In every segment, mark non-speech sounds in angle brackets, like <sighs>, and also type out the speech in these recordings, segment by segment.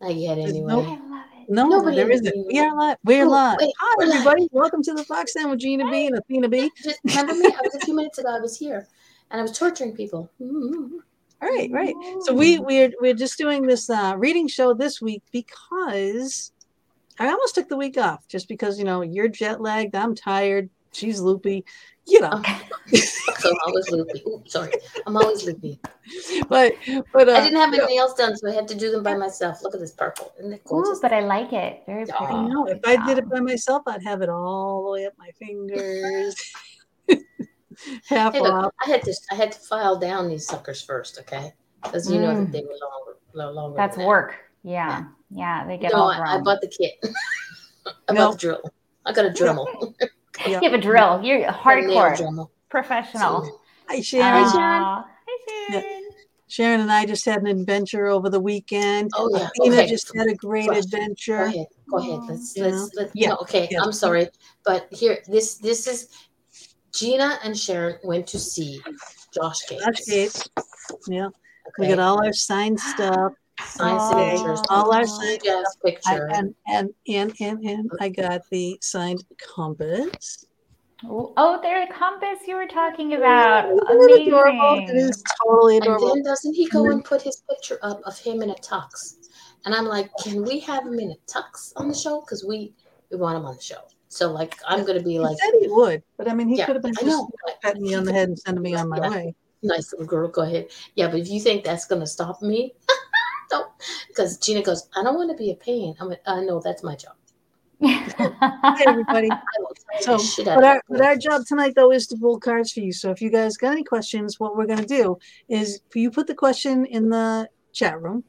Not yet, There's anyway. no- I love it. No, Nobody there is isn't. being- We are live. We're Oh, live. wait, Hi, we're live. everybody. Welcome to the Fox Den with Gina B and Athena B. Just remember me? I was a few minutes ago. I was here, and I was torturing people. Mm-hmm. <laughs> All right, right. So we we're we're just doing this uh, reading show this week because I almost took the week off just because you know you're jet lagged, I'm tired, she's loopy, you know. <laughs> so I'm always loopy. Oops, sorry. I'm always loopy. But but uh, I didn't have my nails done, so I had to do them by myself. Look at this purple. Isn't it Ooh, but I like it. Very pretty. Aw. I know if I did it by myself, I'd have it all the way up my fingers, <laughs> half Hey, look. I had to I had to file down these suckers first, okay? Because you know Mm. that they were longer, lo- longer. That's than that. work. Yeah. Yeah. They get No, all I. I bought the kit. <laughs> I No. bought the drill. I got a Dremel. You have a drill. You're A nail hardcore, Dremel. professional. Uh, hi Sharon. Aw. Hi, Yeah. Sharon. Sharon and I just had an adventure over the weekend. Oh yeah. Athena Okay. just had a great Flash. Go adventure. ahead. Go ahead. Let's You let's let's Yeah, no, okay. yeah. I'm sorry. But here this this is Gina and Sharon went to see Josh Gates. Josh Gates. Yeah, we got all our signed stuff. Signed Aw. signatures. All our Aw. signed Jeff's I, picture. and, and and and and I got the signed compass. Oh, oh, there's a compass you were talking about. Isn't it adorable? It Amazing. is totally And then doesn't he go mm-hmm. And put his picture up of him in a tux? And I'm like, can we have him in a tux on the show? Because we we want him on the show. So like, I'm gonna be He like, said he would, but I mean, he Yeah, could have been I just know. patting me on the head and sending me on my Yeah. way. nice little girl, go ahead. Yeah, but if you think that's gonna stop me, <laughs> don't. Because Gina goes, I don't want to be a pain. I'm like, I know that's my job. Hi, everybody. <laughs> I will tell So, the shit out but our, but our job tonight, though, is to pull cards for you. So if you guys got any questions, what we're going to do is you put the question in the chat room.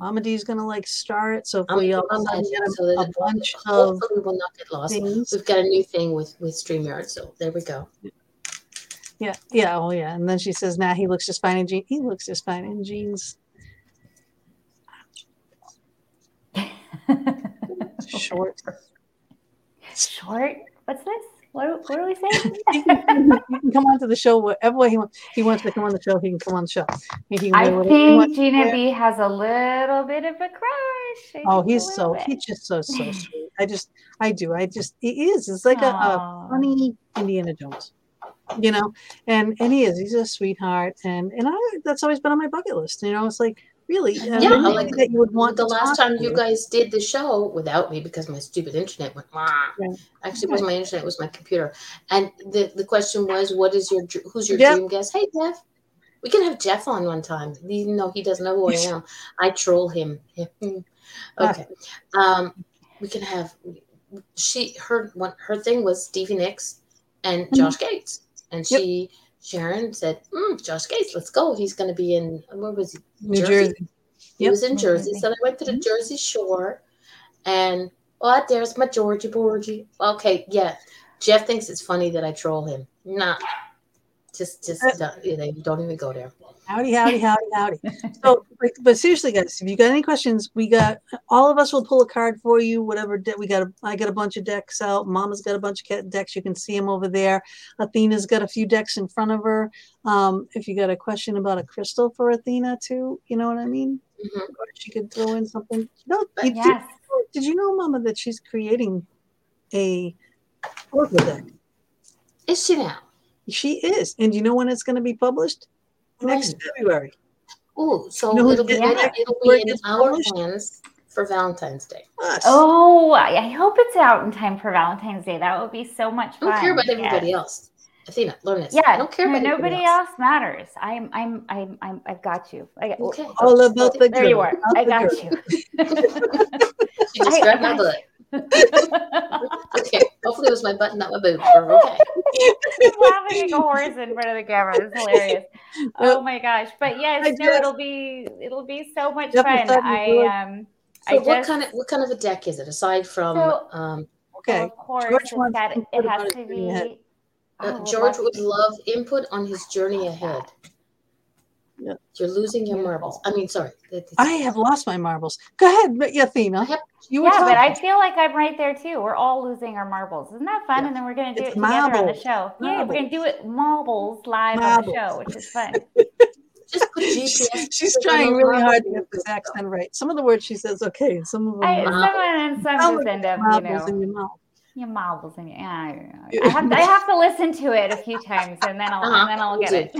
Mama D is going to like star it. So if I'm we all get so a, a bunch of hopefully will not get lost. things. We've got a new thing with with Streamyard, so there we go. Yeah, yeah, oh yeah. And then she says, "Nah, he looks just fine in jeans. He looks just fine in jeans. <laughs> Short. Short. What's this? What, what are we saying? <laughs> he, can, he can come onto the show whatever way he wants. He wants to come on the show. He can come on the show. He can I wear whatever he think Gina. B has a little bit of a crush. I Oh, he's so bit. he's just so so <laughs> sweet. I just I do. I just he is. It's like a, a funny Indiana Jones. You know, and and he is. He's a sweetheart, and and I that's always been on my bucket list. You know, it's like really uh, Yeah, like that you would want the last time you guys did the show without me because my stupid internet went. Yeah. Actually, it wasn't my internet; it was my computer. And the the question was, "What is your who's your Jeff. dream guest?" Hey, Jeff. We can have Jeff on one time, even though he doesn't know who I am. I troll him. <laughs> okay. Um, we can have she her one her thing was Stevie Nicks and Mm-hmm. Josh Gates, and she Sharon said, mm, "Josh Gates, let's go. He's going to be in where was he? New Jersey. Jersey. He Yep. was in Jersey, so I went to the Mhm. Jersey Shore, and oh, there's my Georgie Borgie. Okay, yeah. Jeff thinks it's funny that I troll him. Nah, just just Uh, don't, you know, you don't even go there. Howdy, howdy, howdy, howdy. So, <laughs> but, but seriously, guys, if you got any questions, we got all of us will pull a card for you. Whatever de- we got, a, I got a bunch of decks out. Mama's got a bunch of decks. You can see them over there. Athena's got a few decks in front of her. Um, if you got a question about a crystal for Athena too, you know what I mean. Mhm. Or she could throw in something. No, Yes. did, did you know, Mama, that she's creating a oracle deck? Is she now? She is, and you know when it's going to be published? Next February. Oh, so You know it'll be did that? it'll be in our published? plans for Valentine's Day. Us. Oh, I I hope it's out in time for Valentine's Day. That would be so much I fun. don't care about everybody Yes. else. Athena, learn this. Yeah, I don't care no, about nobody everybody else. matters. I'm, I'm, I'm, I'm, I've got you. I Okay. All about the there you are. about I got good. you. <laughs> <laughs> She just I- grabbed my got butt. Okay. Hopefully it was my button, not my boob. but Okay. I'm laughing like a horse in front of the camera. It's hilarious. Oh my gosh! But I yes, no, just- it'll be it'll be so much fun. fun. I um, So I what just kind of what kind of a deck is it aside from So- um Okay. of course George it's wants it has to his journey ahead. be. uh, Oh, George would love input on his journey ahead. Yeah. You're losing your marbles. I mean, sorry. that- I have lost my marbles. Go ahead, but yeah, Athena. Have- You were Yeah, but I feel like I'm right there too. We're all losing our marbles. Isn't that fun? Yeah. And then we're gonna do It's it together on the marbles. show. Yeah, we're gonna do it marbles live on the show, which is fun. <laughs> just put GPS. She's trying really hard to get this accent right. Some of the words she says okay, some of them. I, are- some and some Sound just end up, you know. In your mouth. Yeah, marbles in your, yeah, I. I have to, I have to listen to it a few times and then I'll Uh-huh, and then I'll get it.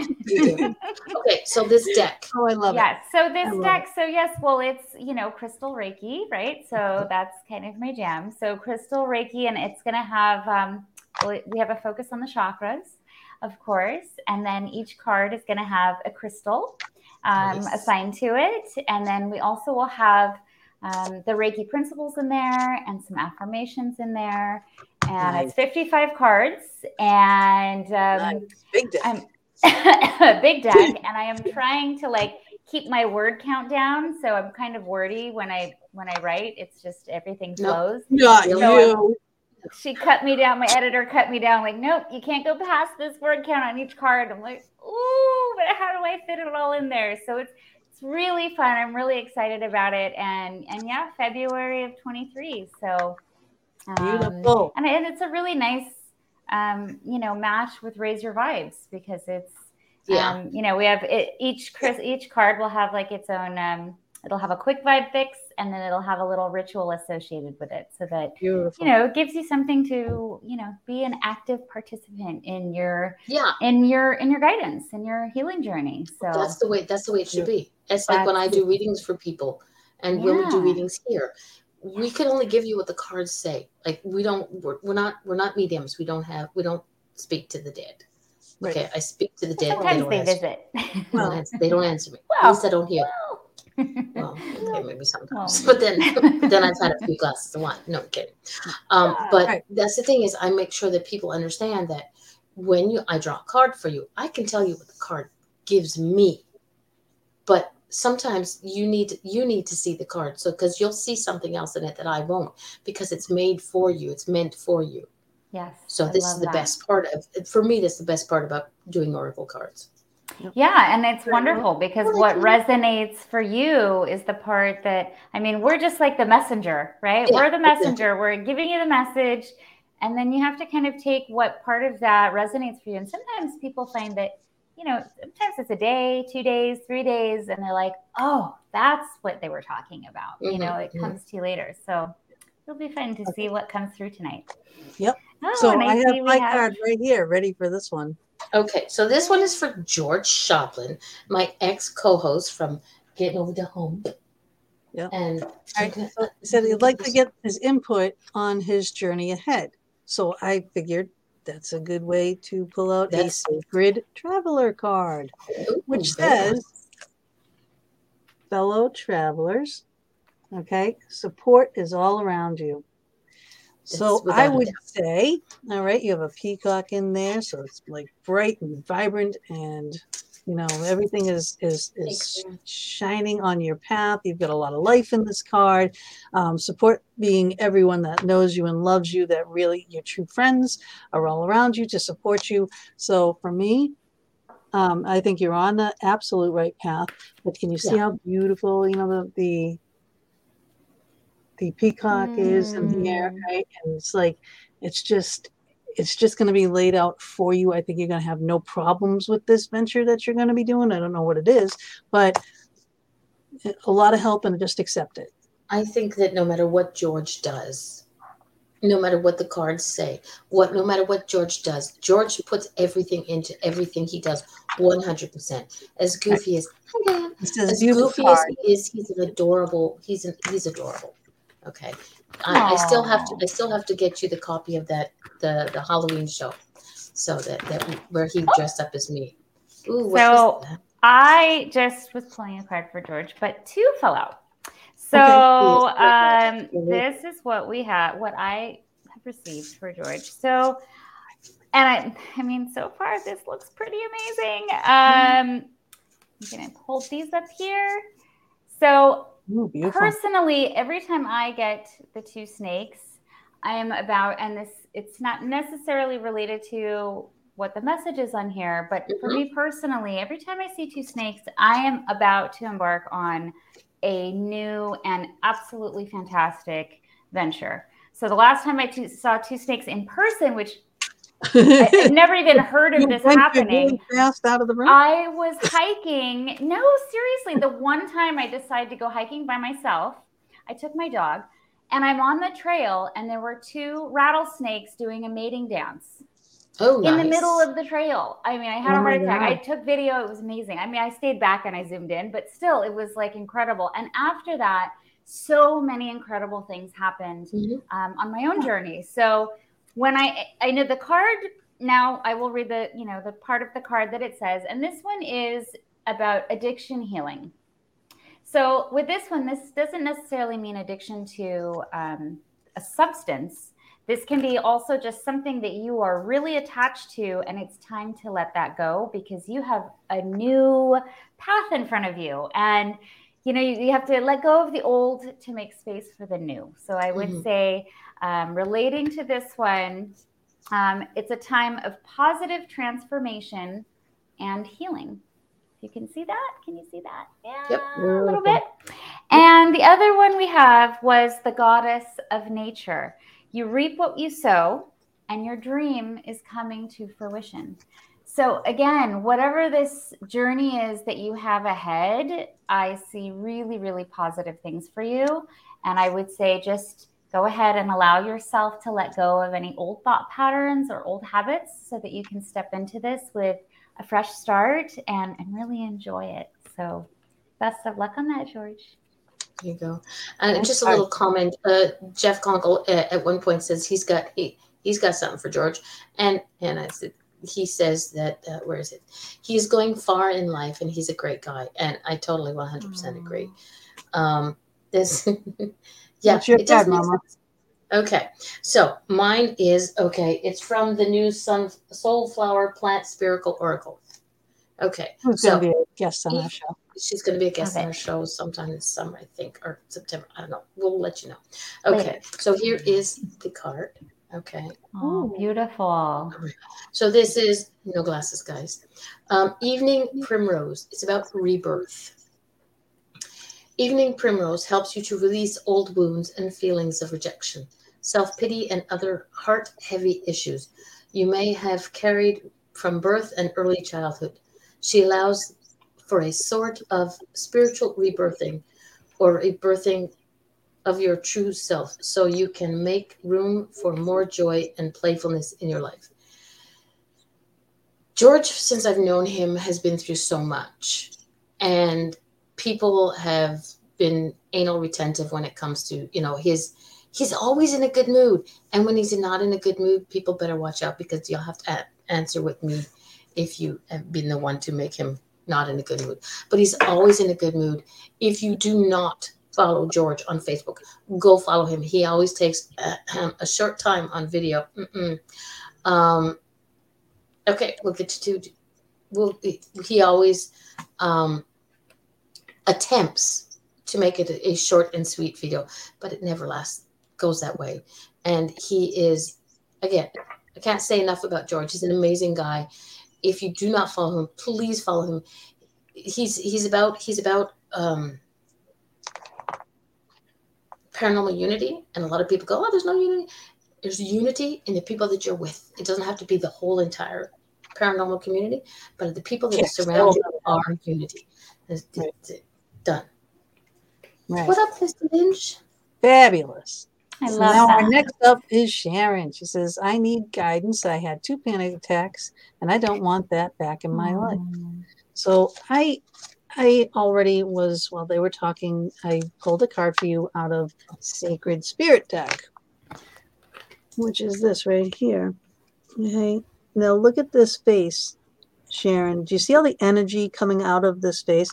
Okay, so this deck. <laughs> Oh, I love it. yes. So this I love deck, so yes, well, it's you know crystal Reiki, right? So that's kind of my jam. So crystal Reiki, and it's gonna have um, we have a focus on the chakras, of course, and then each card is gonna have a crystal um, Nice. assigned to it, and then we also will have um, the Reiki principles in there and some affirmations in there. And it's 55 cards, and um, Nice. Big deck. <laughs> Big deck, <laughs> and I am trying to like keep my word count down. So I'm kind of wordy when I when I write. It's just everything flows. Not No, you. She cut me down. My editor cut me down. Like, nope, you can't go past this word count on each card. I'm like, ooh, but how do I fit it all in there? So it's really fun. I'm really excited about it. And and yeah, February of 23. So um, Beautiful. and, and it's a really nice um, you know match with raise your vibes because it's Yeah. um, you know we have it, each Chris each card will have like its own um, it'll have a quick vibe fix and then it'll have a little ritual associated with it so that Beautiful. you know it gives you something to you know be an active participant in your yeah. in your in your guidance in your healing journey so That's the way. That's the way it should be. It's like when I do readings for people, and when we do readings here, we can only give you what the cards say. Like we don't. We're, we're not. We're not mediums. We don't have. We don't speak to the dead. Right. Okay, I speak to the dead. sometimes don't they answer- visit they don't answer- they don't answer me. <laughs> At least I don't hear. Well, Well, okay, maybe sometimes, Well. <laughs> but then, but then I've had a few glasses of wine. No I'm kidding. Um, but Right. that's the thing is, I make sure that people understand that when you I draw a card for you, I can tell you what the card gives me, but sometimes you need you need to see the card so because you'll see something else in it that I won't because it's made for you. It's meant for you. yes So this is the that. best part of for me. That's the best part about doing oracle cards. Yeah, and it's wonderful because Well, what resonates for you is the part that I mean, we're just like the messenger, right? Yeah, we're the exactly. messenger. We're giving you the message, and then you have to kind of take what part of that resonates for you. And sometimes people find that, you know, sometimes it's a day, two days, three days, and they're like, oh, that's what they were talking about. You know, it mhm. comes to you later. So it'll be fun to see what comes through tonight. Yep. Oh, so and I have we my card right here, ready for this one. Okay, so this one is for George Shoplin, my ex co-host from Getting Over the Home. Yeah. And Right. So he said he'd like to <laughs> get his input on his journey ahead. So I figured that's a good way to pull out a sacred traveler card, which very says, fellow travelers, okay, support is all around you. So I would say, all right, you have a peacock in there, so it's like bright and vibrant, and you know everything is is is shining on your path. You've got a lot of life in this card. Um, support being everyone that knows you and loves you, that really your true friends are all around you to support you. So for me, um, I think you're on the absolute right path. But can you see Yeah. how beautiful you know the the the peacock is in the air right? And it's like it's just it's just going to be laid out for you. I think you're going to have no problems with this venture that you're going to be doing. I don't know what it is, but a lot of help and just accept it. I think that no matter what George does, no matter what the cards say, what no matter what George does, George puts everything into everything he does 100%. As goofy as This is a as goofy as he is, he's an adorable. He's an, he's adorable. Okay, I, I still have to. I still have to get you the copy of that the the Halloween show, so that that where he dressed up as me. Ooh, what So- I just was pulling a card for George, but two fell out. So Okay. um, this is what we have, what I have received for George. So, and I, I mean, so far this looks pretty amazing. Um, I'm gonna hold these up here. So Ooh, personally, every time I get the two snakes, I am about, and this it's not necessarily related to what the message is on here, but for Mhm. me personally, every time I see two snakes, I am about to embark on a new and absolutely fantastic venture. So the last time I saw two snakes in person, which I, would <laughs> never even heard of this happening. Fast out of the room. I was hiking. No, seriously, the one time I decided to go hiking by myself, I took my dog, and I'm on the trail, and there were two rattlesnakes doing a mating dance. Oh, in the middle of the trail. I mean, I had oh a heart attack. God. I took video. It was amazing. I mean, I stayed back and I zoomed in, but still, it was like incredible. And after that, so many incredible things happened mm-hmm. um, on my own journey. So when I I know the card now, I will read the you know the part of the card that it says, and this one is about addiction healing. So with this one, this doesn't necessarily mean addiction to um, a substance. This can be also just something that you are really attached to, and it's time to let that go because you have a new path in front of you. And you know, you, you have to let go of the old to make space for the new. So I would mm-hmm. say um, relating to this one, um, it's a time of positive transformation and healing. You can see that. Can you see that? Yeah, yep. a little bit. And the other one we have was the goddess of nature. You reap what you sow, and your dream is coming to fruition. So, again, whatever this journey is that you have ahead, I see really, really positive things for you. And I would say just go ahead and allow yourself to let go of any old thought patterns or old habits so that you can step into this with a fresh start and, and really enjoy it. So, best of luck on that, George. There you go. And just a little comment. Uh, Jeff Conkle uh, at one point says he's got he, he's got something for George, and and I said he says that uh, where is it? He's going far in life, and he's a great guy, and I totally one hundred percent agree. Um, this <laughs> Yeah. What's your it card, Mama? Sense. Okay. So mine is okay. It's from the new Sun Soulflower Plant Spirit Oracle. Okay. Who's so, going to be a guest on our show? She's going to be a guest okay. on our show sometime this summer, I think, or September. I don't know. We'll let you know. Okay. Later. So here is the card. Okay. Oh, beautiful. So this is no glasses, guys. Um, Evening Primrose. It's about rebirth. Evening Primrose helps you to release old wounds and feelings of rejection, self pity, and other heart heavy issues you may have carried from birth and early childhood. She allows for a sort of spiritual rebirthing or a birthing of your true self so you can make room for more joy and playfulness in your life. George, since I've known him, has been through so much. And people have been anal retentive when it comes to you know his he's always in a good mood. And when he's not in a good mood people better watch out because you'll have to answer with me if you have been the one to make him not in a good mood. But he's always in a good mood. If you do not follow george on facebook go follow him. He always takes a, a short time on video. Um, okay we'll get to we'll, he always um, attempts to make it a, short and sweet video, but it never lasts, goes that way. And he is, again, I can't say enough about George. He's an amazing guy. If you do not follow him, please follow him. He's he's about he's about um, paranormal unity, and a lot of people go, "Oh, there's no unity." There's unity in the people that you're with. It doesn't have to be the whole entire paranormal community, but the people that yes. surround you are unity. Right. Done. Right. What up, Mr. Lynch? Fabulous. I so love now that. our next up is Sharon. She says, I need guidance. I had two panic attacks and I don't want that back in my mm. life. So I I already was while they were talking, I pulled a card for you out of Sacred Spirit deck, which is this right here. Okay. Now look at this face, Sharon. Do you see all the energy coming out of this face?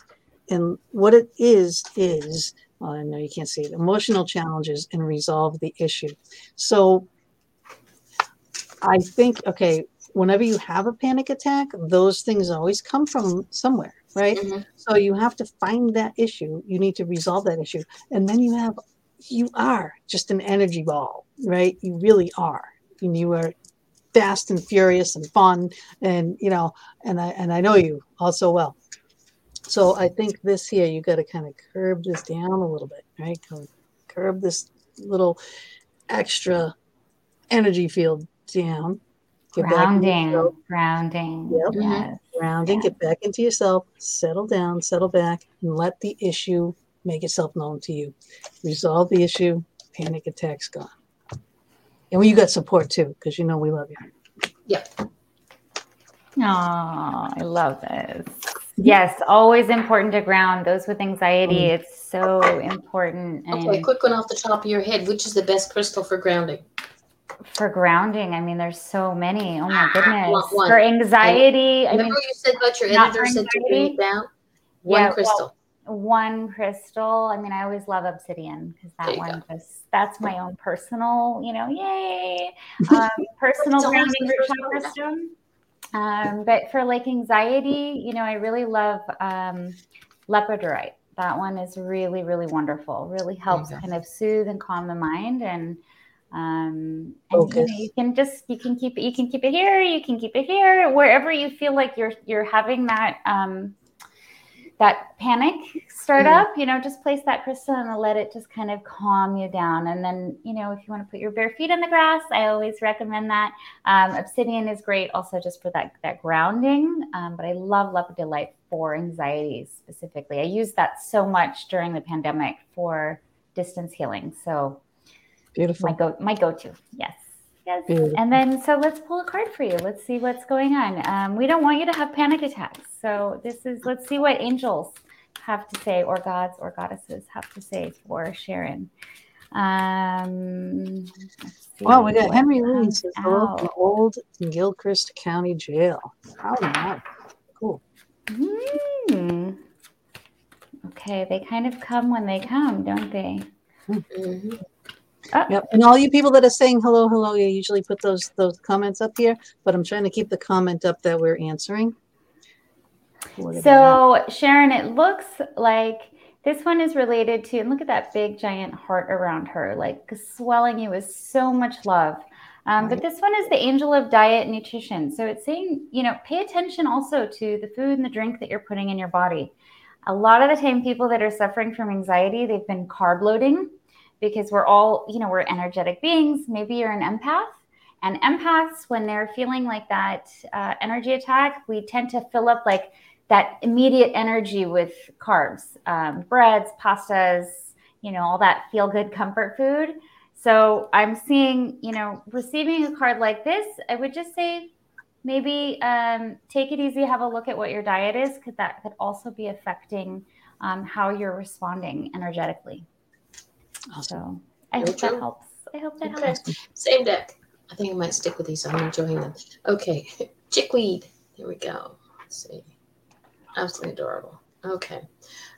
And what it is is well, I know you can't see it, emotional challenges and resolve the issue. So I think, okay, whenever you have a panic attack, those things always come from somewhere, right? Mm-hmm. So you have to find that issue. You need to resolve that issue. And then you have, you are just an energy ball, right? You really are. And you are fast and furious and fun. And, you know, and I, and I know you also well. So I think this here, you got to kind of curb this down a little bit, right? Curb this little extra energy field down. Get grounding, grounding. Yep. Mhm. Yes. grounding, Yes. get back into yourself, settle down, settle back, and let the issue make itself known to you. Resolve the issue, panic attacks gone. And you got support too, because you know we love you. Yep. Oh, I love this. Yes, always important to ground those with anxiety. Mm. It's so important. And Okay, quick one off the top of your head. Which is the best crystal for grounding? for grounding, I mean, there's so many. Oh my Ah, goodness. For anxiety, I Remember mean, you said about your editor said to bring it down? One Yeah, well, crystal. one crystal. I mean, I always love obsidian because that one just that's my own personal, you know, yay, <laughs> um, personal grounding chakra stone. Um, but for like anxiety, you know, I really love um, lepidolite. That one is really, really wonderful. Really helps kind of soothe and calm the mind and um and you, know, you can just you can keep it you can keep it here you can keep it here wherever you feel like you're you're having that um that panic start up you know just place that crystal and let it just kind of calm you down. And then you know if you want to put your bare feet in the grass i always recommend that. Um, obsidian is great also just for that that grounding um, but i love lepidolite for anxiety specifically. I use that so much during the pandemic for distance healing. So beautiful. my go my go-to yes yes Beautiful. and then so let's pull a card for you let's see what's going on um, we don't want you to have panic attacks so this is let's see what angels have to say or gods or goddesses have to say for sharon um let's Wow, we got Henry Lee comes says hello from old Gilchrist County Jail. How nice. Cool. Hmm. okay they kind of come when they come don't they Mhm. Yep. And all you people that are saying hello, hello, you usually put those those comments up here, but I'm trying to keep the comment up that we're answering. What did I have? So, Sharon, it looks like this one is related to, and look at that big giant heart around her, like swelling you with so much love. Um, but this one is the angel of diet and nutrition. So it's saying, you know, pay attention also to the food and the drink that you're putting in your body. A lot of the time, people that are suffering from anxiety, they've been carb loading because we're all, you know, we're energetic beings. Maybe you're an empath. And empaths, when they're feeling like that uh, energy attack, we tend to fill up like that immediate energy with carbs, um, breads, pastas, you know, all that feel good comfort food. So I'm seeing, you know, receiving a card like this, I would just say maybe um, take it easy, have a look at what your diet is, because that could also be affecting um, how you're responding energetically. So I Very hope that helps. I hope that Okay. helps. Same deck. I think I might stick with these. I'm enjoying them. Okay. <laughs> Chickweed. Here we go. Let's see. Absolutely adorable. Okay.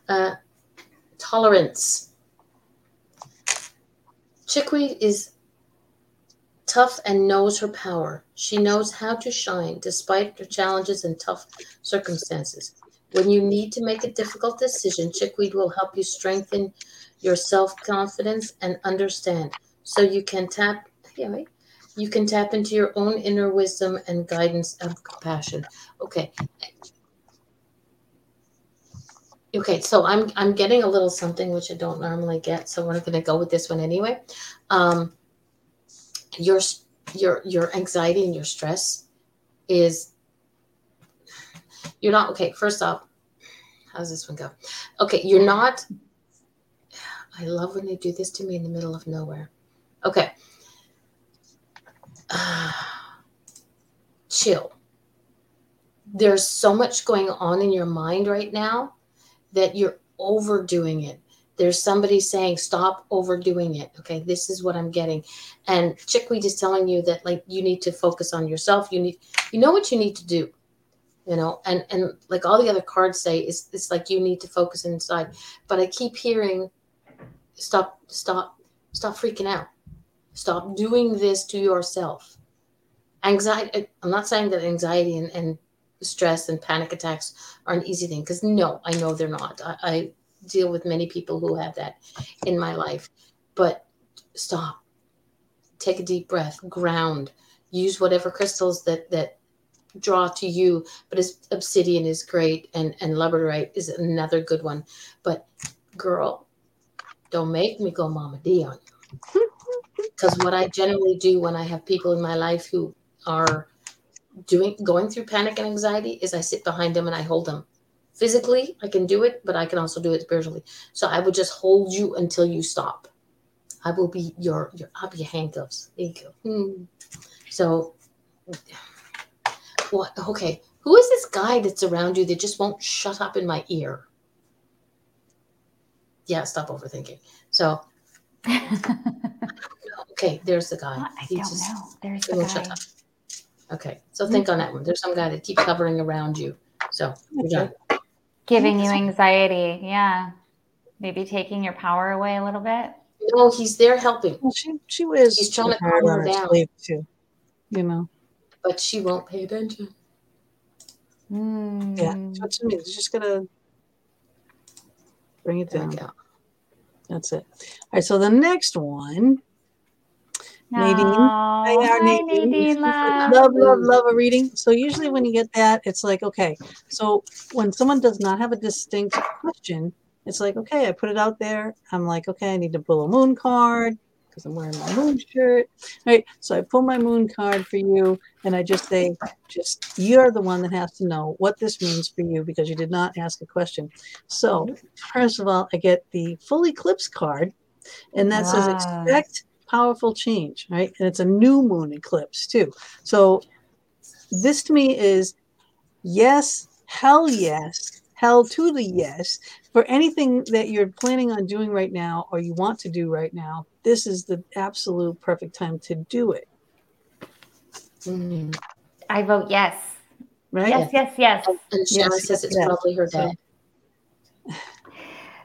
Uh, tolerance. Chickweed is tough and knows her power. She knows how to shine despite her challenges and tough circumstances. When you need to make a difficult decision, Chickweed will help you strengthen your self confidence and understand. So you can tap yeah, right? you can tap into your own inner wisdom and guidance of compassion. Okay. Okay so i'm i'm getting a little something which i don't normally get so we're going to go with this one anyway. Um your your your anxiety and your stress is you're not okay first off how's this one go? Okay you're not i love when they do this to me in the middle of nowhere okay uh, chill. There's so much going on in your mind right now that you're overdoing it. There's somebody saying, stop overdoing it. Okay, this is what I'm getting. And Chickweed is telling you that like you need to focus on yourself. You need you know what you need to do. You know, and and like all the other cards say, it's it's like you need to focus inside. But I keep hearing stop, stop, stop freaking out. Stop doing this to yourself. Anxiety, uh, I'm not saying that anxiety and, and stress and panic attacks are an easy thing because no, I know they're not. I, I deal with many people who have that in my life. But stop, take a deep breath, ground, use whatever crystals that that draw to you. But obsidian is great, and and labradorite is another good one. But girl, don't make me go Mama D on you. <laughs> Because what I generally do when I have people in my life who are doing going through panic and anxiety is I sit behind them and I hold them. Physically, I can do it, but I can also do it spiritually. So I would just hold you until you stop. I will be your your I'll be your handcuffs. There you go. Hmm. So what okay. Who is this guy that's around you that just won't shut up in my ear? Yeah, stop overthinking. So <laughs> okay, there's the guy. I He don't just- know. There's the won't shut guy. up. Okay, so think on that one. There's some guy that keeps hovering around you. So we're done. Giving you anxiety. Yeah. Maybe taking your power away a little bit. No, he's there helping, Well, she she wears He's trying to her calm her her down. sleeve too. You know. but she won't pay attention. Mm. Yeah. So to me, it's just gonna bring it down. we go. That's it. All right. So the next one, Nadine. Hi, Hi, Hi, Nadine. Nadine. love. love, love, love a reading. So usually when you get that, it's like okay. So when someone does not have a distinct question, it's like okay, I put it out there. I'm like okay, I need to pull a moon card because I'm wearing my moon shirt. Right. So I pull my moon card for you, and I just say, just you're the one that has to know what this means for you because you did not ask a question. So first of all, I get the full eclipse card, and that says Wow. expect powerful change, right? And it's a new moon eclipse too. So this to me is yes, hell yes, hell to the yes for anything that you're planning on doing right now or you want to do right now. This is the absolute perfect time to do it, Mhm. I vote yes. right? Yes, yes, yes. And Sharon Yes, says it's yes. probably her So-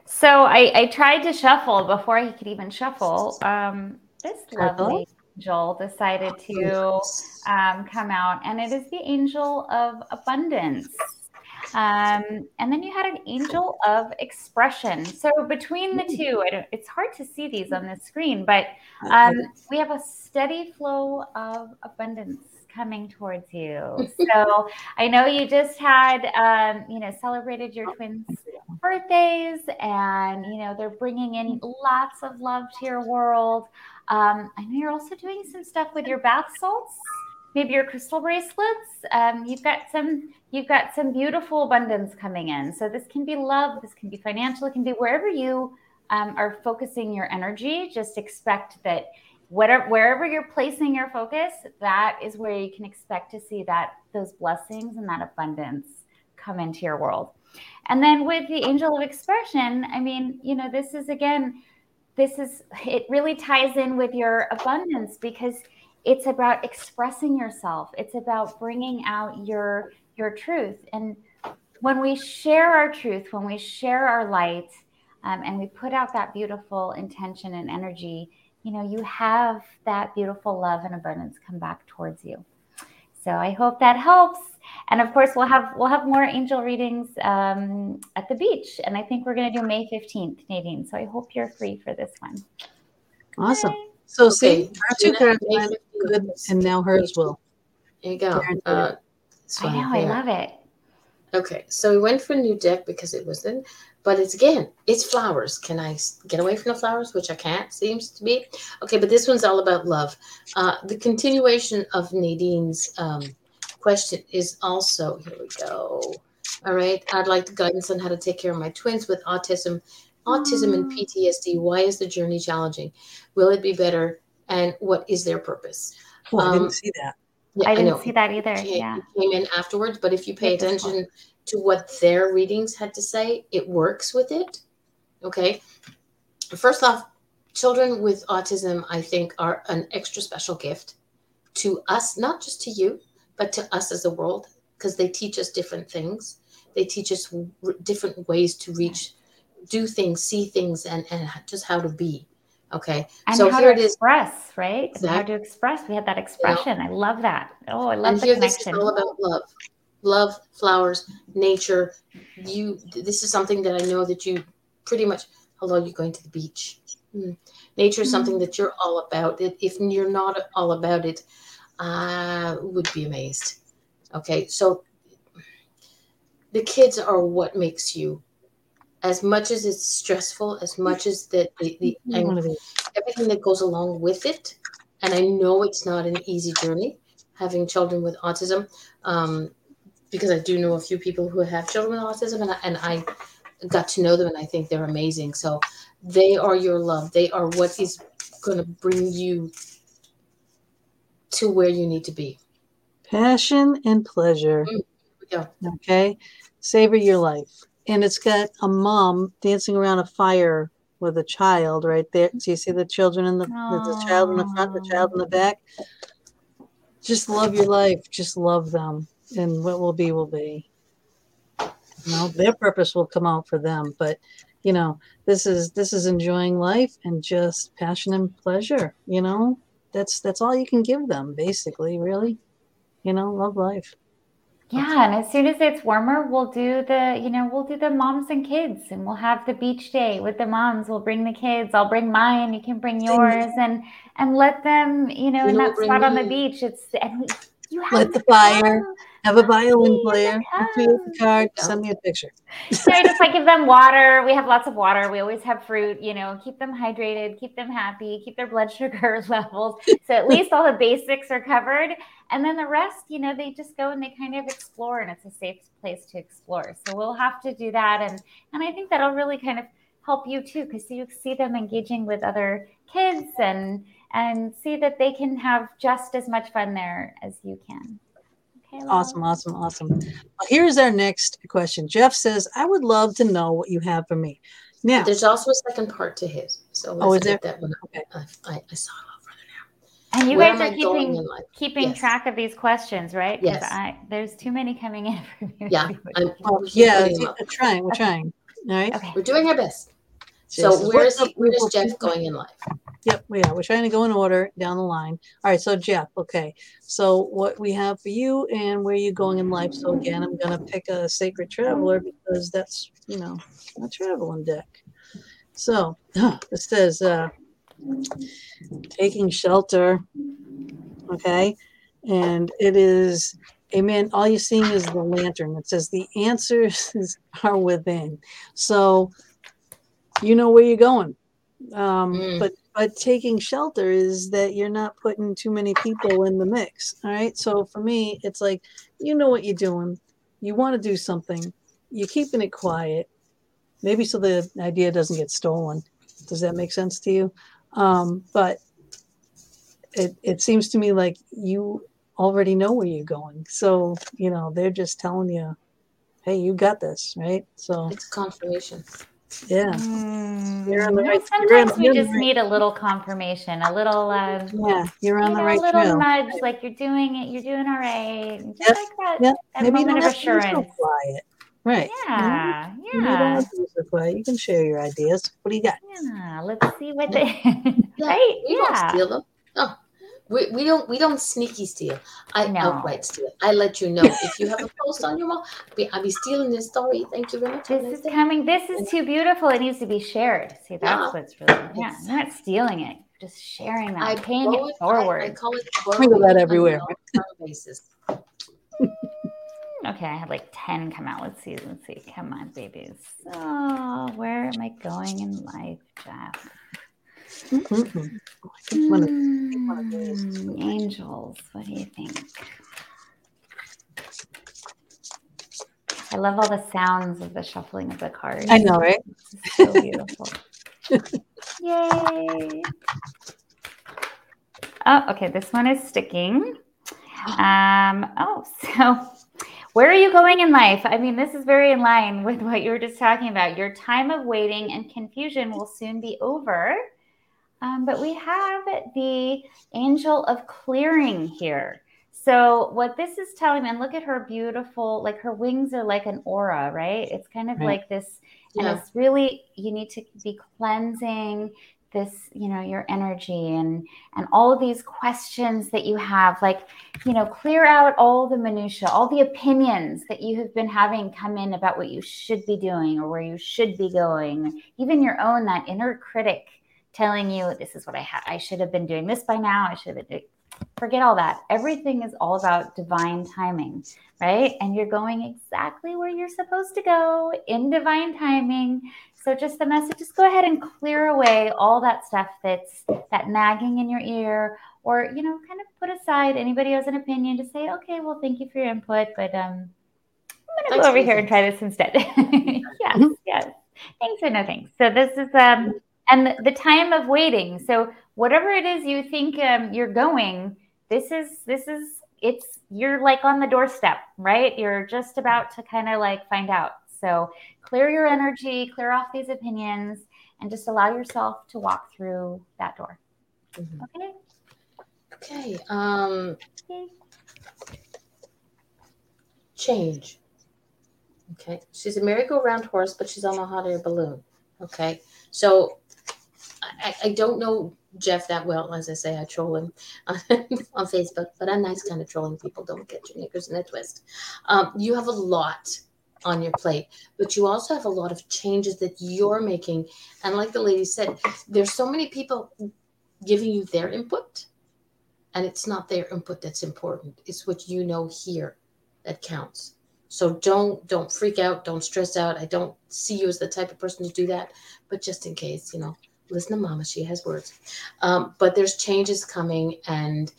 So I, I tried to shuffle before he could even shuffle. Um, this Shuffle? lovely angel decided to um, come out, and it is the angel of abundance. Um, and then you had an angel of expression. So between the two, it's hard to see these on the screen, but um, we have a steady flow of abundance coming towards you. So I know you just had, um, you know, celebrated your twins' birthdays, and you know they're bringing in lots of love to your world. Um, I know you're also doing some stuff with your bath salts, maybe your crystal bracelets. Um, you've got some, you've got some beautiful abundance coming in. So this can be love, this can be financial, it can be wherever you um, are focusing your energy. Just expect that whatever wherever you're placing your focus, that is where you can expect to see that those blessings and that abundance come into your world. And then with the angel of expression, I mean, you know, this is again, this is it really ties in with your abundance because it's about expressing yourself. It's about bringing out your your truth. And when we share our truth, when we share our light, um, and we put out that beautiful intention and energy, you know, you have that beautiful love and abundance come back towards you. So I hope that helps. And of course, we'll have we'll have more angel readings um, at the beach, and I think we're going to do May fifteenth, Nadine. So I hope you're free for this one. Awesome. Yay. So see, Okay. our two cards May went good, and now hers will. There you go. Guaranteed. Uh, it's I fine. know, I love it. Okay, so we went for a new deck because it was in, but it's again, it's flowers. Can I get away from the flowers, which I can't, seems to be? Okay, but this one's all about love. Uh, the continuation of Nadine's um, question is also here we go. All right, I'd like the guidance on how to take care of my twins with autism, autism and PTSD. Why is the journey challenging? Will it be better? And what is their purpose? Oh, I Um, didn't see that. Yeah, I didn't know see that either. came, Yeah. came in afterwards, but if you pay Yep, attention to what their readings had to say, it works with it. Okay. First off, children with autism, I think, are an extra special gift to us, not just to you, but to us as a world, because they teach us different things. They teach us r- different ways to reach, do things, see things, and, and just how to be. Okay. And so how here to it is. express, right? And How to express. We had that expression. I love that. Oh, I love and the here this is all about love love flowers nature you this is something that i know that you pretty much hello you're going to the beach Hmm. nature is something that you're all about if you're not all about it i would be amazed okay so the kids are what makes you as much as it's stressful as much as that the, the these. everything that goes along with it. And I know it's not an easy journey. having children with autism, um, because I do know a few people who have children with autism, and I, and I got to know them, and I think they're amazing. So they are your love. They are what is going to bring you to where you need to be. Passion and pleasure. Mm, yeah. Okay. Savor your life. And it's got a mom dancing around a fire with a child right there. Do you see the children in the, the child in the front, the child in the back? Just love your life. Just love them. And what will be will be. You know, their purpose will come out for them. But you know, this is this is enjoying life and just passion and pleasure, you know. That's that's all you can give them, basically, really. You know, love life. Yeah, and as soon as it's warmer, we'll do the, you know, we'll do the moms and kids and we'll have the beach day with the moms. We'll bring the kids. I'll bring mine, you can bring yours and and let them, you know, you in that spot on the beach. It's and we, you have Let the fire. Have a violin player. Create the oh. card. Send me a picture. so I just like give them water. We have lots of water. We always have fruit. You know, keep them hydrated, keep them happy, keep their blood <laughs> sugar <laughs> levels. So at least all the basics are covered. And then the rest, you know, they just go and they kind of explore, and it's a safe place to explore. So we'll have to do that, and and I think that'll really kind of help you too, because you see them engaging with other kids and and see that they can have just as much fun there as you can. Okay, awesome, awesome, awesome. Well, here's our next question. Jeff says, I would love to know what you have for me. Now, there's also a second part to his. So oh, is there? That one. Okay. I, I, I saw it all further now. And you Where guys are keeping keeping yes. track of these questions, right? Yes. I, there's too many coming in for you. Yeah. I'm, yeah, we're trying. We're trying. All right. Okay. We're doing our best. So where is he, where is Jeff going in life? Yep, yeah, we're trying to go in order down the line. All right, so Jeff, okay. So what we have for you and where you going in life. So again, I'm gonna pick a sacred traveler because that's you know a traveling deck. So it says uh taking shelter. Okay. And it is Amen. All you're seeing is the lantern. It says the answers <laughs> are within. So you know where you're going. Um, mm. But but taking shelter is that you're not putting too many people in the mix. All right. So for me, it's like you know what you're doing. You want to do something. You're keeping it quiet. Maybe so the idea doesn't get stolen. Does that make sense to you? Um, but it it seems to me like you already know where you're going. So you know they're just telling you, "Hey, you got this," right? So it's confirmation. Yeah. Mm, you're on the right, sometimes we just right. need a little confirmation, a little uh, yeah, you're on the know, right a little trail. nudge, like you're doing it, you're doing all right. Just yep. like that, yep. that Maybe moment of assurance. quiet. Right. Yeah. You know? Yeah. You, so you can share your ideas. What do you got? Yeah. Let's see what they <laughs> right. You yeah. don't steal them. Oh. We, we don't we don't sneaky steal. I No. outright steal. I let you know if you have a <laughs> post on your wall. I'll be stealing this story. Thank you very much. This is day. coming. This is too beautiful. It needs to be shared. See, that's Yeah. what's really yeah. You're not stealing it. Just sharing that, I paying it forward. I- I, forward. call it <laughs> borrowing that everywhere. basis. <laughs> Okay, I had like 10 come out. Let's see. Let's see. Come on, babies. So, where am I going in life, Jeff? I think one of- think one of these. Hmm, angels, what do you think? I love all the sounds of the shuffling of the cards. I know, right? It's so beautiful. <laughs> Yay. Oh, okay. This one is sticking. Um, oh, <laughs> so where are you going in life? I mean, this is very in line with what you were just talking about. Your time of waiting and confusion will soon be over. Um, but we have the angel of clearing here. So, what this is telling me, and look at her beautiful, like her wings are like an aura, right? It's kind of Right. like this, and it's really, you need to be cleansing this, you know, your energy and and all of these questions that you have, like, you know, clear out all the minutia, all the opinions that you have been having come in about what you should be doing or where you should be going, even your own that inner critic telling you this is what I ha- I should have been doing this by now. I should have been doing. forget all that. Everything is all about divine timing, right? And you're going exactly where you're supposed to go in divine timing. So just the message, just go ahead and clear away all that stuff that's that nagging in your ear, or you know, kind of put aside anybody has an opinion to say, okay, well, thank you for your input, but um, I'm gonna go over here and try this instead. <laughs> yes, yes. Thanks or no thanks. So this is um and the time of waiting. So whatever it is you think um, you're going, this is this is it's you're like on the doorstep, right? You're just about to kind of like find out. So clear your energy, clear off these opinions, and just allow yourself to walk through that door. Mm-hmm. Okay. Okay. Um. Okay. Change. Okay. She's a merry-go-round horse, but she's on a hot air balloon. Okay. So I, I don't know Jeff that well. As I say, I troll him <laughs> on, on Facebook, but I'm nice kind of trolling people. Don't get your knickers in a twist. Um, you have a lot on your plate, but you also have a lot of changes that you're making. And like the lady said, there's so many people giving you their input, and it's not their input that's important. It's what you know here that counts. So don't don't freak out, don't stress out. I don't see you as the type of person to do that, but just in case, you know, listen to mama she has words. Um, but there's changes coming and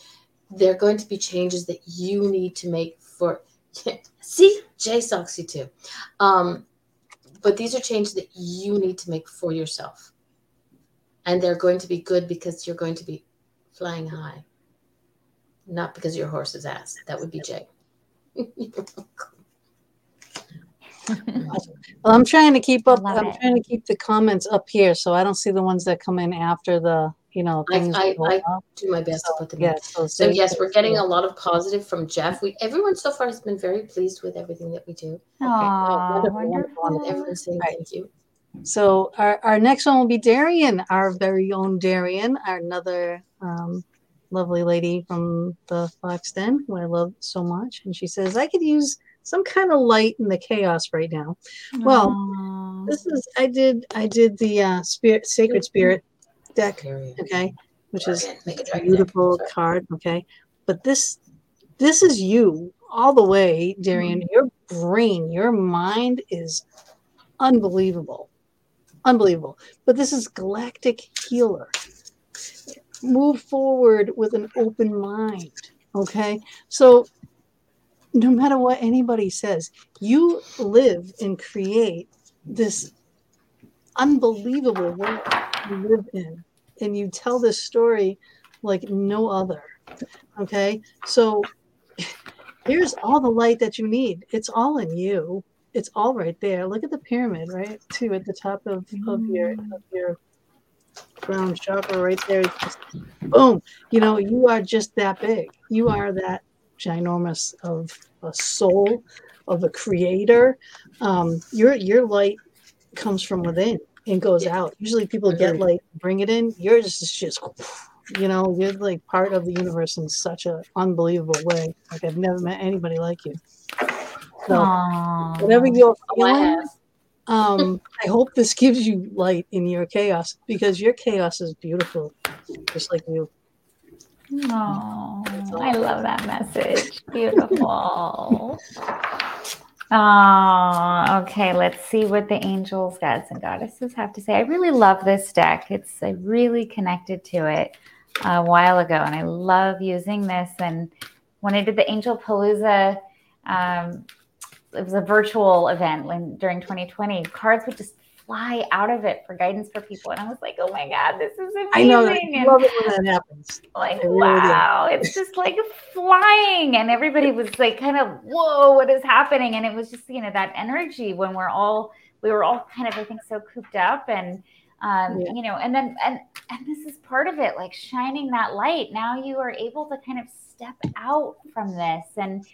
there are going to be changes that you need to make for <laughs> see jay sucks you too. Um, but these are changes that you need to make for yourself. And they're going to be good because you're going to be flying high not because your horse's ass. That would be jay <laughs> well, I'm trying to keep up. I'm it. trying to keep the comments up here, so I don't see the ones that come in after the, you know, things. I, I, I do my best so, to put them. Yes, in. So, so yes, we're getting a lot of positive from Jeff. We everyone so far has been very pleased with everything that we do. Aww, okay. wonderful. Everyone's saying right. thank you. So our, our next one will be Darian, our very own Darian, our another um, lovely lady from the Fox Den, who I love so much. And she says, I could use some kind of light in the chaos right now. Well, Aww. this is I did I did the uh, spirit sacred spirit deck, okay, which is a beautiful card, okay. But this this is you all the way, Darian. Your brain, your mind is unbelievable, unbelievable. But this is galactic healer. Move forward with an open mind. Okay, so <laughs> no matter what anybody says, you live and create this unbelievable world you live in. And you tell this story like no other. Okay. So <laughs> here's all the light that you need. It's all in you. It's all right there. Look at the pyramid, right? Too at the top of, of your mm-hmm. of your crown chakra right there. Just, boom. You know, you are just that big. You are that ginormous of a soul of a creator um, your your light comes from within and goes yeah. out usually people get light bring it in yours is just you know you're like part of the universe in such an unbelievable way like i've never met anybody like you so Aww. whatever you're feeling um, <laughs> I hope this gives you light in your chaos because your chaos is beautiful, just like you. Oh, I love that message. Beautiful. <laughs> Oh, okay. Let's see what the angels, gods, and goddesses have to say. I really love this deck. It's I really connected to it a while ago, and I love using this. And when I did the Angel Palooza, um, it was a virtual event when, during 2020. Cards would just fly out of it for guidance for people. And I was like, oh my God, this is amazing. I know. I love it when that happens. Like, really wow, do. it's just like flying. And everybody was like, kind of, whoa, what is happening? And it was just, you know, that energy when we're all, we were all kind of, I think, so cooped up and, um, yeah. you know, and then, and, and this is part of it, like shining that light. Now you are able to kind of step out from this and,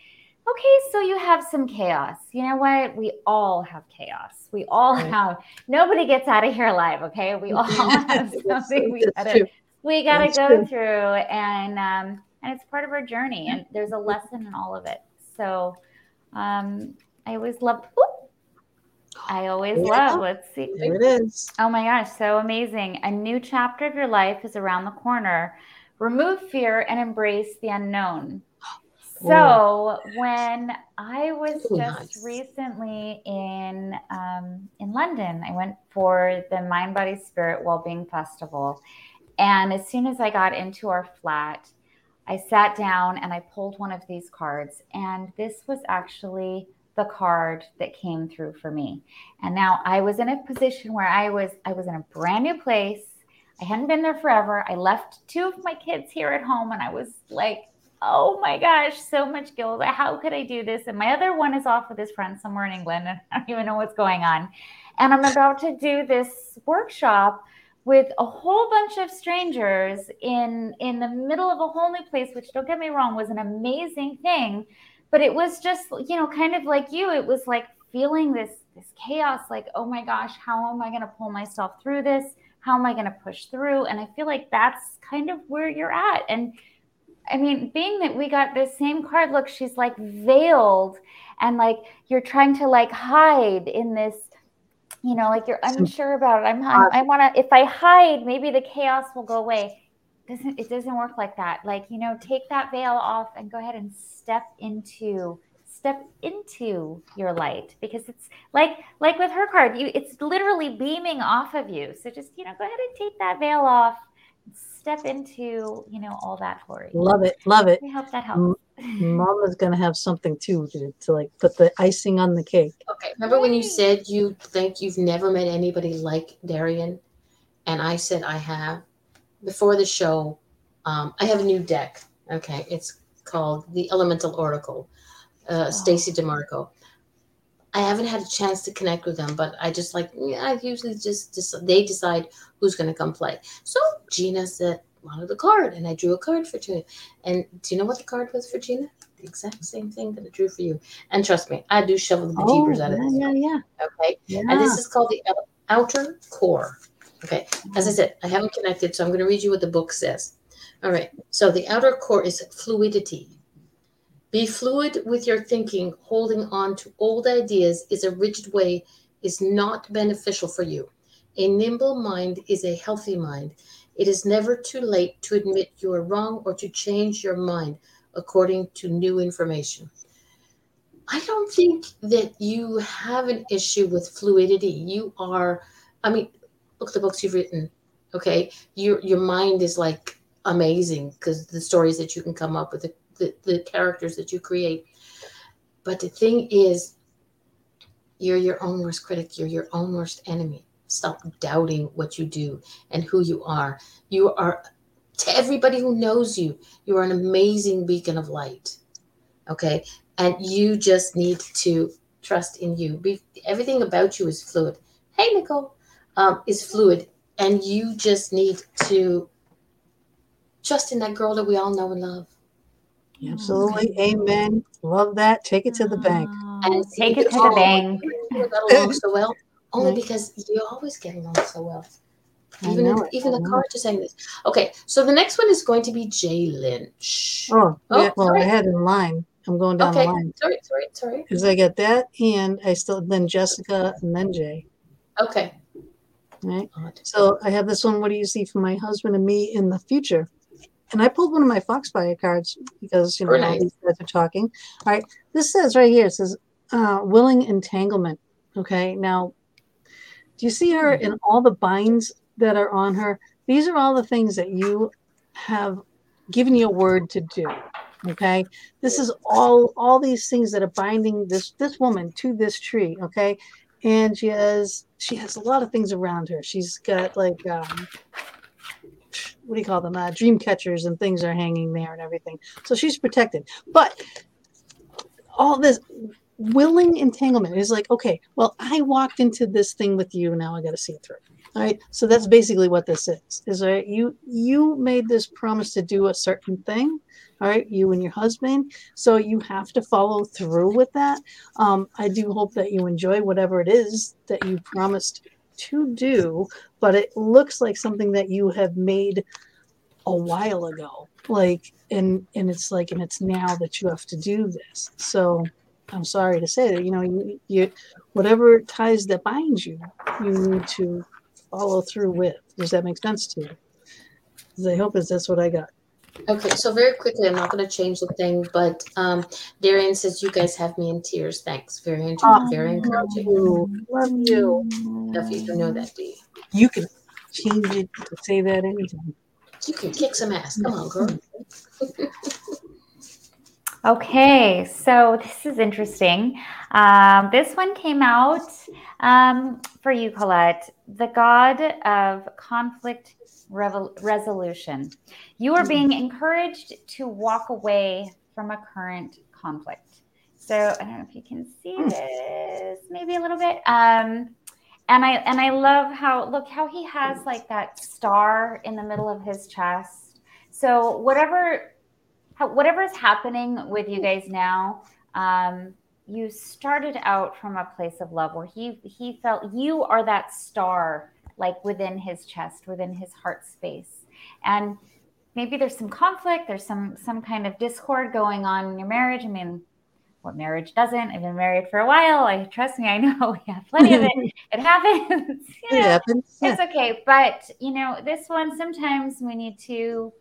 okay, so you have some chaos. You know what? We all have chaos. We all right. have. Nobody gets out of here alive. Okay, we all <laughs> have something we gotta we gotta That's go true. through, and um, and it's part of our journey. And there's a lesson in all of it. So um, I always love. I always yeah. love. Let's see. There it is. Oh my gosh, so amazing! A new chapter of your life is around the corner remove fear and embrace the unknown. So when I was Ooh, just nice. recently in um, in London, I went for the Mind Body Spirit Wellbeing Festival, and as soon as I got into our flat, I sat down and I pulled one of these cards, and this was actually the card that came through for me. And now I was in a position where I was I was in a brand new place. I hadn't been there forever. I left two of my kids here at home, and I was like oh my gosh, so much guilt. How could I do this? And my other one is off with his friend somewhere in England, and <laughs> I don't even know what's going on. And I'm about to do this workshop with a whole bunch of strangers in in the middle of a whole new place, which don't get me wrong, was an amazing thing. But it was just, you know, kind of like you, it was like feeling this this chaos, like, oh my gosh, how am I gonna pull myself through this? How am I gonna push through? And I feel like that's kind of where you're at. And I mean, being that we got this same card, look, she's like veiled and like you're trying to like hide in this, you know, like you're unsure about it. I'm, I'm I want to, if I hide, maybe the chaos will go away. Doesn't it doesn't work like that? Like you know, take that veil off and go ahead and step into step into your light because it's like like with her card, you it's literally beaming off of you. So just you know, go ahead and take that veil off step into you know all that glory Love it. Love it. i hope that helps <laughs> Mama's gonna have something too to, to like put the icing on the cake. Okay. Remember when you said you think you've never met anybody like Darian? And I said I have. Before the show, um, I have a new deck. Okay. It's called the Elemental Oracle, uh, Stacey Demarco. I haven't had a chance to connect with them, but I just like, yeah, I usually just, just they decide who's going to come play. So Gina said, wanted a card, and I drew a card for Gina. And do you know what the card was for Gina? The exact same thing that I drew for you. And trust me, I do shovel the Oh, bejeebers out of yeah, this. yeah, yeah. Okay. yeah. And this is called the outer core. Okay. As I said, I haven't connected, so I'm going to read you what the book says. All right. So the outer core is fluidity. Be fluid with your thinking. Holding on to old ideas is a rigid way is not beneficial for you. A nimble mind is a healthy mind. It is never too late to admit you are wrong or to change your mind according to new information. I don't think that you have an issue with fluidity. You are, I mean, look at the books you've written. Okay, your your mind is like amazing because the stories that you can come up with, the, the, the characters that you create. But the thing is, you're your own worst critic. You're your own worst enemy. Stop doubting what you do and who you are. You are, to everybody who knows you, you are an amazing beacon of light. Okay, and you just need to trust in you. Be, everything about you is fluid. Hey, Nicole, um, is fluid, and you just need to trust in that girl that we all know and love. Absolutely. Amen. Love that. Take it to the bank. And take it to the bank <laughs> You got along so well, only because you always get along so well. Even know it, even the know cards are saying this. Okay, so the next one is going to be Jay Lynch. Oh, Oh, yeah, well, sorry. I had in line. I'm going down okay, the line sorry, sorry, sorry. because I got that, and I still then Jessica and then Jay. Okay. Right. So I have this one. What do you see for my husband and me in the future? And I pulled one of my Foxfire cards because you know nice. these guys are talking. All right, this says right here. It says uh, willing entanglement. Okay, now do you see her in all the binds that are on her? These are all the things that you have given your word to do. Okay, this is all all these things that are binding this this woman to this tree. Okay, and she has she has a lot of things around her. She's got like um, what do you call them? Uh, dream catchers and things are hanging there and everything. So she's protected. But all this willing entanglement is like, okay, well, I walked into this thing with you. Now I got to see it through. All right. So that's basically what this is. Is right. You you made this promise to do a certain thing. All right. You and your husband. So you have to follow through with that. Um, I do hope that you enjoy whatever it is that you promised to do, but it looks like something that you have made a while ago. Like, and and it's like, and it's now that you have to do this. So I'm sorry to say that, you know, you, you whatever ties that binds you, you need to follow through with. Does that make sense to you? I hope is that's what I got. Okay, so very quickly, I'm not going to change the thing, but um, Darian says you guys have me in tears. Thanks, very encouraging. very encouraging. Ooh, love you. If you don't know that, do you? You can change it to say that anytime. You can kick some ass. Come on, girl. <laughs> Okay, so this is interesting. Um, this one came out um, for you, Colette, the god of conflict resolution. You are being encouraged to walk away from a current conflict. So I don't know if you can see this, maybe a little bit. Um, and I and I love how look how he has like that star in the middle of his chest. So whatever whatever is happening with you guys now, um, you started out from a place of love where he he felt you are that star like within his chest, within his heart space, and maybe there's some conflict, there's some some kind of discord going on in your marriage. I mean, what marriage doesn't? I've been married for a while. I trust me, I know <laughs> we have plenty of it. <laughs> it happens. You <laughs> know, it happens. It's okay, but you know, this one sometimes we need to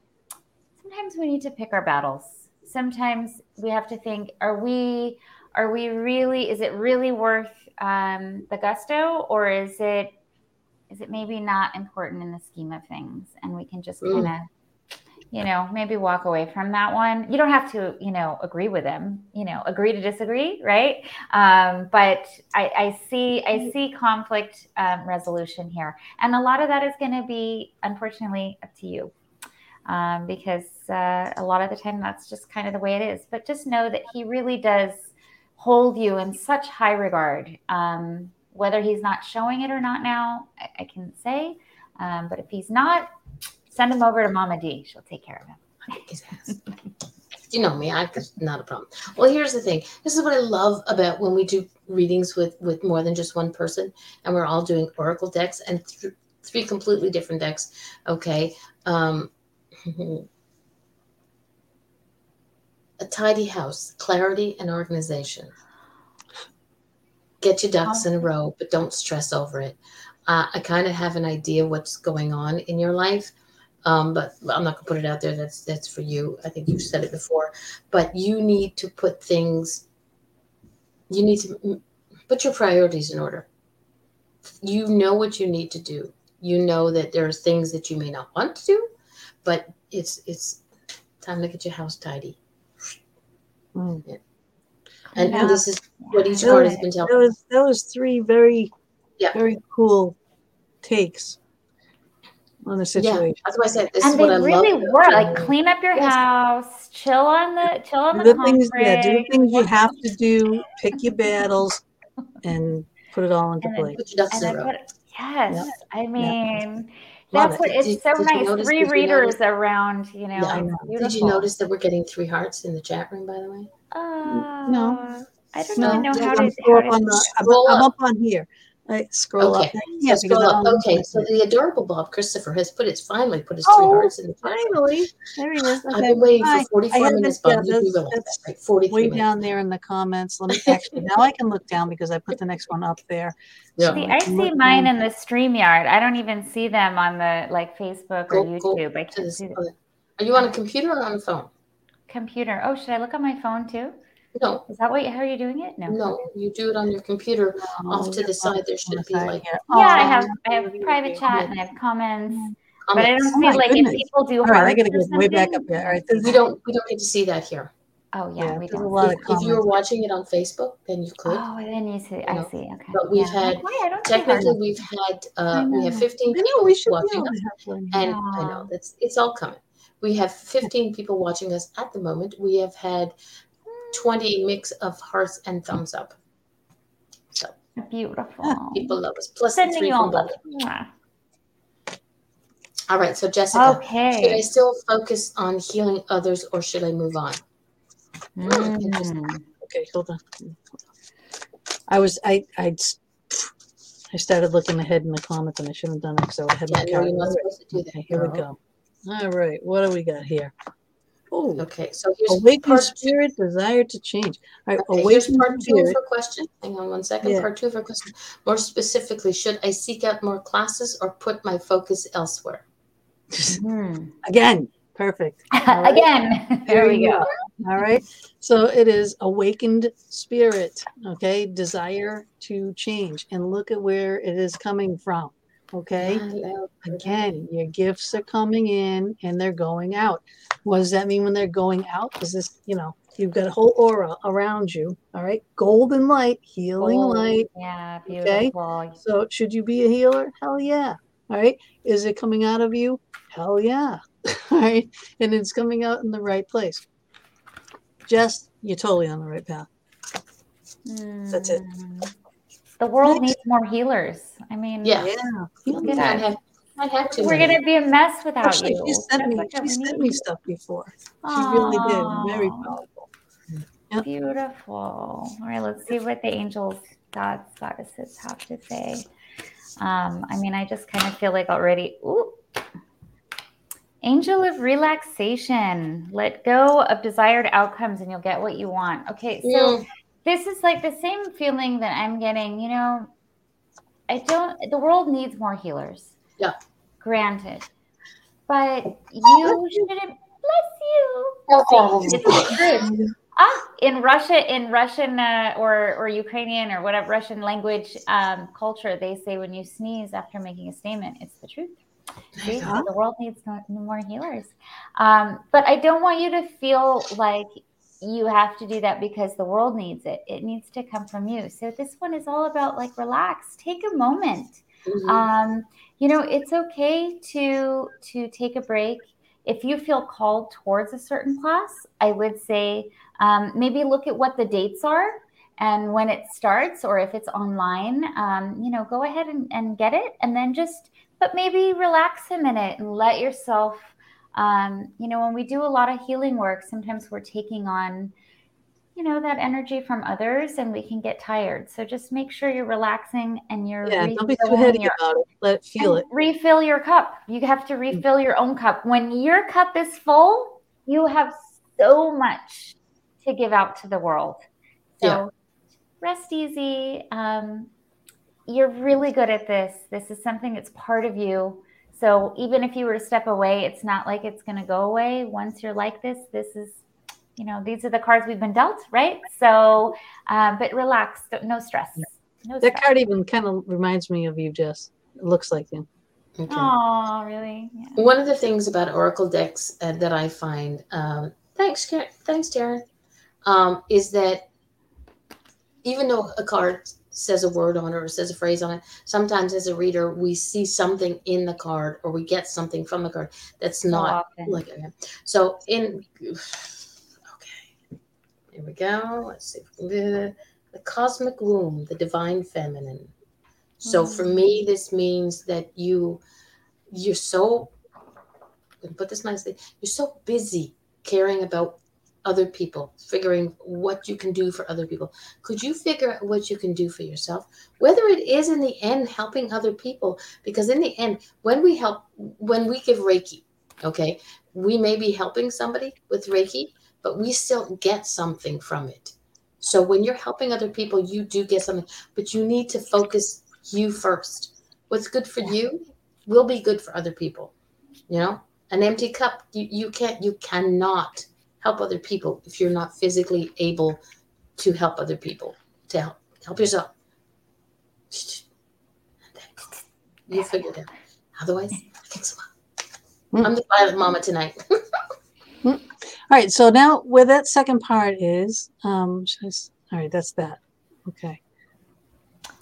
sometimes we need to pick our battles. Sometimes we have to think: Are we? Are we really? Is it really worth um, the gusto, or is it? Is it maybe not important in the scheme of things, and we can just kind of, you know, maybe walk away from that one. You don't have to, you know, agree with them. You know, agree to disagree, right? Um, but I, I, see, I see conflict um, resolution here, and a lot of that is going to be, unfortunately, up to you um, because uh, a lot of the time that's just kind of the way it is. But just know that he really does hold you in such high regard. Whether he's not showing it or not now, I, I can't say. Um, but if he's not, send him over to Mama D. She'll take care of him. <laughs> you know me, I've not a problem. Well, here's the thing. This is what I love about when we do readings with with more than just one person, and we're all doing oracle decks and th- three completely different decks. Okay, um, <laughs> a tidy house, clarity and organization. Get your ducks in a row, but don't stress over it. Uh, I kind of have an idea what's going on in your life, um, but I'm not gonna put it out there. That's that's for you. I think you've said it before, but you need to put things. You need to put your priorities in order. You know what you need to do. You know that there are things that you may not want to do, but it's it's time to get your house tidy. Mm. Yeah. And, Yeah. and this is what each card has been that telling. was that was three very Yeah. very cool takes on the Yeah, situation. that's why I said this and is they what I really love. were like clean up your Yes. house, chill on the chill on Do the, the things, yeah, do the things you have to do. Pick your battles, and put it all into And place. Put your ducks And in a I row. put, yes, I mean, Love that's it. what Did- it's so did nice. notice- Three readers notice- around, you know. Yeah, know. Did you notice that we're getting three hearts in the chat room, by the way? Uh, No. I don't No, even know how I'm, to. scroll How up on to the, I'm, Scroll I'm up. up on here. I scroll Okay, up. Yeah, because scroll I up. don't Okay, so the adorable Bob Christopher has put his finally put his three Oh, hearts in the chat finally, there he is. I've been waiting Hi. for 44 minutes, it, yeah, Bob. You do that's- that's right? 43 way minutes. down there in the comments. Let me actually now I can look down because I put the next one up there. Yeah. See, I I see mine down. in the stream yard. I don't even see them on the like Facebook or Go- go YouTube. I can't see the other- Are you on a computer or on a phone? Computer. Oh, should I look on my phone too? No, Is that what? How are you doing it? No. no. You do it on your computer. Off to the side, there should be like Yeah, I have I have private cute. chat and I have comments, but I don't Oh see my like goodness. if people do All right, I hearts gotta or go way back up something. there. All right, We don't we don't get to see that here. Oh yeah, yeah, we there's a don't. lot If, of if you were watching it on Facebook, then you could. Oh, then you see. I know, see. Okay. but we've yeah. had- Like, wait, I don't see Technically, we've had uh, we have 15 I people should be watching us, to have one. and I know that's it's all coming. We have 15 people watching us at the moment. We have had 20 mix of hearts and thumbs up. So Beautiful. people love us. Plus the Sending three you all love. All right, so Jessica, should I still focus on healing others or should I move on? Mm. Okay, hold on. I was I I I started looking ahead in the comments and I shouldn't have done it because I had Yeah, my no, you're not supposed to do that. Okay, here we go. All right, what do we got here? Oh, Okay, so here's awakened part two. spirit, desire to change. All right, Okay, here's awakened part two of spirit. her question. Hang on one second. Yeah. Part two of her question. More specifically, should I seek out more classes or put my focus elsewhere? Mm. Again, Perfect. right. <laughs> Again, there, we go. go. All right. So it is awakened spirit, okay? Desire to change. And look at where it is coming from. Okay. Again, your gifts are coming in and they're going out. What does that mean when they're going out? Because this, you know, you've got a whole aura around you. All right. Golden light, healing Gold. light. Yeah, beautiful. Okay. So should you be a healer? Hell yeah. All right. Is it coming out of you? Hell yeah. <laughs> All right. And it's coming out in the right place. Just you're totally on the right path. That's it. Hmm. The world needs more healers. I mean, Yeah. Yeah. Look at I'd have, I'd have to. We're gonna be a mess without Actually, you. she sent me she sent me stuff before. She really did. Very Aw, powerful. Beautiful. All right, let's see what the angels, gods, goddesses have to say. Um, I mean, I just kind of feel like already. Ooh. Angel of relaxation. Let go of desired outcomes and you'll get what you want. Okay, so Mm. This is like the same feeling that I'm getting. You know, I don't, the world needs more healers. Yeah. Granted. But you shouldn't, bless you. Truth. Ah, in Russia, in Russian uh, or or Ukrainian or whatever Russian language um, culture, they say when you sneeze after making a statement, it's the truth. See, the world needs more healers. Um, but I don't want you to feel like you have to do that because the world needs it. It needs to come from you. So this one is all about like relax, take a moment. Mhm. Um, you know, it's okay to to take a break. If you feel called towards a certain class, I would say um, maybe look at what the dates are and when it starts, or if it's online. Um, you know, go ahead and, and get it, and then just but maybe relax a minute and let yourself. Um, you know, when we do a lot of healing work, sometimes we're taking on you know that energy from others and we can get tired. So just make sure you're relaxing and you're Yeah, don't be too heady your- about it. Let feel it. refill your cup. You have to refill your own cup. When your cup is full you have so much to give out to the world. So Yeah. rest easy. Um, you're really good at this. This is something that's part of you so even if you were to step away it's not like it's going to go away once you're like this this is you know these are the cards we've been dealt right so um, but relax no stress no That stress. card even kind of reminds me of you, Jess. It looks like you. Okay. oh really yeah. One of the things about Oracle decks uh, that I find, um, thanks, Karen, thanks, Darren, um, is that even though a card says a word on it or says a phrase on it, sometimes as a reader we see something in the card or we get something from the card that's So not often. like okay. So in okay, here we go. Let's see if we can do the, the cosmic womb, the divine feminine. So hmm. for me, this means that you you're so put this nicely, you're so busy caring about other people, figuring what you can do for other people. Could you figure out what you can do for yourself? Whether it is in the end helping other people, because in the end, when we help, when we give Reiki, okay, we may be helping somebody with Reiki, but we still get something from it. So when you're helping other people, you do get something, but you need to focus you first. What's good for you will be good for other people. You know, an empty cup, you, you can't, you cannot help other people if you're not physically able to help other people. To help, help yourself. You figure it out. Otherwise, I can swap. I'm the violent mama tonight. <laughs> All right. So now where that second part is, um, should I s- all right, that's that. Okay.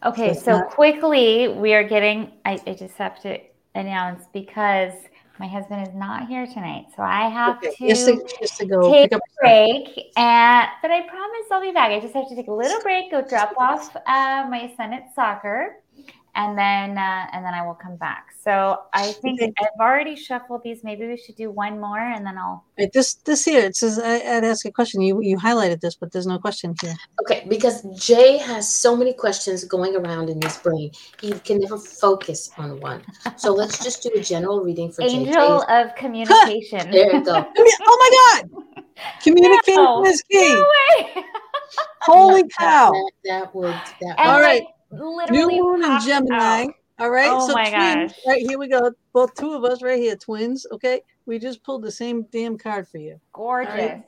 Okay, it's so not- quickly we are getting. I, I just have to announce because my husband is not here tonight, so I have Okay. to Just to, just to go take a break. And but I promise I'll be back. I just have to take a little break, go drop off uh, my son at soccer, and then uh, and then I will come back. So I think I've already shuffled these. Maybe we should do one more, and then I'll. Right, this this here it says I, I'd ask a question. You you highlighted this, but there's no question here. Okay, because Jay has so many questions going around in his brain, he can never focus on one. So let's just do a general reading for Jay. Angel Jay. of communication. There you go. <laughs> Oh my God! Communication No. is key. No way. Holy cow! That, that would that. Would- right. like, literally New moon and Gemini. out. All right. Oh so my twins. gosh. Right here we go. Both two of us right here, twins. Okay. we just pulled the same damn card for you. Gorgeous. Right.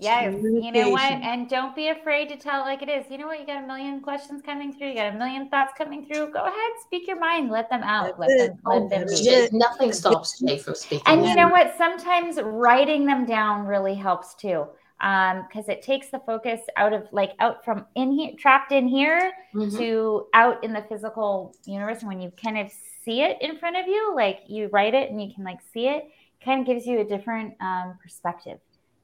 Yes. You know what? And don't be afraid to tell it like it is. You know what? You got a million questions coming through. You got a million thoughts coming through. Go ahead, speak your mind. Let them out. That's let it. them let Oh, them that's be. it. Jay, nothing stops Jay from speaking. And you know what? Sometimes writing them down really helps too. Um, because it takes the focus out of like out from in here, trapped in here Mhm. to out in the physical universe. And when you kind of see it in front of you, like you write it and you can like see it, kind of gives you a different um, perspective.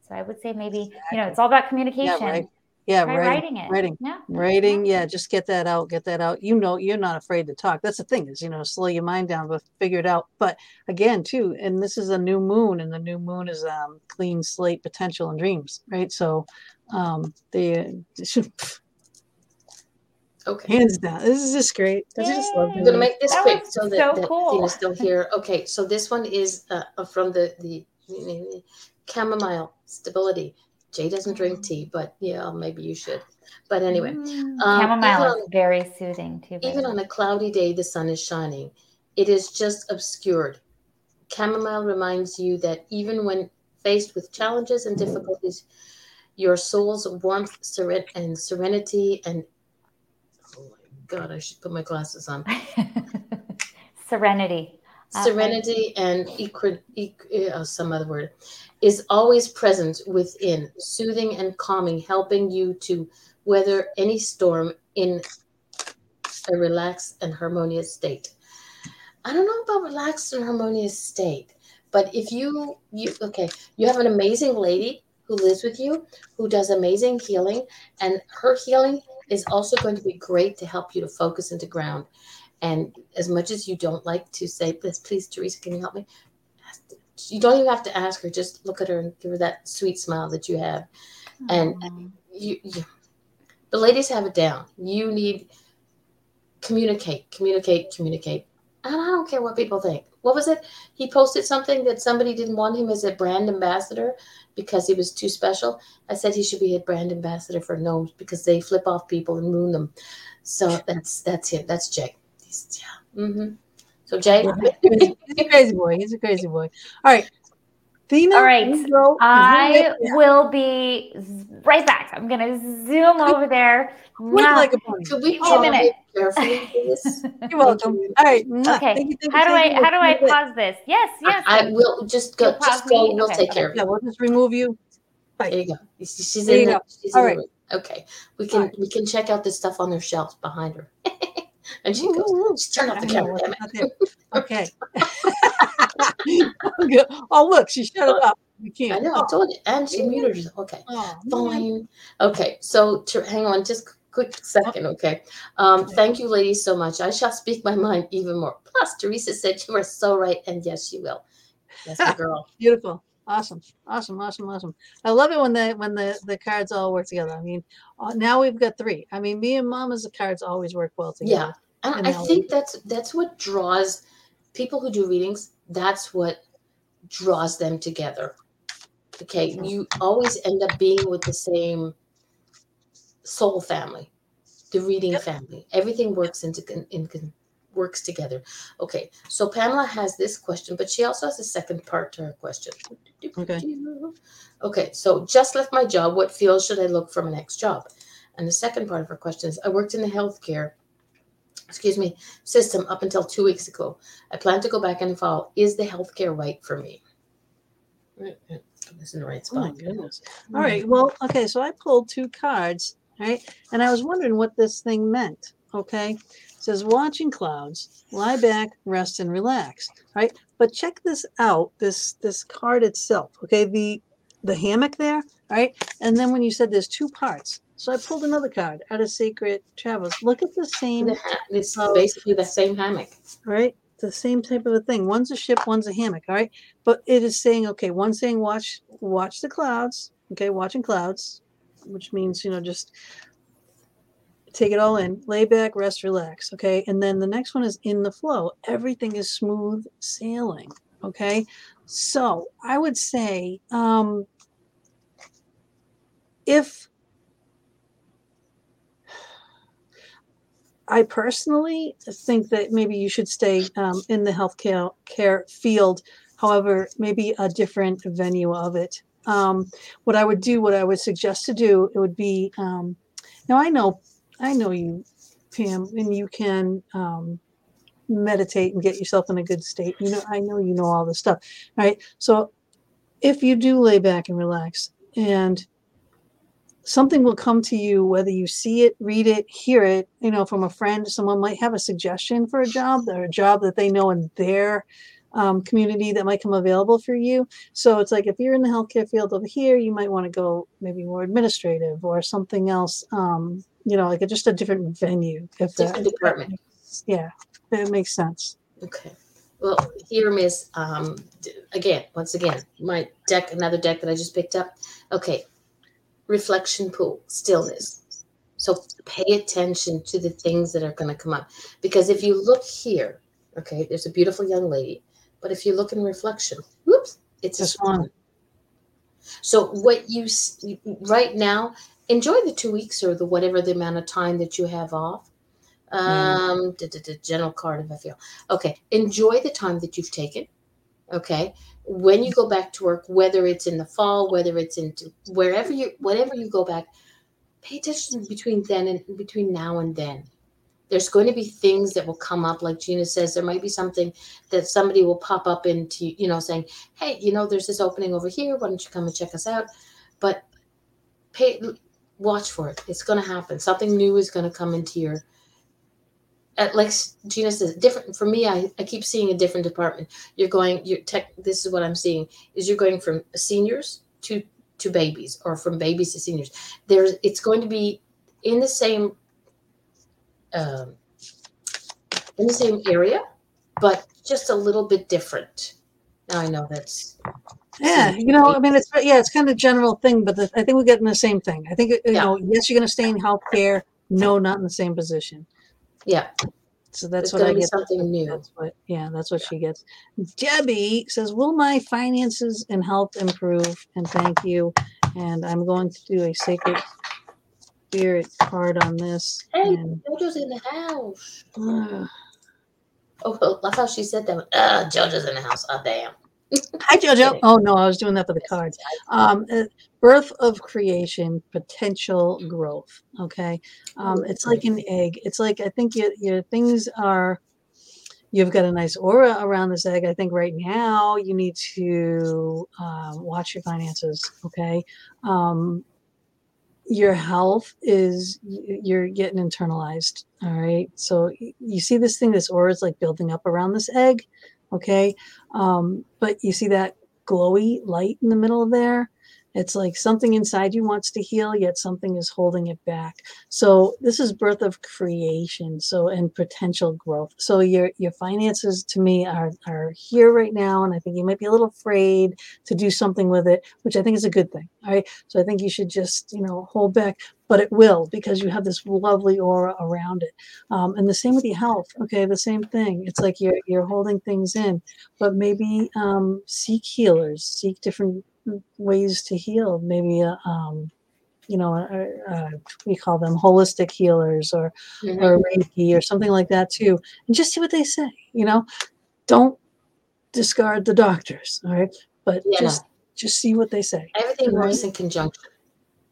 So I would say maybe, you know, it's all about communication. Yeah, right. Yeah, Try writing. writing it. writing. Yeah. Writing, yeah, just get that out, get that out. You know, you're not afraid to talk. That's the thing is, you know, slow your mind down, but figure it out. But again, too, and this is a new moon, and the new moon is um clean slate potential and dreams, right? So, um, the Okay. hands down, this is just great. I just love Yay. I'm gonna make this That quick so that, so that cool. Tina's still here. Okay, so this one is uh, from the the chamomile stability. Jay doesn't drink tea, but yeah, maybe you should. But anyway, Mm. um, chamomile is very soothing too. by even on a cloudy day, the sun is shining. It is just obscured. Chamomile reminds you that even when faced with challenges and difficulties, your soul's warmth, seren- and serenity, and oh my god, I should put my glasses on. <laughs> Serenity. Uh, serenity and equi- equi- uh, some other word is always present within soothing and calming helping you to weather any storm in a relaxed and harmonious state. I don't know about relaxed and harmonious state but if you you okay you have an amazing lady who lives with you who does amazing healing and her healing is also going to be great to help you to focus into ground and as much as you don't like to say, this, please, Teresa, can you help me? You don't even have to ask her. Just look at her and give her that sweet smile that you have. And you, you the ladies have it down. You need communicate, communicate, communicate. And I don't care what people think. What was it? He posted something that somebody didn't want him as a brand ambassador because he was too special. I said he should be a brand ambassador for gnomes because they flip off people and ruin them. So that's that's him. That's Jay. He's, yeah. Mm-hmm. So Jay, He's a crazy boy. He's a crazy boy. All right. Thina, All right, go. I will be right back. I'm gonna zoom over there. Quick Mwah. like a bunny. could we Give me a minute. it? <laughs> You're welcome. All right. Okay. Thank you, thank you, How do I how do I That's it. pause this? Yes, yes. I, I will just go. You'll Just go. me? We'll Okay, take care of Yeah, we'll just remove you. There you go. She's There in you the. go. She's All in right. the room. Okay, we can All we can check out the stuff on their shelves behind her. <laughs> and she goes, just turn off the camera, damn it. Okay. <laughs> Oh, look, she shut it up. We can't. I know. I told you, and she muted herself. Okay. Oh. Fine. Okay, so to, hang on just quick second, okay? Um, thank you, ladies, so much. I shall speak my mind even more. Plus, Teresa said you are so right, and yes, she will. That's my <laughs> girl. Beautiful. Awesome. Awesome. Awesome. Awesome. I love it when the when the the cards all work together. I mean, uh, now we've got three. I mean, me and Mama's cards always work well together. And And I think that's that's what draws people who do readings. That's what draws them together. Okay, you always end up being with the same soul family, the reading Yep. family. Everything works into in, con- works together. Okay, so Pamela has this question, but she also has a second part to her question. Okay. Okay, so just left my job. What field should I look for my next job? And the second part of her question is I worked in the healthcare, excuse me, system up until two weeks ago. I plan to go back in the fall. Is the healthcare right for me? Right. This in the right Oh spot. goodness. All right. Well, okay. So I pulled two cards, right? And I was wondering what this thing meant. Okay. Says watching clouds, lie back, rest, and relax. Right. But check this out. This this card itself. Okay. The the hammock there. Right. And then when you said there's two parts. So I pulled another card out of Sacred Travels. Look at the same The ha- It's basically the same hammock. right? The same type of a thing. One's a ship, one's a hammock, all right? But it is saying, okay, one's saying watch watch the clouds, okay, watching clouds, which means, you know, just take it all in, lay back, rest, relax, okay? And then the next one is in the flow. Everything is smooth sailing, okay? So I would say um if I personally think that maybe you should stay um, in the healthcare care field However, maybe a different venue of it. Um, what I would do, what I would suggest to do, it would be um, now I know I know you, Pam, and you can um, meditate and get yourself in a good state. You know, I know you know all this stuff, right? So if you do lay back and relax and something will come to you whether you see it read it hear it you know from a friend someone might have a suggestion for a job or a job that they know in their um, community that might come available for you so it's like if you're in the healthcare field over here you might want to go maybe more administrative or something else um, you know like a, just a different venue if Different that, department. yeah that makes sense Okay. Well, here, Miss. Um, again, once again, my deck, another deck that I just picked up. Okay. Reflection pool, stillness. So pay attention to the things that are going to come up. Because if you look here, okay, there's a beautiful young lady. But if you look in reflection, whoops, it's a Just one. swan. So what you right now, enjoy the two weeks or the whatever the amount of time that you have off. Um, d- d- d- general card if I feel okay. Enjoy the time that you've taken. Okay, when you go back to work, whether it's in the fall, whether it's into wherever you, whatever you go back, pay attention between then and between now and then. There's going to be things that will come up, like Gina says. There might be something that somebody will pop up into, you know, saying, "Hey, you know, there's this opening over here. Why don't you come and check us out?" But pay, watch for it. It's going to happen. Something new is going to come into your uh, like Gina says, different for me. I, I keep seeing a different department. You're going. You're tech. This is what I'm seeing. Is you're going from seniors to to babies, or from babies to seniors. There's. It's going to be in the same. Um, in the same area, but just a little bit different. Now I know that's Yeah, you know, I mean, it's yeah, it's kind of a general thing, but the, I think we're getting the same thing. I think you Yeah. know, yes, you're going to stay in healthcare. No, not in the same position. yeah. So that's It's what I get. something new. That's what, yeah, that's what she gets. Debbie says, "Will my finances and health improve?" And thank you. And I'm going to do a sacred spirit card on this. Hey, And, JoJo's in the house. uh, Oh, I thought she said that. Uh, JoJo's in the house. Oh, damn. <laughs> hi, Jojo. Oh no, I was doing that for the cards. Um, uh, birth of creation, potential growth. Okay, um, it's like an egg. It's like I think your your things are. You've got a nice aura around this egg. I think right now you need to um, watch your finances. Okay, um, your health is you're getting internalized. All right, so you see this thing, this aura is like building up around this egg. Okay, um, but you see that glowy light in the middle there it's like something inside you wants to heal yet something is holding it back. So this is birth of creation so and potential growth. So your your finances to me are are here right now and i think you might be a little afraid to do something with it which i think is a good thing all right? So i think you should just you know hold back but it will because you have this lovely aura around it. Um, and the same with your health okay the same thing. It's like you're you're holding things in but maybe um, seek healers, seek different ways to heal. Maybe, uh, um, you know, uh, uh, we call them holistic healers or Mhm. or Reiki or something like that too, and just see what they say. You know, don't discard the doctors, all right? But Yeah, just just see what they say. Everything works in conjunction.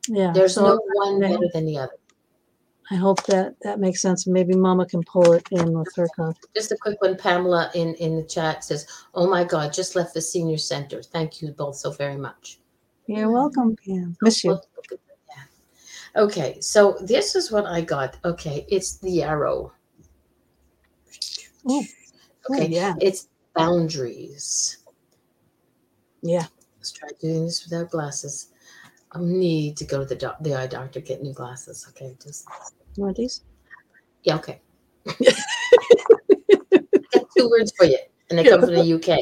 Yeah. There's no one better than the other. I hope that that makes sense. Maybe Mama can pull it in with her card. Just a quick one. Pamela in, in the chat says, Oh my God, just left the senior center. Thank you both so very much. You're welcome, Pam. Miss you. Look- look at that. Okay, so this is what I got. Okay, it's the yarrow. Ooh. Okay, Ooh, yeah. it's boundaries. Yeah. Let's try doing this without glasses. I need to go to the doc- the eye doctor get new glasses. Okay, just You want these? yeah, okay. <laughs> I two words for you, and they come from the UK.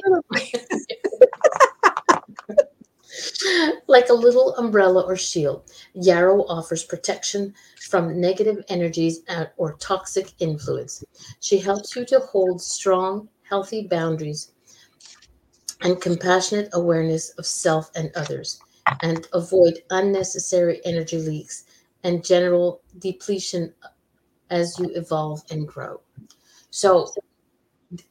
<laughs> like a little umbrella or shield, Yarrow offers protection from negative energies and- or toxic influence. She helps you to hold strong, healthy boundaries and compassionate awareness of self and others, and avoid unnecessary energy leaks and general depletion as you evolve and grow. So,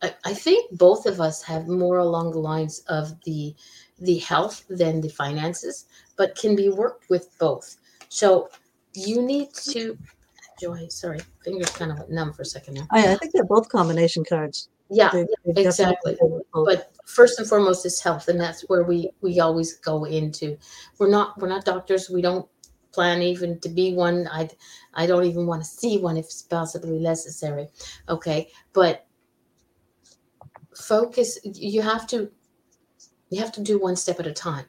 I, I think both of us have more along the lines of the the health than the finances, but can be worked with both. So you need to Joy, sorry, fingers kind of went numb for a second now. I, I think they're both combination cards. Yeah, They- they exactly. definitely work both. but first and foremost is health and that's where we we always go into we're not we're not doctors we don't plan even to be one. I i don't even want to see one if it's possibly necessary okay? But focus you have to you have to do one step at a time.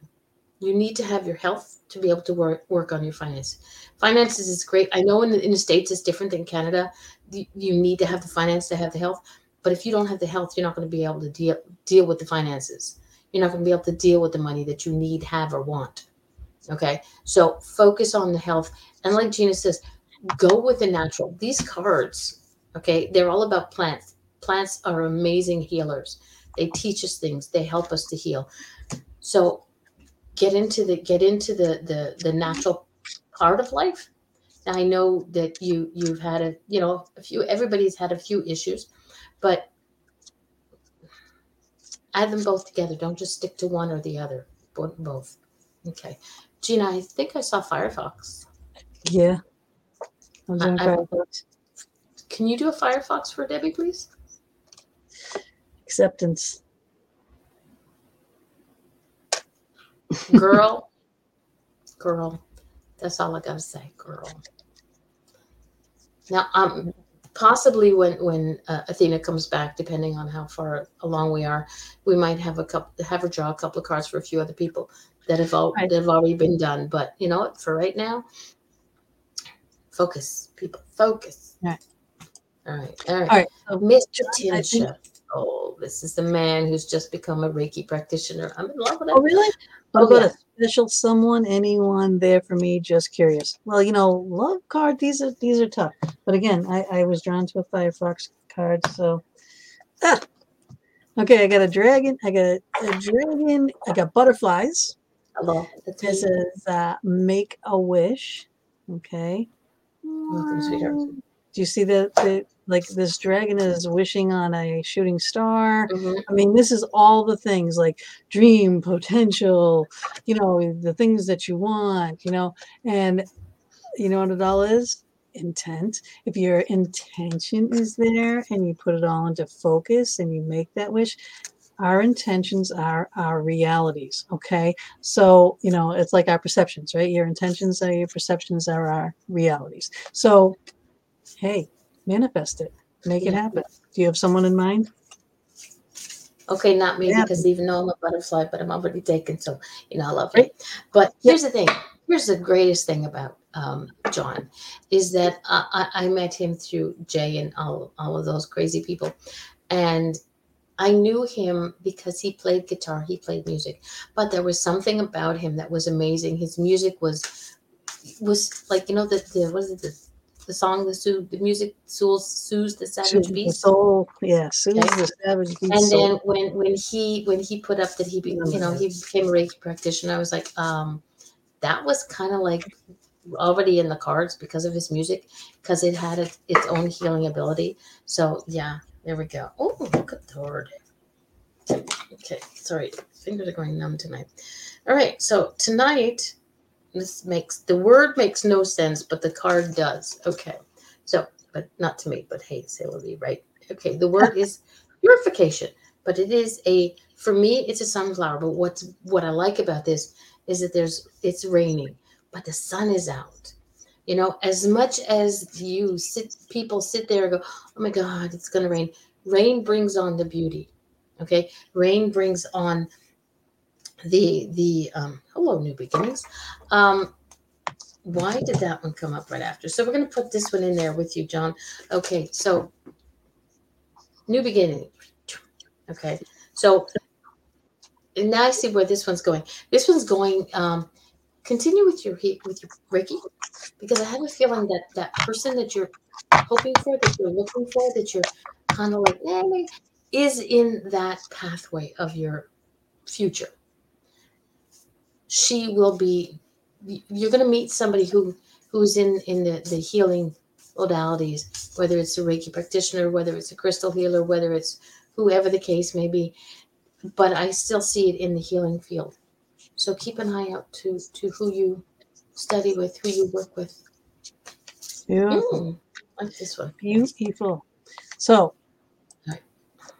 You need to have your health to be able to work work on your finance finances is great. I know in the, in the states it's different than canada. You, you need to have the finance to have the health but if you don't have the health, you're not going to be able to deal deal with the finances. You're not going to be able to deal with the money that you need, have, or want. Okay, so focus on the health, and like Gina says, go with the natural. These cards, okay, they're all about plants. Plants are amazing healers. They teach us things. They help us to heal. So get into the get into the the the natural part of life. Now, I know that you you've had a you know a few. Everybody's had a few issues but add them both together. Don't just stick to one or the other. Bo- Both. Okay. Gina, I think I saw Firefox. yeah. I'm doing I- I- Firefox. Can you do a Firefox for Debbie, please? acceptance. Girl. <laughs> girl. That's all I gotta say, girl. Now, um, possibly when when uh, Athena comes back, depending on how far along we are, we might have a couple have her draw a couple of cards for a few other people that have all Right. that have already been done. But you know what? For right now, focus, people, focus. Right. All right. All right. All right. So Mr. I think- Oh, this is the man who's just become a Reiki practitioner. I'm in love with Oh, really? What Oh, about yeah. a special someone? Anyone there for me? Just curious. Well, you know, love card. These are these are tough. But again, I, I was drawn to a Firefox card, so. Ah. Okay, I got a dragon. I got a dragon. I got butterflies. Hello. This is uh, make a wish. Okay. Welcome, sweetheart. Do you see that? The, like this dragon is wishing on a shooting star. Mhm. I mean, this is all the things like dream, potential, you know, the things that you want, you know, and you know what it all is? Intent. If your intention is there and you put it all into focus and you make that wish, our intentions are our realities. Okay. So, you know, it's like our perceptions, right? Your intentions are your perceptions are our realities. So, hey, manifest it, make it happen. Do you have someone in mind? Okay, not me Yeah. because even though I'm a butterfly, but I'm already taken, so you know I love you. But here's the thing. Here's the greatest thing about um, John is that I, I I met him through Jay and all all of those crazy people, and I knew him because he played guitar, he played music, but there was something about him that was amazing. His music was was like you know the the what is it the, the song the Sue the music soothes soothes the savage beast. soul, yeah, soothes Okay. the savage beast. and soul. then when when he when he put up that he be, you know he became a reiki practitioner i was like um that was kind of like already in the cards because of his music because it had a, its own healing ability so yeah there we go. Oh look at the word okay sorry fingers are going numb tonight. All right so tonight this makes the word makes no sense but the card does. Okay so but not to me but hey Sylvie, right okay the word <laughs> is purification but it is a for me it's a sunflower but what's what i like about this is that there's it's raining but the sun is out you know as much as you sit people sit there and go oh my god it's going to rain. Rain brings on the beauty okay? Rain brings on the the um hello new beginnings. Um why did that one come up right after? So we're going to put this one in there with you john. Okay so new beginning okay? So and now i see where this one's going. This one's going um continue with your with your reiki because i have a feeling that that person that you're hoping for that you're looking for that you're kind of like eh, is in that pathway of your future she will be you're going to meet somebody who who's in in the the healing modalities, whether it's a Reiki practitioner, whether it's a crystal healer, whether it's whoever the case may be. But I still see it in the healing field. So keep an eye out to to who you study with, who you work with. Beautiful. Mm, like this one. Beautiful. So, Right.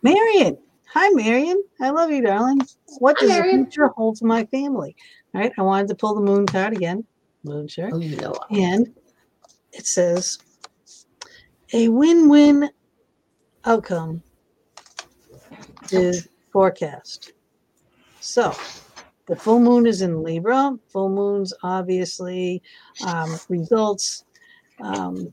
Marion. Hi, Marion. I love you, darling. What Hi, does the future hold for my family? All right. I wanted to pull the moon card again. Moon chart. Oh, you know. And it says a win win outcome is forecast. So the full moon is in Libra. Full moons obviously um, results. Um,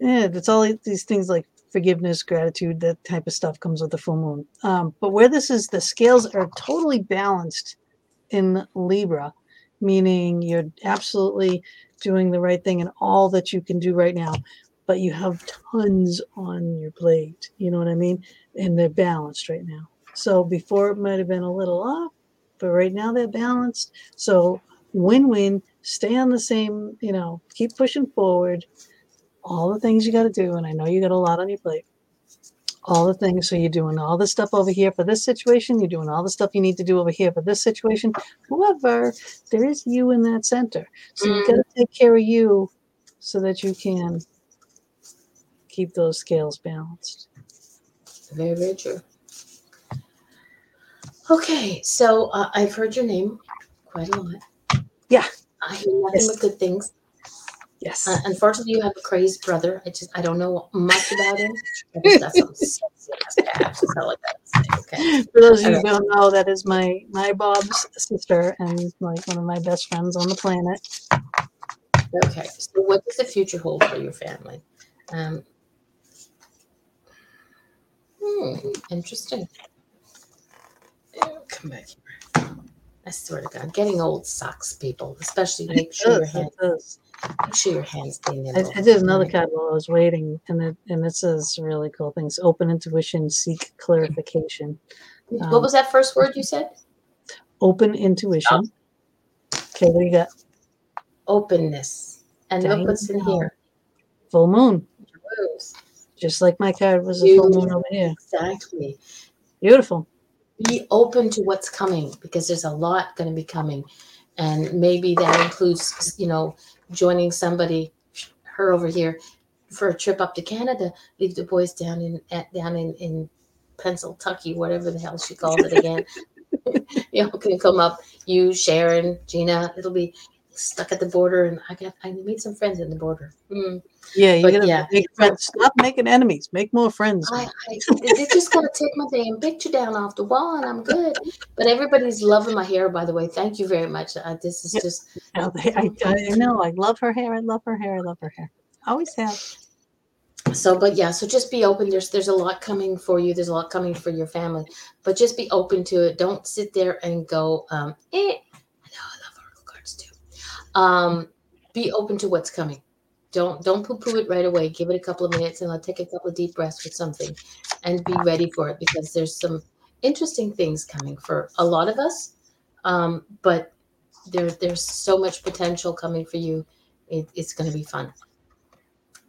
yeah, it's all these things like forgiveness, gratitude, that type of stuff comes with the full moon. Um, but where this is, the scales are totally balanced in Libra, meaning you're absolutely doing the right thing and all that you can do right now, but you have tons on your plate. You know what I mean? And they're balanced right now. So before it might have been a little off, but right now they're balanced. So win win, stay on the same, you know, keep pushing forward. All the things you got to do. And I know you got a lot on your plate. All the things. So you're doing all the stuff over here for this situation. You're doing all the stuff you need to do over here for this situation. However, there is you in that center. So you got to mm. take care of you so that you can keep those scales balanced. Very, very true. Okay, so uh, I've heard your name quite a lot. Yeah. I hear nothing Yes. but good things. Yes. Uh, unfortunately, you have a crazy brother. I just I don't know much about him. I just got some sexy ass calves. That's all <laughs> I gotta say. Okay. For those of you who don't know, that is my my Bob's sister and like one of my best friends on the planet. Okay. So, what does the future hold for your family? Um, hmm, interesting. Oh, Come back here. I swear to God, getting old sucks, people. Especially make sure your It hand, does. make sure your hands stay I, nimble. I did another card while I was waiting, and it and it says really cool things: open intuition, seek clarification. What Um, was that first word you said? Open intuition. Okay, what do you got? Openness. And look Dang what's in here. Full moon, Rose. just like my card was a full moon over here. Exactly. Beautiful. Be open to what's coming because there's a lot going to be coming. And maybe that includes, you know, joining somebody, her over here, for a trip up to Canada. Leave the boys down in at, down in in Pennsylvania, whatever the hell she calls it again. <laughs> <laughs> you know, can come up. You, Sharon, Gina. It'll be stuck at the border, and I got I made some friends in the border. Mm. Yeah, you But yeah. make friends. Stop making enemies. Make more friends. I, I they just gotta take my damn picture down off the wall, and I'm good. But everybody's loving my hair, by the way. Thank you very much. Uh, this is Yep. just Now, they- I, I know. I love her hair. I love her hair. I love her hair. Always have. so. But yeah, so just be open. There's there's a lot coming for you. There's a lot coming for your family. But just be open to it. Don't sit there and go, um, eh. I know I love oracle cards too. Um, be open to what's coming. Don't don't poo poo it right away. Give it a couple of minutes and I'll take a couple of deep breaths with something, and be ready for it because there's some interesting things coming for a lot of us. Um, but there there's so much potential coming for you. It, it's going to be fun.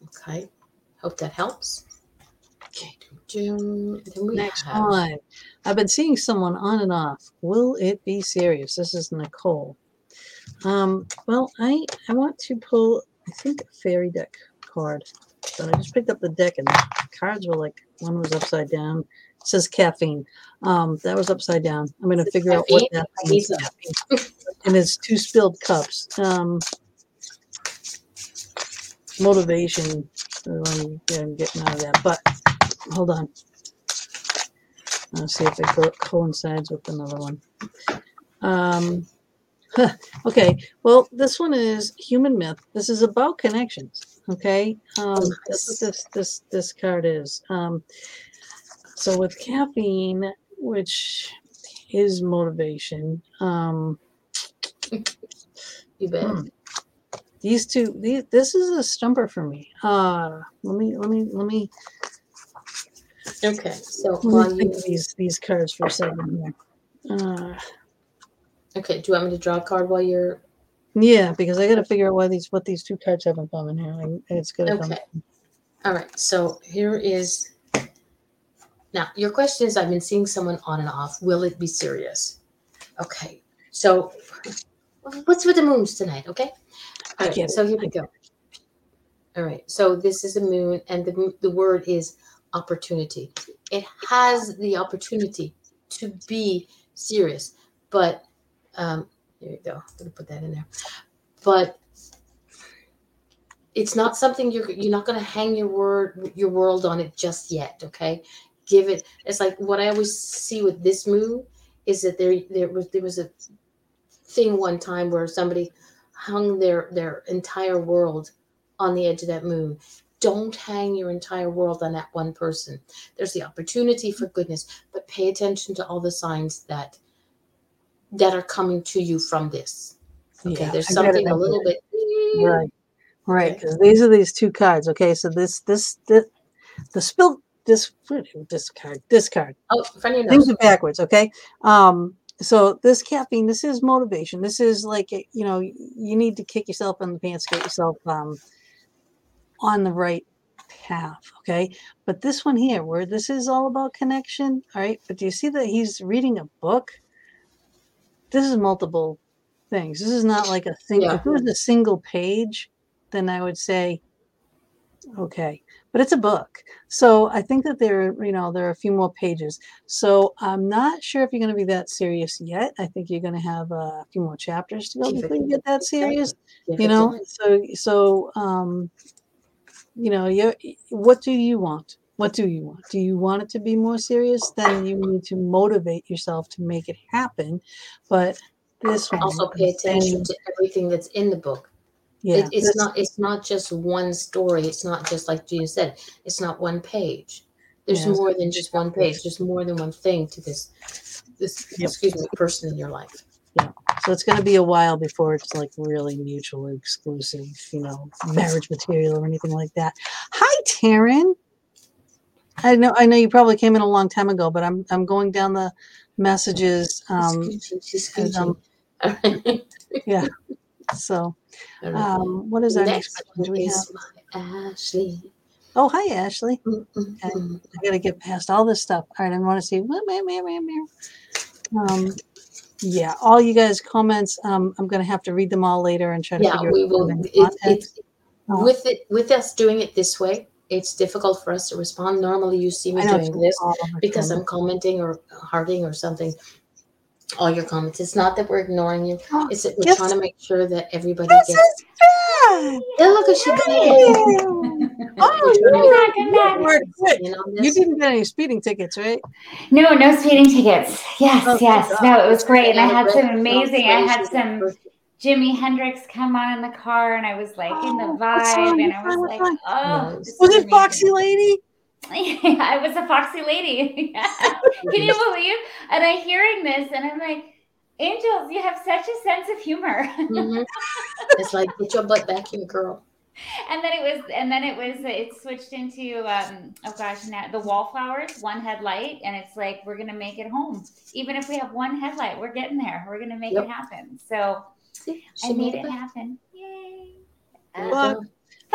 Okay, hope that helps. Okay. Next have- one. I've been seeing someone on and off. Will it be serious? This is Nicole. Um, well, I I want to pull I think a fairy deck card. But I just picked up the deck and the cards were like one was upside down. It says caffeine. Um, that was upside down. I'm gonna figure out what that means. <laughs> and it's two spilled cups. Um, motivation. I'm, I'm getting out of that, but hold on. I'll see if it coincides with another one. Um, <laughs> okay, well, this one is human myth. This is about connections. Okay, um, Oh, this is this this this card is. Um, so with caffeine, which is motivation. Um, You bet. Hmm. these two these, this is a stumper for me uh let me let me let me Okay, so let me you think of these these cards for a second here uh okay, do you want me to draw a card while you're Yeah, because I got to figure out why these what these two cards have in common here. and it's good. Okay. All right. So here is now your question is I've been seeing someone on and off. Will it be serious? Okay. So what's with the moons tonight? Okay. All right. get So here we go. All right. So this is a moon, and the the word is opportunity. It has the opportunity to be serious, but um, there you go. I'm gonna put that in there. But it's not something you're you're not gonna hang your word your world on it just yet. Okay, give it. It's like what I always see with this moon is that there there was there was a thing one time where somebody hung their their entire world on the edge of that moon. Don't hang your entire world on that one person. There's the opportunity for goodness, but pay attention to all the signs that that are coming to you from this. Okay, Yeah, there's I get it, something a little bit Right. Right. Okay. Because these are these two cards. Okay. So this this this the spill this this card this card Oh, funny enough. things are backwards okay um so this caffeine this is motivation this is like you know you need to kick yourself in the pants get yourself um on the right path okay but this one here where this is all about connection all right but do you see that he's reading a book this is multiple things. This is not like a thing Yeah. if it was a single page then i would say okay but it's a book. So i think that there are you know there are a few more pages. So i'm not sure if you're going to be that serious yet. I think you're going to have a few more chapters to go before you get that serious you know? so so um you know you what do you want what do you want do you want it to be more serious then you need to motivate yourself to make it happen but this one also pay attention to everything that's in the book. yeah it, it's not it's not just one story. It's not just like Gina said. It's not one page. There's Yeah. more than just one page. There's more than one thing to this this Yep. excuse me person in your life. Yeah. So it's going to be a while before it's like really mutually exclusive, you know, marriage material or anything like that. Hi, Taryn. I know, I know you probably came in a long time ago, but I'm I'm going down the messages. Um, she's um, <laughs> All right. so, um, what is our next Next question? Do we have? Ashley. Oh, hi, Ashley. Mm, mm, Okay. mm. I got to get past all this stuff. All right, I want to see. Um, yeah, all you guys' comments. Um, I'm going to have to read them all later and try to Yeah, figure we out will. It, it, with it with us doing it this way, it's difficult for us to respond. Normally, you see me doing this because. I'm commenting or hearting or something. All your comments. It's not that we're ignoring you. Oh, It's that we're Yes. trying to make sure that everybody This gets. is Fran. Yeah, look at she did it. <laughs> Oh, We're trying to you make Come back, come were quick. in on You didn't get any speeding tickets, right? No, no speeding tickets. Yes, Oh, yes. No, it was great. And I had some amazing, I had some first- Jimi Hendrix come on in the car and I was like in the Oh, song? vibe and I was What like, song? oh, Nice. Was it Foxy. Lady? Yeah, <laughs> I was a foxy lady. <laughs> Can you believe? And I'm hearing this and I'm like, Angels, you have such a sense of humor. Mhm. <laughs> It's like get your butt back here, girl. and then it was and then it was it switched into um oh gosh now the wallflowers one headlight and it's like we're gonna make it home even if we have one headlight we're getting there we're gonna make Yep. it happen so See, i she made made it it. happen yay There you Well, go.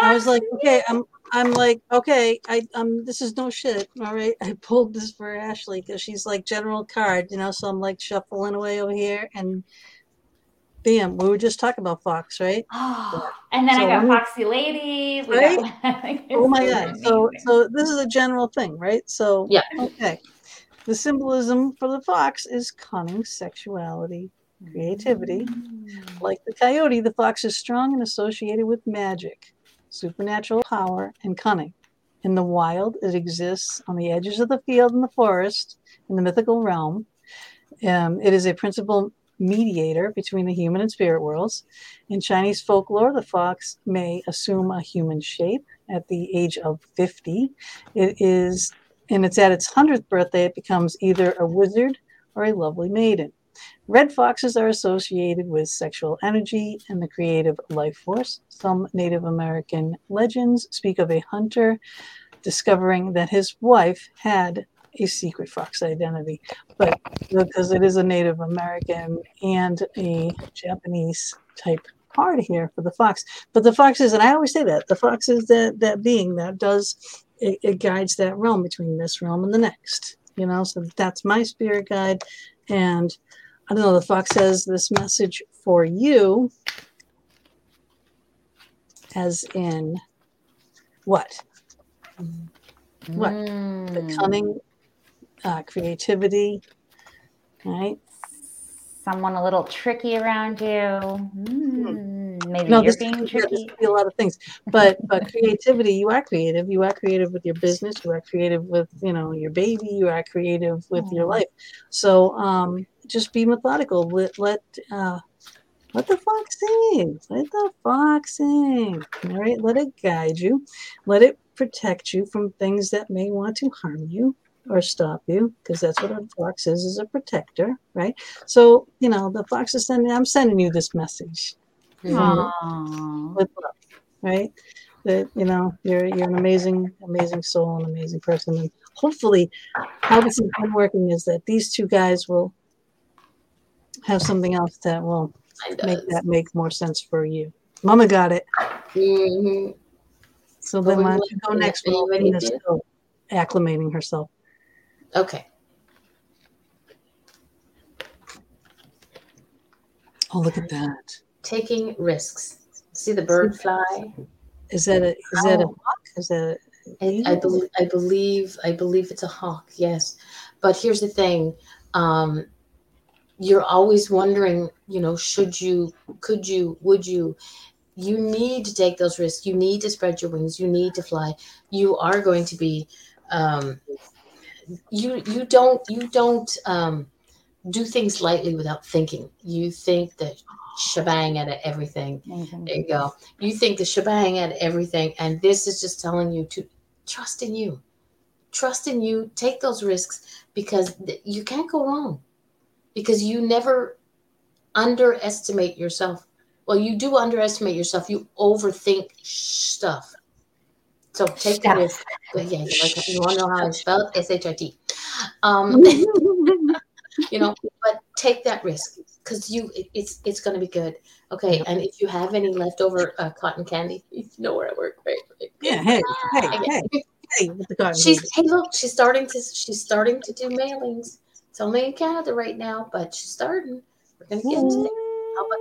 I was like, okay, I'm I'm like, okay, I um this is no shit. All right. <laughs> I pulled this for Ashley because she's like general card, you know, so I'm like shuffling away over here and bam, we were just talking about Fox, right? oh, <gasps> and then So i got let foxy lady Right? <laughs> got, Oh my god. So so this is a general thing, right? So Yeah. okay. The symbolism for the fox is cunning, sexuality, creativity. Mm. Like the coyote, the fox is strong and associated with magic, supernatural power, and cunning. In the wild, it exists on the edges of the field and the forest in the mythical realm. Um, it is a principal mediator between the human and spirit worlds. In Chinese folklore, the fox may assume a human shape at the age of 50. It is, and it's at its 100th birthday, it becomes either a wizard or a lovely maiden. Red foxes are associated with sexual energy and the creative life force. Some Native American legends speak of a hunter discovering that his wife had a secret fox identity, but because it is a Native American and a Japanese type hard here for the fox. But the fox is, and I always say that the fox is that that being that does it, it guides that realm between this realm and the next. You know, so that's my spirit guide, and I don't know. The fox has this message for you, as in what? What? The Mm. cunning, uh, creativity, right? Someone a little tricky around you. Mm, maybe No, you're this, being <laughs> yeah, tricky. could be a lot of things, but but creativity. You are creative. You are creative with your business. You are creative with you know your baby. You are creative with your life. So um, just be methodical. Let let uh, let the fox sing. Let the fox sing. All right. Let it guide you. Let it protect you from things that may want to harm you or stop you, because that's what a fox is, is a protector, right? So, you know, the fox is sending, I'm sending you this message Mhm. With love, right? That, you know, you're, you're an amazing, amazing soul, an amazing person. And hopefully how this has been working is that these two guys will have something else that will make that make more sense for you. Mama got it. Mhm. So Well, then why don't you go next while still acclimating herself. Okay. Oh, look at that. Taking risks. See the bird fly? Is that a is that a hawk? Is that a I, I believe I believe I believe it's a hawk, yes. But here's the thing. Um you're always wondering, you know, should you, could you, would you? You need to take those risks. You need to spread your wings. You need to fly. You are going to be um you you don't you don't um do things lightly without thinking. You think the shebang at everything. Amazing. There you go. You think the shebang at everything, and this is just telling you to trust in you. Trust in you. Take those risks because you can't go wrong. Because you never underestimate yourself. Well, you do underestimate yourself. You overthink stuff. So take the Stuff. risk. But yeah, you, like, you want to know how I spell it? S H I T. Um, <laughs> you know but take that risk because you it, it's it's going to be good okay and if you have any leftover uh, cotton candy <laughs> you know where i work right, right. Yeah, hey, <laughs> hey, Okay. hey, hey, she's hey look she's starting to she's starting to do mailings it's only in canada right now but she's starting we're going to get to that How about-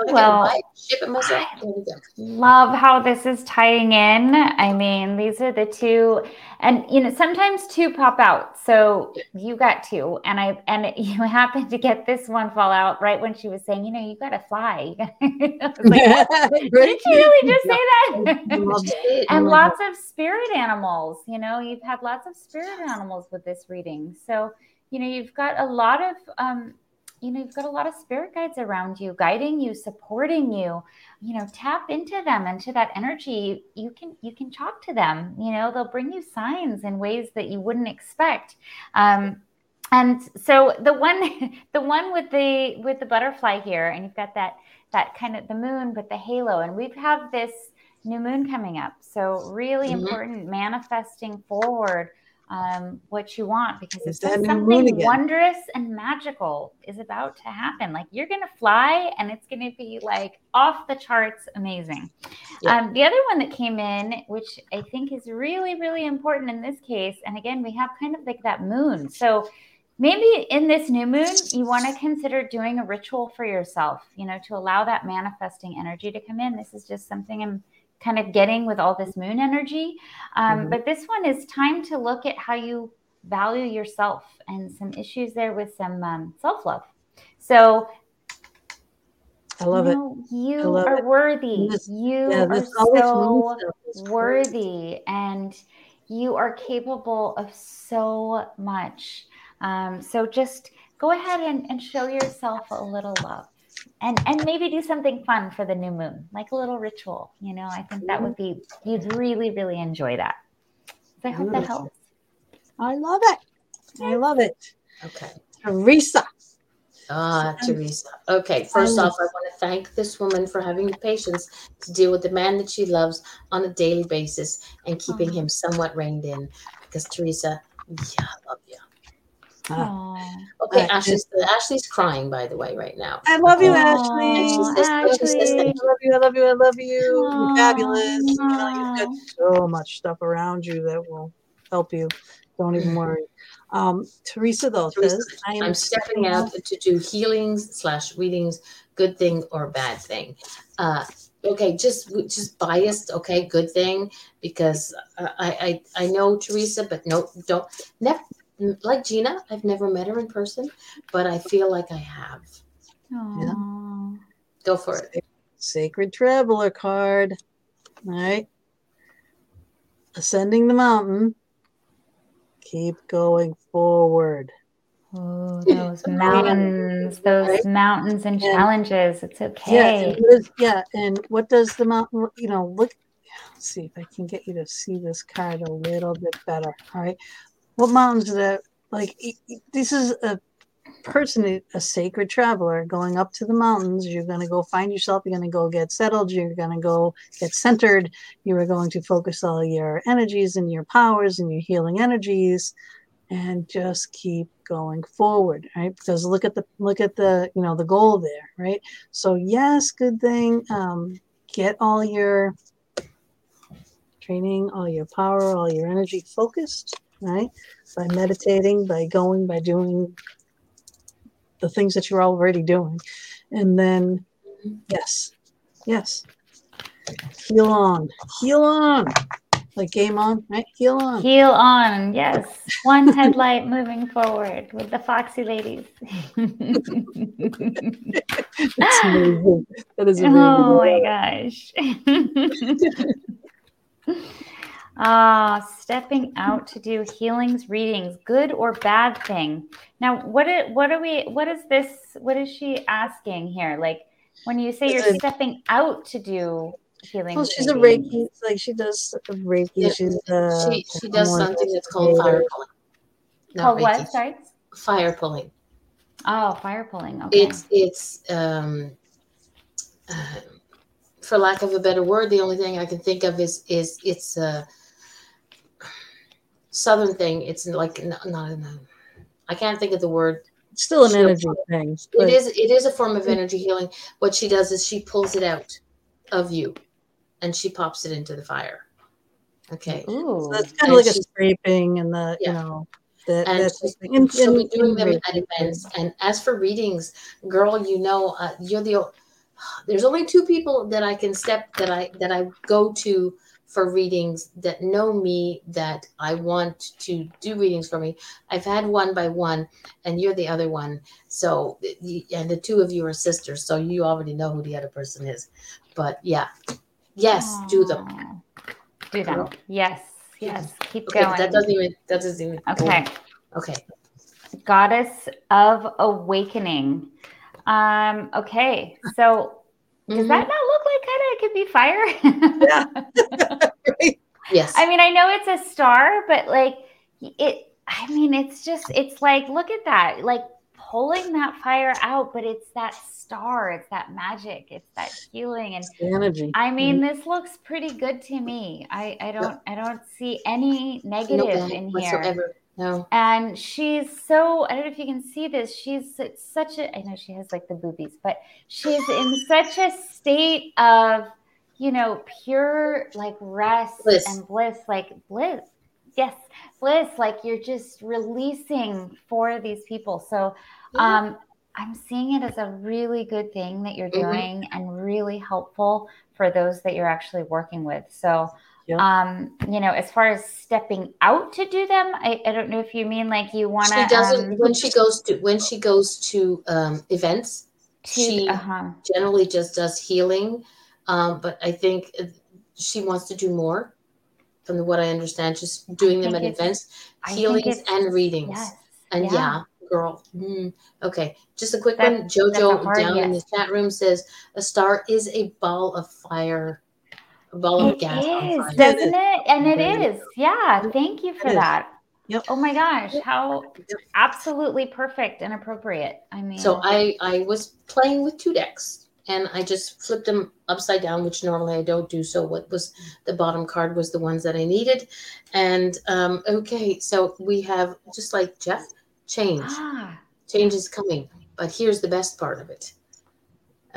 if Well, gotta buy it, ship it myself there we go Love how this is tying in. I mean, these are the two, and you know, sometimes two pop out. So you got two, and I and <laughs> you happened to get this one fall out right when she was saying, you know, you got to fly. <laughs> Like. <laughs> Did she really just say that? Love She did. and lots of spirit animals. You know, you've had lots of spirit animals with this reading. So, you know, you've got a lot of, um, you know, you've got a lot of spirit guides around you, guiding you, supporting you. You know, tap into them, into that energy. You can you can talk to them. You know, they'll bring you signs in ways that you wouldn't expect. Um, and so the one <laughs> the one with the with the butterfly here, and you've got that that kind of the moon, but the halo, and we have this new moon coming up. So really Mhm. important manifesting forward um, what you want because It's it that says new moon something wondrous and magical is about to happen. Like you're gonna fly and it's gonna be like off the charts amazing. Yeah. Um, the other one that came in, which I think is really, really important in this case, and again, we have kind of like that moon. So maybe in this new moon, you want to consider doing a ritual for yourself, you know, to allow that manifesting energy to come in. This is just something I'm kind of getting with all this moon energy. Um, Mhm. But this one is time to look at how you value yourself and some issues there with some um, self love. So, I love you it. you love are it. worthy. This- you Yeah, are this all this so worthy and you are capable of so much. Um, so just go ahead and, and show yourself a little love. And, and maybe do something fun for the new moon, like a little ritual. You know, I think that would be, you'd really, really enjoy that. So I hope that helps. I love it. I love it. okay Teresa. Ah, Um, Teresa. Okay, first I off, I want to thank this woman for having the patience to deal with the man that she loves on a daily basis and keeping Aw. him somewhat reined in. Because Teresa, yeah, I love you. Ah. Okay, Uh, Ashley's Ashley's crying by the way right now. I love you, Okay. Ashley. And she Aw, says, and says Ashley. thank I love you. I love you. I love you. You're fabulous. You know, you've got so much stuff around you that will help you. Don't even worry. Um, Teresa though Teresa, says, "I am I'm stepping out to do healings slash readings, good thing or bad thing. Uh, okay, just just biased. Okay, good thing because uh, I I I know Teresa, but no, don't never like Gina. I've never met her in person, but I feel like I have. Aw. Go for it. Sacred Traveler card. All right. Ascending the mountain. Keep going forward. Oh, those <laughs> mountains, those Right. mountains and Yeah. challenges. It's Yeah, okay. and what is, yeah, and what does the mountain? You know, look. Let's see if I can get you to see this card a little bit better. All right, what mountains that like? This is a person, a sacred traveler, going up to the mountains. You're going to go find yourself. You're going to go get settled. You're going to go get centered. You are going to focus all your energies and your powers and your healing energies, and just keep going forward right because look at the look at the you know the goal there right so yes good thing um get all your training all your power all your energy focused right by meditating by going by doing the things that you're already doing and then yes yes heal on heal on like game on right heal on Heal on. Yes. One <laughs> headlight moving forward with the Foxy ladies. <laughs> That's amazing. That is <laughs> oh amazing. oh my gosh. Ah, stepping out to do healings, readings, good or bad thing. Now, what it, what are we? What is this? What is she asking here? Like when you say you're stepping out to do healings, Well, she's a Reiki. like she does Reiki. Yeah, She's uh, she she does something that's called fire pulling. Not Called what? Sorry. Fire pulling. Oh, fire pulling. Okay. It's it's um, uh, for lack of a better word, the only thing I can think of is is it's a southern thing. It's like not, not a, I can't think of the word. It's still an energy thing. It is it is a form of energy healing. What she does is she pulls it out of you, and she pops it into the fire. Okay, Ooh. So it's kind And of like a scraping and the Yeah. you know that and that's she's- the thing. She'll be doing them at events. And as for readings, girl, you know, uh, you're the. There's only two people that I can step that I that I go to for readings that know me that I want to do readings for me. I've had one by one, and you're the other one. So, and the two of you are sisters, so you already know who the other person is. But yeah, yes, do them. Do them. Yes. Yes. Keep Okay, going. that doesn't even that doesn't even. okay. Okay. Goddess of Awakening. Um, okay. So does Mhm. that not look like kind of it could be fire? <laughs> Right? Yes. I mean, I know it's a star, but like it, I mean, it's just, it's like, look at that, like pulling that fire out, but it's that star, it's that magic, it's that healing. And the energy. I mean, this looks pretty good to me. I, I don't, I don't see any negative bad in here. whatsoever. No. And she's so, I don't know if you can see this. She's such a, I know she has like the boobies, but she's in <gasps> such a state of, you know, pure like rest Bliss. and bliss, like bliss. Yes, bliss. Like you're just releasing for these people. So, um, I'm seeing it as a really good thing that you're Mhm. doing and really helpful for those that you're actually working with. So, Yeah. um, you know, as far as stepping out to do them, I, I don't know if you mean like you want to. she doesn't um, when she goes to when she goes to um, events to, she- uh-huh. generally just does healing um, but i think she wants to do more from what i understand just doing them at events healings and readings Yes. and yeah, yeah. girl mm, okay just a quick That- one jojo hard down in the chat room says a star is a ball of fire a ball of It gas on is, doesn't it? And it It is. Yeah. Thank you for that. Yep. Oh my gosh, how absolutely perfect and appropriate. I mean, So I I was playing with two decks and I just flipped them upside down, which normally I don't do. So what was the bottom card was the ones that I needed. And um, okay, so we have just like Jeff, change. Ah, Change is coming. But here's the best part of it.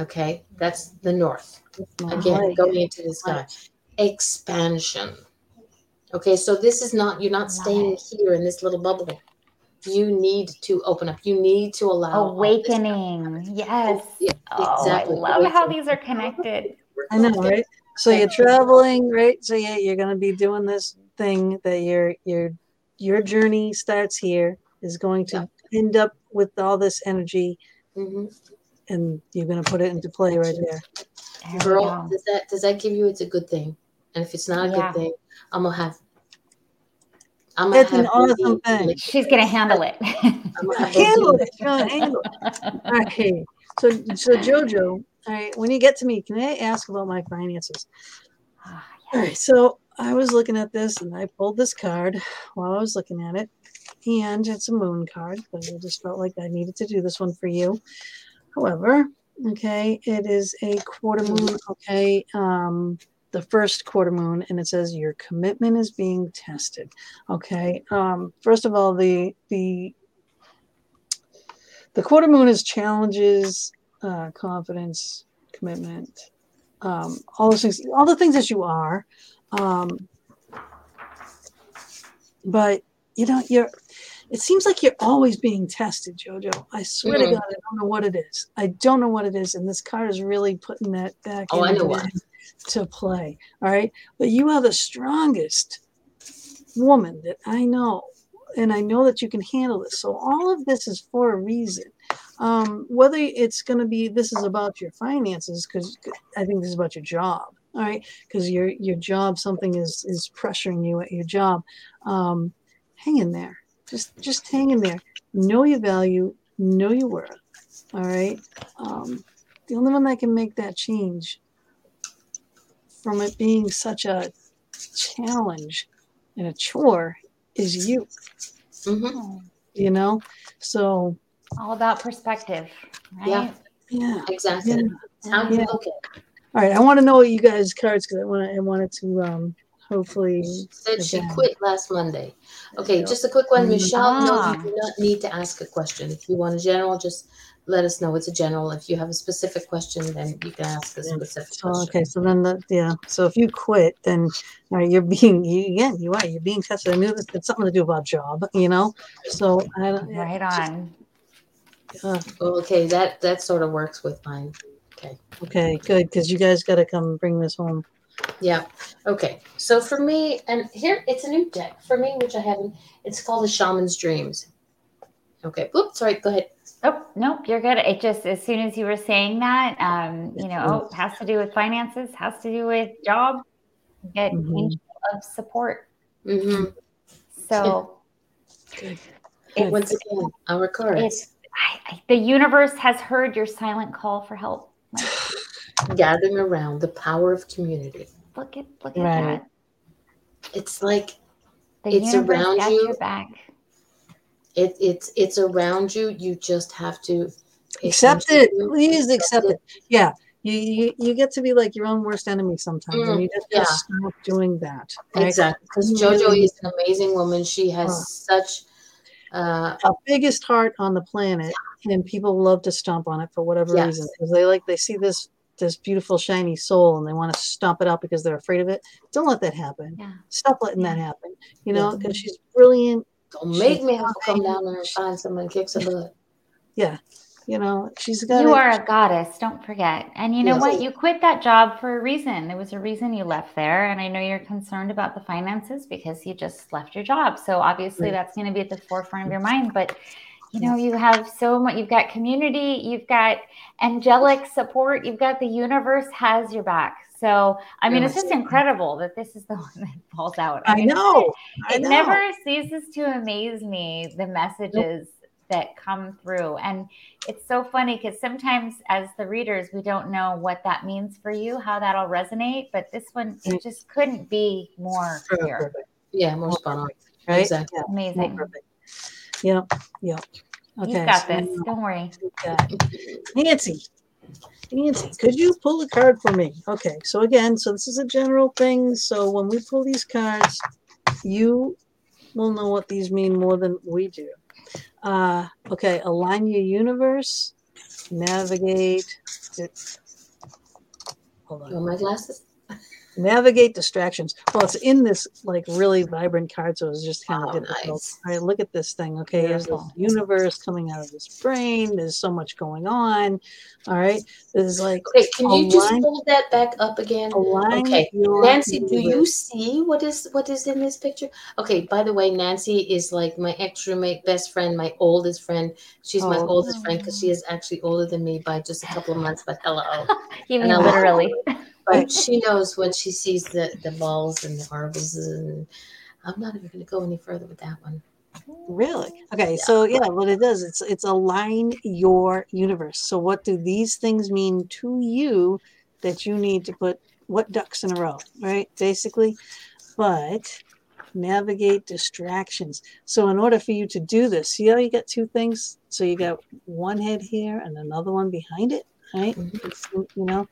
Okay, that's the north. Again, going into the sky. Expansion. Okay, so this is not, you're not staying here in this little bubble. You need to open up. You need to allow awakening. Yes. Yeah, Oh, exactly. I love how these are connected. I know, right? So you're traveling, right? So yeah, you're gonna be doing this thing that your your your journey starts here is going to end up with all this energy Mhm. And you're gonna put it into play right there. There Girl, go. does that does that give you it's a good thing? And if it's not a Yeah. good thing, I'm gonna have I'm gonna It's an awesome Wendy- thing. She's gonna handle it. I'm gonna Handle it, handle it. Okay. So so Jojo, all right, when you get to me, can I ask about my finances? Ah, All right, so I was looking at this and I pulled this card while I was looking at it, and it's a moon card, but I just felt like I needed to do this one for you. However, okay, it is a quarter moon, okay, um, the first quarter moon, and it says your commitment is being tested. Okay, um, first of all, the the the quarter moon is challenges, uh, confidence, commitment, um, all those things, all the things that you are. Um, but you know, you're. It seems like you're always being tested, Jojo. I swear to Mhm. God, I don't know what it is. I don't know what it is, and this card is really putting that back Oh, I know into what. it to play. All right, but you are the strongest woman that I know, and I know that you can handle this. So all of this is for a reason. Um, whether it's going to be this is about your finances, because I think this is about your job. All right, because your your job something is is pressuring you at your job. Um, hang in there. Just just hang in there. Know your value. Know your worth. All right. Um, the only one that can make that change from it being such a challenge and a chore is you. Mhm. You know. So All about perspective, right? Yeah. yeah. Exactly. Yeah. How you Yeah. look. All right. I want to know what you guys cards because I want I wanted to um hopefully Said she Again. quit last Monday. Okay, Yeah. just a quick one. Michelle, no, Ah. you do not need to ask a question. If you want a general, just let us know it's a general. If you have a specific question, then you can ask a specific So question. okay, so then the yeah, so if you quit, then all right, you're being you again. You are you're being tested. I knew that it's something to do about job, you know. So I don't. Right on. Uh, Well, okay, that that sort of works with mine. Okay. Okay, good because you guys got to come bring this home. Yeah. Okay. So for me, and here it's a new deck for me, which I haven't. It's called the Shaman's Dreams. Okay. Oops. Sorry. Go ahead. Oh, nope, you're good. It just as soon as you were saying that, um, you know, oh, has to do with finances, has to do with job, get Mhm. angel of support. Mm-hmm. So Good. Once again, our cards I, I, the universe has heard your silent call for help. Like, <laughs> gathering around the power of community. look at look at Right. that. It's like The It's around you. your back. it, it's it's around you. You just have to Accept it, to please accept it. Yeah, you, you you get to be like your own worst enemy sometimes, and Mm, you just yeah. stop doing that. right? Exactly, because JoJo really- is an amazing woman. She has Huh. such uh, the biggest heart on the planet, and people love to stomp on it for whatever Yes. reason because they like they see this this beautiful shiny soul and they want to stomp it out because they're afraid of it. Don't let that happen. Yeah. Stop letting that happen. You know, Yeah. because she's brilliant. don't make me have to come down there and find someone and kick some butt. Yeah, you know, she's got. You are a goddess, don't forget. And you know Yes. what? You quit that job for a reason. There was a reason you left there. And I know you're concerned about the finances because you just left your job. So obviously Right. that's going to be at the forefront of your mind. But you know, you have so much, you've got community, you've got angelic support, you've got the universe has your back. So I mean, it's just incredible that this is the <laughs> one that falls out. I mean, know. I it know. never ceases to amaze me the messages that come through and it's so funny because sometimes as the readers we don't know what that means for you how that'll resonate but this one Mm. it just couldn't be more clear Yeah, more spot on. right? Exactly. Amazing perfect. Yep. Yep. Okay. you've got so this don't worry we've Nancy. Nancy, could you pull a card for me? Okay, so again, so this is a general thing. So when we pull these cards, you will know what these mean more than we do. Uh, okay, align your universe, navigate. Hold on. Oh, my glasses? Navigate distractions. Well, it's in this like really vibrant card, so it's just kind of oh, difficult. Nice. All right, look at this thing. Okay, there's this universe coming out of this brain. There's so much going on. All right, this is like. Okay, can you just hold that back up again? Okay, Nancy, do you see what is what is in this picture? Okay, by the way, Nancy is like my ex roommate, best friend, my oldest friend. She's oh. my oldest friend because she is actually older than me by just a couple of months. But hello, <laughs> you mean literally but <laughs> she knows when she sees the the balls and the marbles and i'm not even going to go any further with that one. Really? Okay yeah. so yeah what it does it's it's align your universe. So what do these things mean to you that you need to put what ducks in a row right basically? But navigate distractions. So in order for you to do this see how you got two things? So you got one head here and another one behind it right? Mm-hmm. you know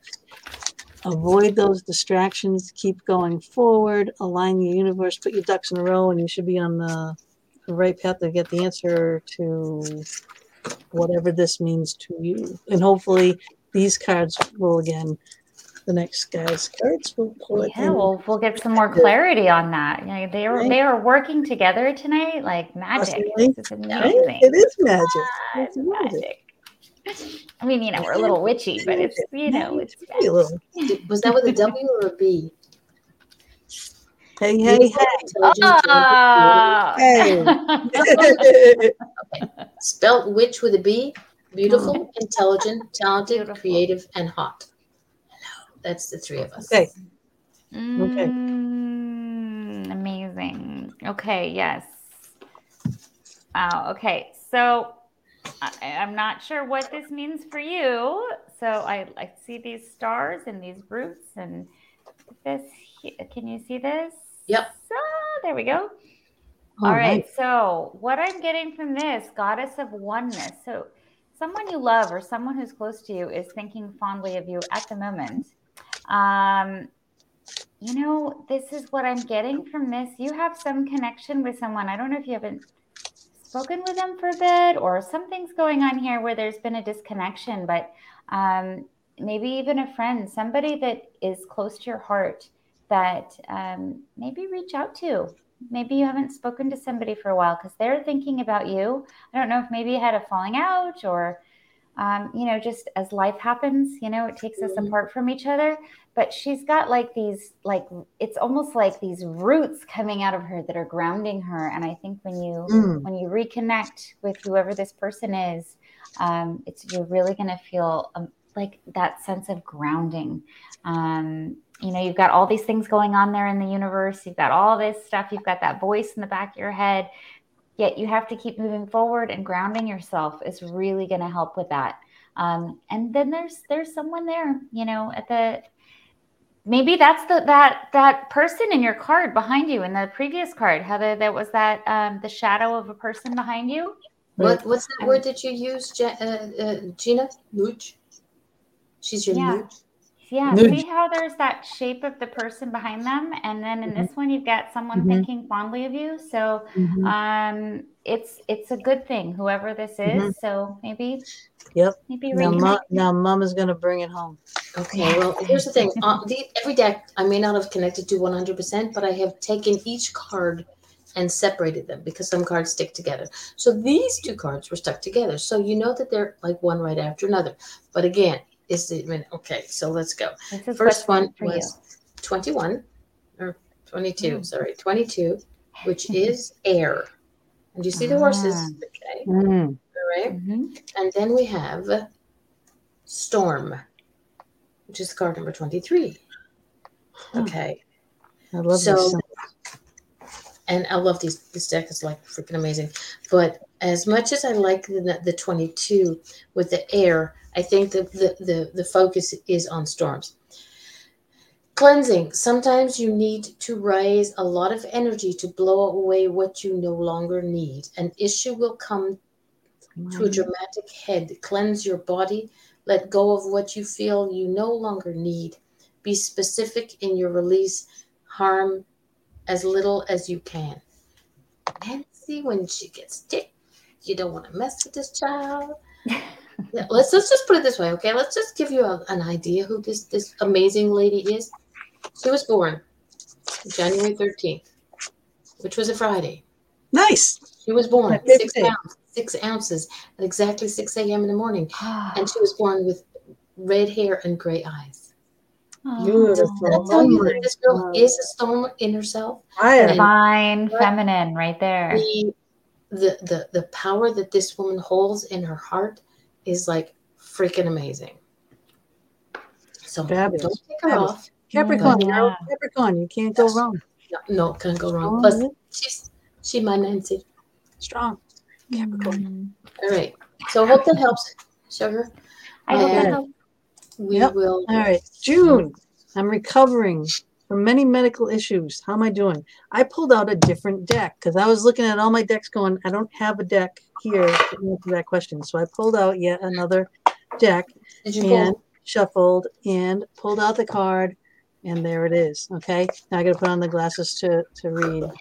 avoid those distractions, keep going forward, align your universe, put your ducks in a row, and you should be on the, the right path to get the answer to whatever this means to you. And hopefully, these cards will again. The next guy's cards will pull it. Yeah, in. we'll we'll get some more clarity on that. You know, they are right. they are working together tonight like magic. This is amazing. It is magic. Ah, it's magic. magic. I mean, you know, we're a little witchy, but it's you know, it's was that with a W or a B? Hey, hey, hey. Oh. hey. <laughs> okay. Spelt witch with a B. Beautiful, intelligent, talented, Beautiful. creative, and hot. Hello. That's the three of us. Okay. Okay. Mm, amazing. Okay. Yes. Wow. Okay. So I, am not sure what this means for you. So I, I see these stars and these roots and this. Can you see this? Yep. So, there we go. All, All right. right. So what I'm getting from this goddess of oneness. So someone you love or someone who's close to you is thinking fondly of you at the moment. Um, you know, this is what I'm getting from this. You have some connection with someone. I don't know if you haven't spoken with them for a bit or something's going on here where there's been a disconnection but um, maybe even a friend somebody that is close to your heart that um, maybe reach out to maybe you haven't spoken to somebody for a while because they're thinking about you i don't know if maybe you had a falling out or um, you know, just as life happens, you know, it takes us mm-hmm. apart from each other. But she's got like these, like, it's almost like these roots coming out of her that are grounding her. And I think when you, mm. when you reconnect with whoever this person is, um, it's, you're really going to feel um, like that sense of grounding. Um, you know, you've got all these things going on there in the universe. You've got all this stuff. You've got that voice in the back of your head yet you have to keep moving forward and grounding yourself is really going to help with that um, and then there's there's someone there you know at the maybe that's the that that person in your card behind you in the previous card how the, that was that um, the shadow of a person behind you what what's that word that you use uh, uh, gina mooch she's your yeah. mooch yeah, see how there's that shape of the person behind them, and then in mm-hmm. this one you've got someone mm-hmm. thinking fondly of you. So mm-hmm. um, it's it's a good thing, whoever this is. Mm-hmm. So maybe. Yep. Maybe now, mom, now mom is going to bring it home. Okay. Well, here's the thing. Uh, the, every deck I may not have connected to 100%, but I have taken each card and separated them because some cards stick together. So these two cards were stuck together. So you know that they're like one right after another. But again, is the okay so let's go first one was you. 21 or 22 mm. sorry 22 which <laughs> is air and you see the horses ah. okay mm. all right? mm-hmm. and then we have storm which is card number 23 okay i love so and I love these. This deck is like freaking amazing. But as much as I like the, the 22 with the air, I think that the, the, the focus is on storms. Cleansing. Sometimes you need to raise a lot of energy to blow away what you no longer need. An issue will come to a mm-hmm. dramatic head. Cleanse your body. Let go of what you feel you no longer need. Be specific in your release. Harm as little as you can. Nancy, when she gets ticked You don't want to mess with this child. <laughs> yeah, let's let's just put it this way, okay? Let's just give you a, an idea who this this amazing lady is. She was born January thirteenth, which was a Friday. Nice. She was born six it. pounds, six ounces at exactly six a.m. in the morning, ah. and she was born with red hair and gray eyes. Ah. Beautiful. Did I tell you Oh that this girl God. is a storm in herself? I am. Divine feminine right there. the the the the power that this woman holds in her heart is like freaking amazing. So Fabulous. don't take her Fabulous. off. Capricorn, Yeah. you're Capricorn. You can't go wrong. No, no, can't go wrong. Plus, yeah. she's she my Nancy. Strong. Capricorn. Mm. All right. So hope that helps, sugar. I hope that helps. We Yep. will. All right. June. I'm recovering from many medical issues. How am I doing? I pulled out a different deck because I was looking at all my decks going, I don't have a deck here to answer that question. So I pulled out yet another deck and pull? shuffled and pulled out the card. And there it is. Okay. Now I got to put on the glasses to, to read. it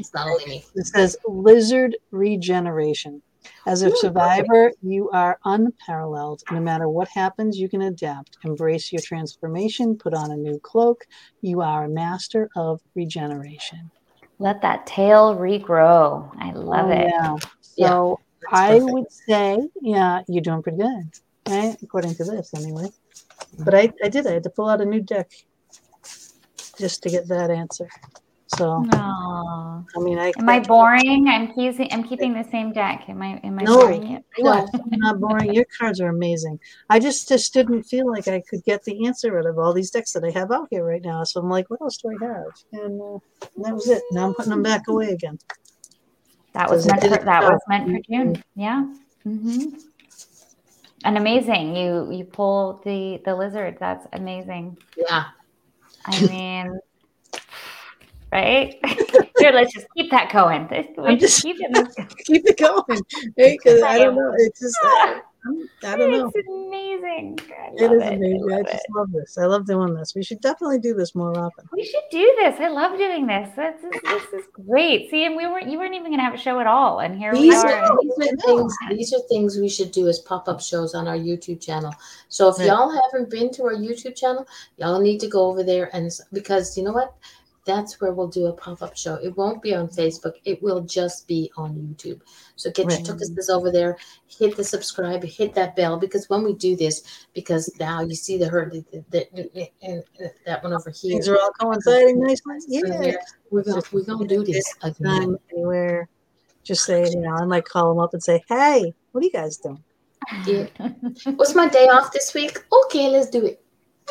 It's not only me. It says lizard regeneration. As a survivor, you are unparalleled. No matter what happens, you can adapt. Embrace your transformation, put on a new cloak. You are a master of regeneration. Let that tail regrow. I love Oh, it. Yeah. Yeah, So That's I perfect. would say, yeah, you're doing pretty good, right? According to this, anyway. But I, I did. I had to pull out a new deck just to get that answer. So, Aw. I mean, I. Am I boring? I'm keeping I'm keeping the same deck. Am I am I No. boring? You are not boring. Your cards are amazing. I just just didn't feel like I could get the answer out of all these decks that I have out here right now. So I'm like, what else do I have? And, uh, and that was it. Now I'm putting them back away again. That was meant for that was meant for June. Yeah. Mm-hmm. And amazing. You you pull the the lizard. That's amazing. Yeah. I mean, right? <laughs> Here, let's just keep that going. We I'm just just- keep it. <laughs> Keep it going, because I don't know. It's just <laughs> I don't know. It's amazing. I It love it. I amazing. I love just it. love this. I love doing this. We should definitely do this more often. We should do this. I love doing this. This is, this is great. See, and we weren't you weren't even gonna have a show at all, and here we These These are. are, are- these are things. These are things we should do as pop-up shows on our YouTube channel. So if Right. y'all haven't been to our YouTube channel, y'all need to go over there and because you know what, that's where we'll do a pop-up show. It won't be on Facebook. It will just be on YouTube. So get Right. your tickets over there. Hit the subscribe. Hit that bell because when we do this, because now you see the herd the, the, the, that one over here. Things are all coinciding nicely. Yeah. We're gonna we're gonna do this again. Anywhere. Just say, you know, I might call them up and say, "Hey, what are you guys doing?" Yeah. What's my day off this week? Okay, let's do it.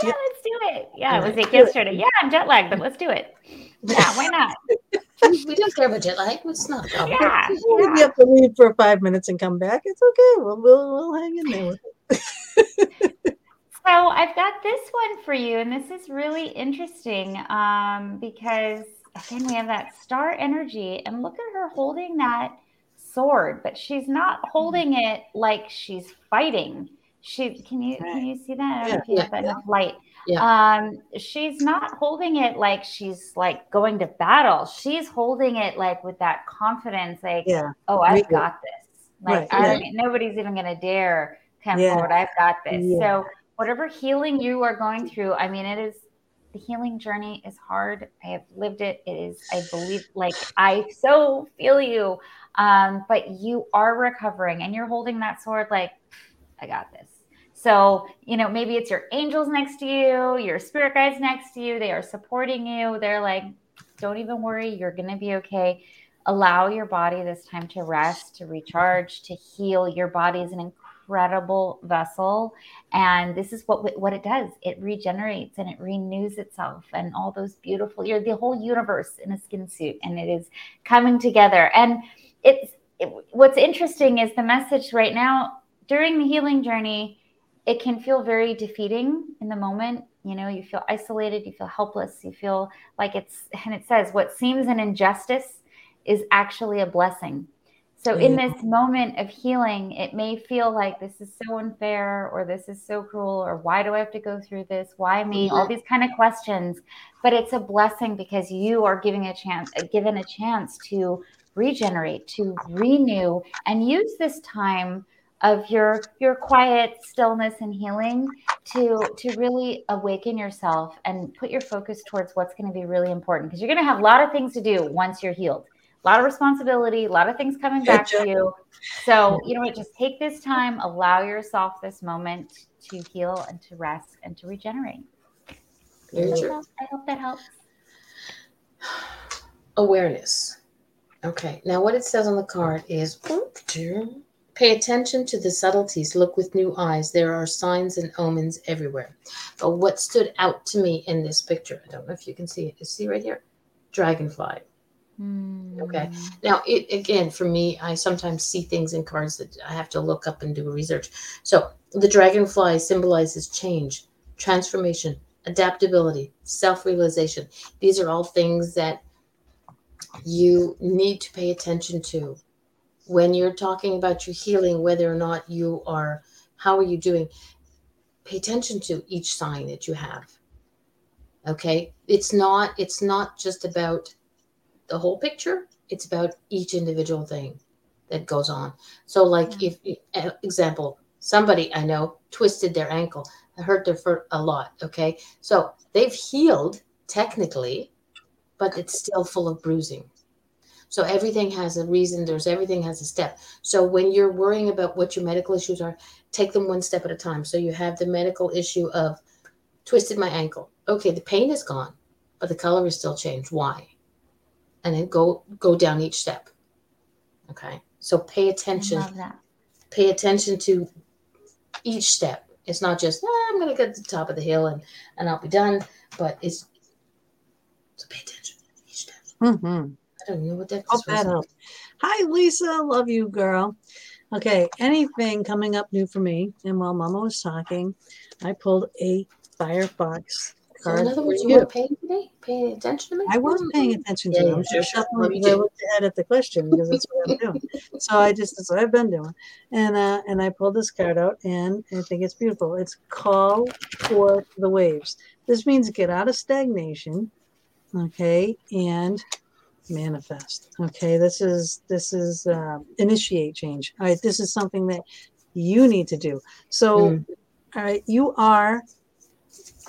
Yeah, let's do it. Yeah, it was Yeah. like yesterday. Yeah, I'm jet lagged, but let's do it. Yeah, why <laughs> not? We we don't care about jet lag. It's not a problem. Yeah, Well, If you yeah. have to leave for five minutes and come back, it's okay. We'll we'll, we'll hang in there. With <laughs> it. <laughs> So I've got this one for you, and this is really interesting um, because again we have that star energy, and look at her holding that sword, but she's not holding it like she's fighting. She can you can you see that? I don't know if you have Yeah, enough light. Yeah. Um, she's not holding it like she's like going to battle. She's holding it like with that confidence, like Yeah, oh, I've Right. got this. Like Right. I don't, Yeah. nobody's even going to dare come Yeah. forward. I've got this. Yeah. So whatever healing you are going through, I mean, it is the healing journey is hard. I have lived it. It is, I believe, like I so feel you. Um, but you are recovering, and you're holding that sword like I got this. So, you know, maybe it's your angels next to you, your spirit guides next to you. They are supporting you. They're like, don't even worry. You're going to be okay. Allow your body this time to rest, to recharge, to heal. Your body is an incredible vessel. And this is what, what it does it regenerates and it renews itself. And all those beautiful, you're the whole universe in a skin suit, and it is coming together. And it's, it, what's interesting is the message right now during the healing journey it can feel very defeating in the moment. You know, you feel isolated, you feel helpless, you feel like it's, and it says, what seems an injustice is actually a blessing. So, in mm-hmm. this moment of healing, it may feel like this is so unfair, or this is so cruel, or why do I have to go through this? Why me? All mm-hmm. these kind of questions. But it's a blessing because you are giving a chance, given a chance to regenerate, to renew, and use this time of your your quiet stillness and healing to to really awaken yourself and put your focus towards what's going to be really important. Because you're going to have a lot of things to do once you're healed. A lot of responsibility a lot of things coming back to you. So you know what? Just take this time allow yourself this moment to heal and to rest and to regenerate. Very true. hope, I hope that helps. Awareness. Okay. Now, what it says on the card is pay attention to the subtleties. Look with new eyes. There are signs and omens everywhere. But what stood out to me in this picture, I don't know if you can see it. You see right here? Dragonfly. Hmm. Okay. Now, it again for me, I sometimes see things in cards that I have to look up and do research. So, the dragonfly symbolizes change, transformation, adaptability, self-realization. These are all things that you need to pay attention to when you're talking about your healing, whether or not you are, how are you doing? Pay attention to each sign that you have. Okay. It's not, it's not just about the whole picture, it's about each individual thing that goes on. So, like, if, uh, example, somebody I know twisted their ankle, hurt their foot a lot. Okay. So they've healed technically, but it's still full of bruising. So everything has a reason. There's everything has a step. So when you're worrying about what your medical issues are, take them one step at a time. So you have the medical issue of twisted my ankle. Okay, the pain is gone, but the color is still changed. Why? And then go go down each step. Okay. So pay I attention. love that. Pay attention to each step. It's not just "Ah, I'm gonna get to the top of the hill and and I'll be done. But it's so pay attention to each step. Mm-hmm. I don't know what that Hope that was. Hi, Lisa. Love you, girl. Okay, anything coming up new for me? And while Mama was talking, I pulled a Firefox So in card other for words, you you. weren't paying today, paying attention to me. I was paying attention Yeah, to you them. sure Just shuffling Love you because I too. looked ahead at the question because that's what I'm doing. <laughs> So I just that's what I've been doing. And uh and I pulled this card out and I think it's beautiful. It's call for the waves. This means get out of stagnation, okay, and manifest. Okay, this is this is uh, initiate change. All right, this is something that you need to do. So, Mm. all right, you are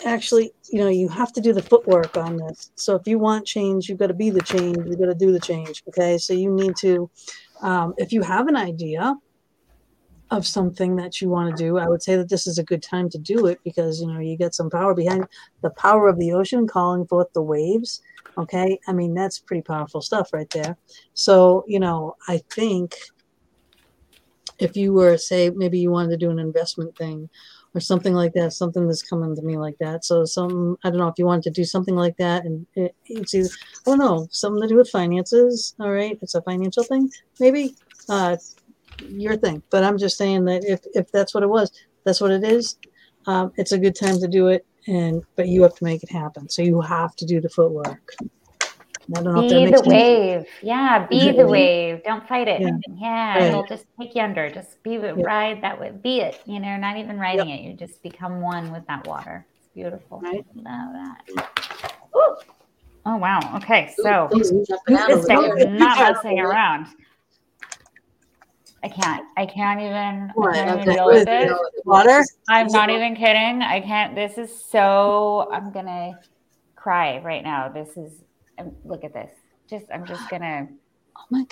actually, you know, you have to do the footwork on this. So if you want change, you've got to be the change. You've got to do the change. Okay, so you need to, um, if you have an idea of something that you want to do, I would say that this is a good time to do it because you know you get some power behind the power of the ocean calling forth the waves. Okay, I mean that's pretty powerful stuff right there. So you know, I think if you were say maybe you wanted to do an investment thing or something like that, something that's coming to me like that. So some I don't know if you wanted to do something like that, and it, it's I don't something to do with finances. All right, it's a financial thing, maybe. Uh, your thing, but I'm just saying that if if that's what it was, that's what it is. Um, it's a good time to do it, and but you have to make it happen. So you have to do the footwork. I don't know if that Be the sense. wave. Yeah, be the wave. Don't fight it. Yeah. Yeah, Right. it'll just take you under. Just be it, Yeah. ride that way. Be it. You know, not even riding it. You just become one with that water. It's beautiful. Right. Love that. Ooh. Oh wow. Okay, so jumping this deck not messing around. I can't. I can't even. What? I can't Okay. even deal What with is it. it? Water? I'm not even kidding. I can't. This is so. I'm gonna cry right now. This is. um, Look at this. Just. I'm just <gasps> gonna. Oh my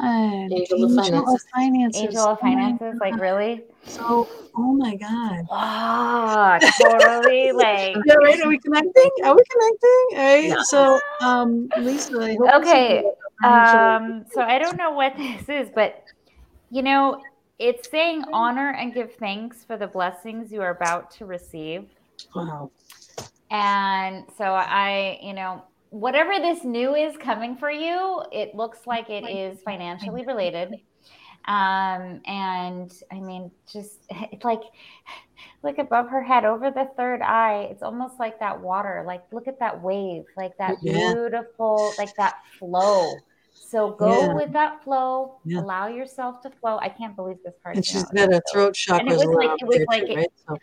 god! Angel of finances. finances. Angel of Oh finances. Like really? So, oh my god. Wow. Totally. <laughs> Like. Yeah, right. Are we connecting? Are we connecting? All right. Yeah. So, um, Lisa, I hope this Okay, is a financial- Um. So I don't know what <laughs> this is, but you know, it's saying honor and give thanks for the blessings you are about to receive. wow. And so I, you know, whatever this new is coming for you, it looks like it is financially related. Um, and I mean, just <laughs> it's like <laughs> look above her head over the third eye. It's almost like that water. Like look at that wave, like that Yeah. beautiful, like that flow. So go Yeah. with that flow. Yeah. Allow yourself to flow. I can't believe this card. And she's got So- throat chakras And it was like- it was like too, it- right? So,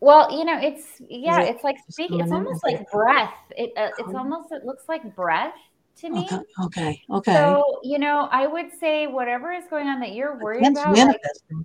Well, you know, it's yeah, it it's like speaking. It's almost it like breath. It uh, it's almost it looks like breath to me. Okay. Okay. okay. So, you know, I would say whatever is going on that you're worried about, like,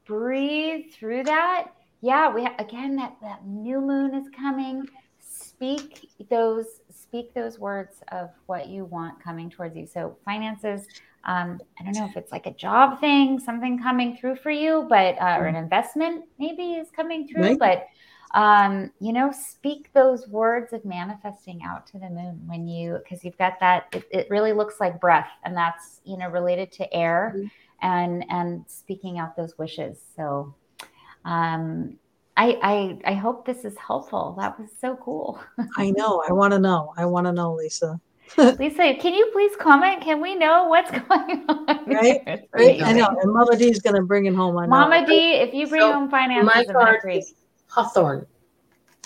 breathe through that. Yeah, we ha- again that that new moon is coming. Speak those speak those words of what you want coming towards you. So finances, um, I don't know if it's like a job thing, something coming through for you, but uh, or an investment maybe is coming through, Right. but um, you know, speak those words of manifesting out to the moon when you, because you've got that. It, it really looks like breath, and that's you know related to air, Mhm. and and speaking out those wishes. So, um, I I I hope this is helpful. That was so cool. I <laughs> know. I want to know. I want to know, Lisa. <laughs> Lisa, can you please comment? Can we know what's <laughs> going on? Right, It's Right? I know. And Mama D is going to bring it home. I know. Mama D, if you bring So, home finances, My card is Hawthorn.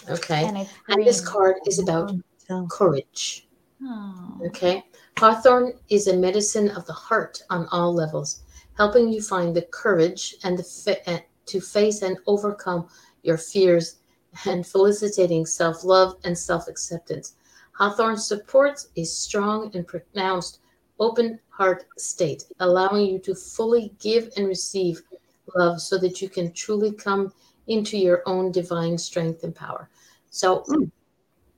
Okay. And And this card is about Tell. courage. Oh. Okay. Hawthorn is a medicine of the heart on all levels, helping you find the courage and the fa- uh, to face and overcome your fears and felicitating self love and self acceptance. Hawthorn supports a strong and pronounced open heart state, allowing you to fully give and receive love so that you can truly come into your own divine strength and power. So mm.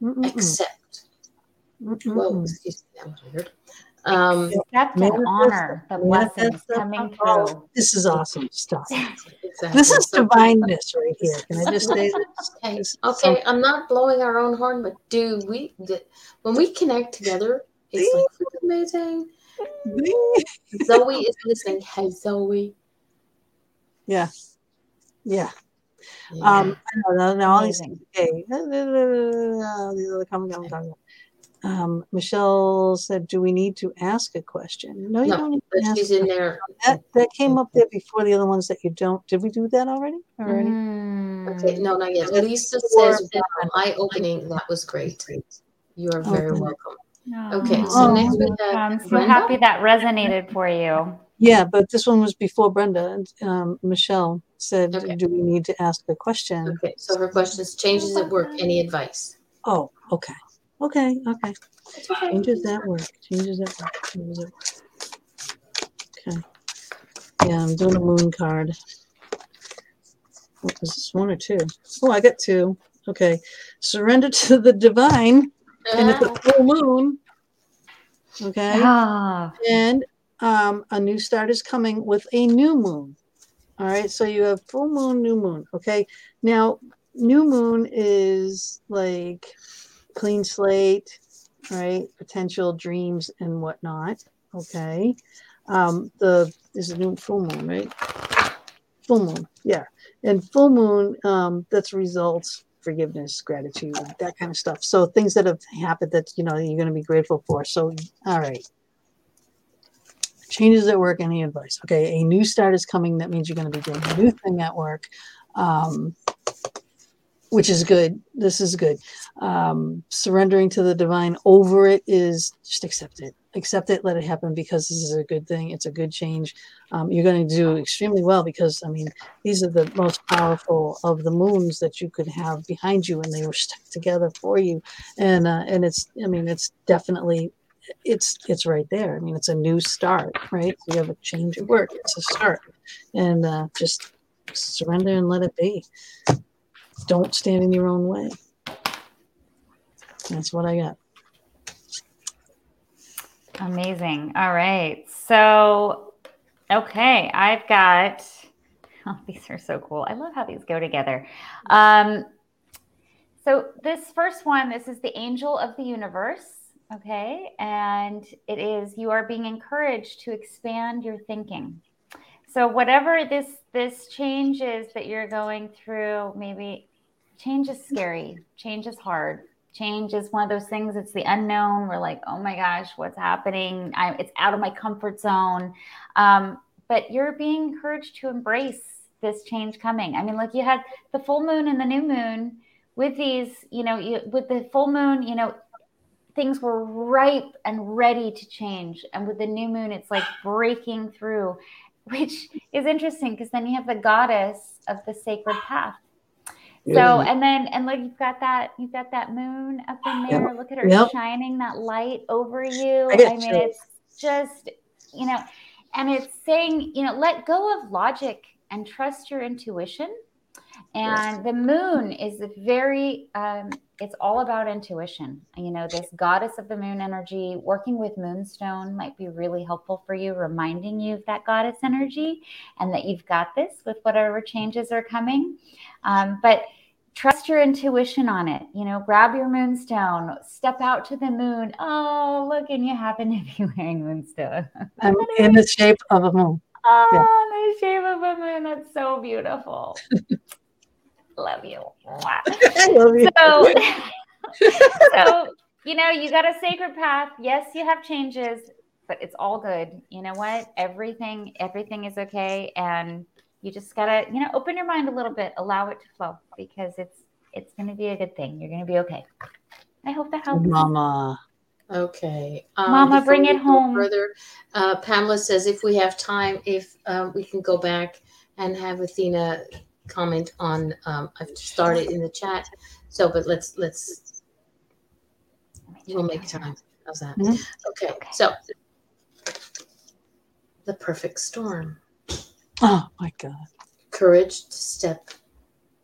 Mm-mm-mm. accept. Whoa, Mm-mm-mm. excuse me, that was weird. Um, Accept and honor the blessings coming through. this is awesome stuff. <laughs> exactly. This is divineness right here. Can I just say <laughs> this? Okay, okay, I'm not blowing our own horn, but do we? d- When we connect together, it's like amazing. Zoe is listening. Hey, Zoe. Yeah. Yeah. Yeah. Um, I know, no, all these Amazing. okay. <laughs> These other comments I'm talking about. Um, Michelle said, "Do we need to ask a question?" No, you No, don't need to ask. she's in there. That that came up there before the other ones that you don't. Did we do that already? Already? Mm. Okay, no, not yet. Lisa Or- says, wow, eye opening. That was great. You are very Okay. welcome. Oh, Okay, so next we have I'm so Brenda. happy that resonated for you. Yeah, but this one was before Brenda. and, Um, Michelle said, Okay. "Do we need to ask a question?" Okay, so her question is changes at work. Any advice? Oh, okay, okay, okay. Changes that work. Changes that work. Changes that work. Okay. Yeah, I'm doing a moon card. What was this one or two? Oh, I got two. Okay. Surrender to the divine, and it's a full moon. Okay. Ah, And um, a new start is coming with a new moon. All right. So you have full moon, new moon. Okay. Now, new moon is like clean slate, right? Potential dreams and whatnot. Okay. Um, the is new full moon, right? Full moon. Yeah. And full moon, um, that's results, forgiveness, gratitude, that kind of stuff. So things that have happened that you know you're going to be grateful for. So, all right changes at work any advice okay a new start is coming that means you're going to be doing a new thing at work um, which is good this is good um, surrendering to the divine over it is just accept it accept it let it happen because this is a good thing it's a good change um, you're going to do extremely well because i mean these are the most powerful of the moons that you could have behind you and they were stuck together for you and uh, and it's i mean it's definitely it's it's right there. I mean, it's a new start, right? You have a change at work. It's a start, and uh, just surrender and let it be. Don't stand in your own way. That's what I got. amazing. All right. So, okay, I've got. <laughs> Oh, these are so cool. I love how these go together. Um, so this first one, this is the angel of the universe. Okay, and it is you are being encouraged to expand your thinking. So whatever this this change is that you're going through, maybe change is scary, change is hard, change is one of those things it's the unknown. We're like oh my gosh what's happening? I, it's out of my comfort zone. Um, but you're being encouraged to embrace this change coming. I mean like you had the full moon and the new moon with these you know you, with the full moon you know things were ripe and ready to change. And with the new moon it's like breaking through which is interesting because then you have the goddess of the sacred path So and then and look, you've got that you've got that moon up in there. Yep. Look at her yep. shining that light over you. I, I mean, chills. it's just you know, and it's saying you know, let go of logic and trust your intuition. And yes. the moon is very um, it's all about intuition. You know, this goddess of the moon energy, working with moonstone might be really helpful for you, reminding you of that goddess energy and that you've got this with whatever changes are coming. Um, but trust your intuition on it. You know, grab your moonstone, step out to the moon. Oh, look, and you happen to be <laughs> wearing moonstone. I'm in the shape of a moon. Oh, yeah. the shape of a moon. That's so beautiful. <laughs> love you. <laughs> I love you. So, so you know, you got a sacred path. Yes, you have changes, but it's all good. You know what? Everything, everything is okay, and you just gotta, you know, open your mind a little bit, allow it to flow, because it's it's gonna be a good thing. You're gonna be okay. I hope that helps. Mama. Okay. Um, Mama, bring it home. Further, uh, Pamela says if we have time, if uh, we can go back and have Athena comment on, um, I've started in the chat. So, but let's, let's, we'll make time. How's that? Mhm. Okay, so the perfect storm. Oh my God. Courage to step,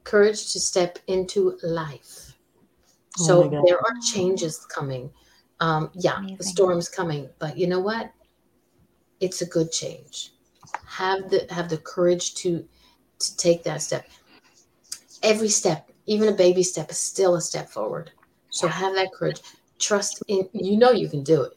courage to step into life. Oh So my there are changes coming. Um, yeah, the storm's coming, but you know what? It's a good change. Have the have the courage to to take that step. Every step, even a baby step, is still a step forward. So have that courage. Trust in you know you can do it.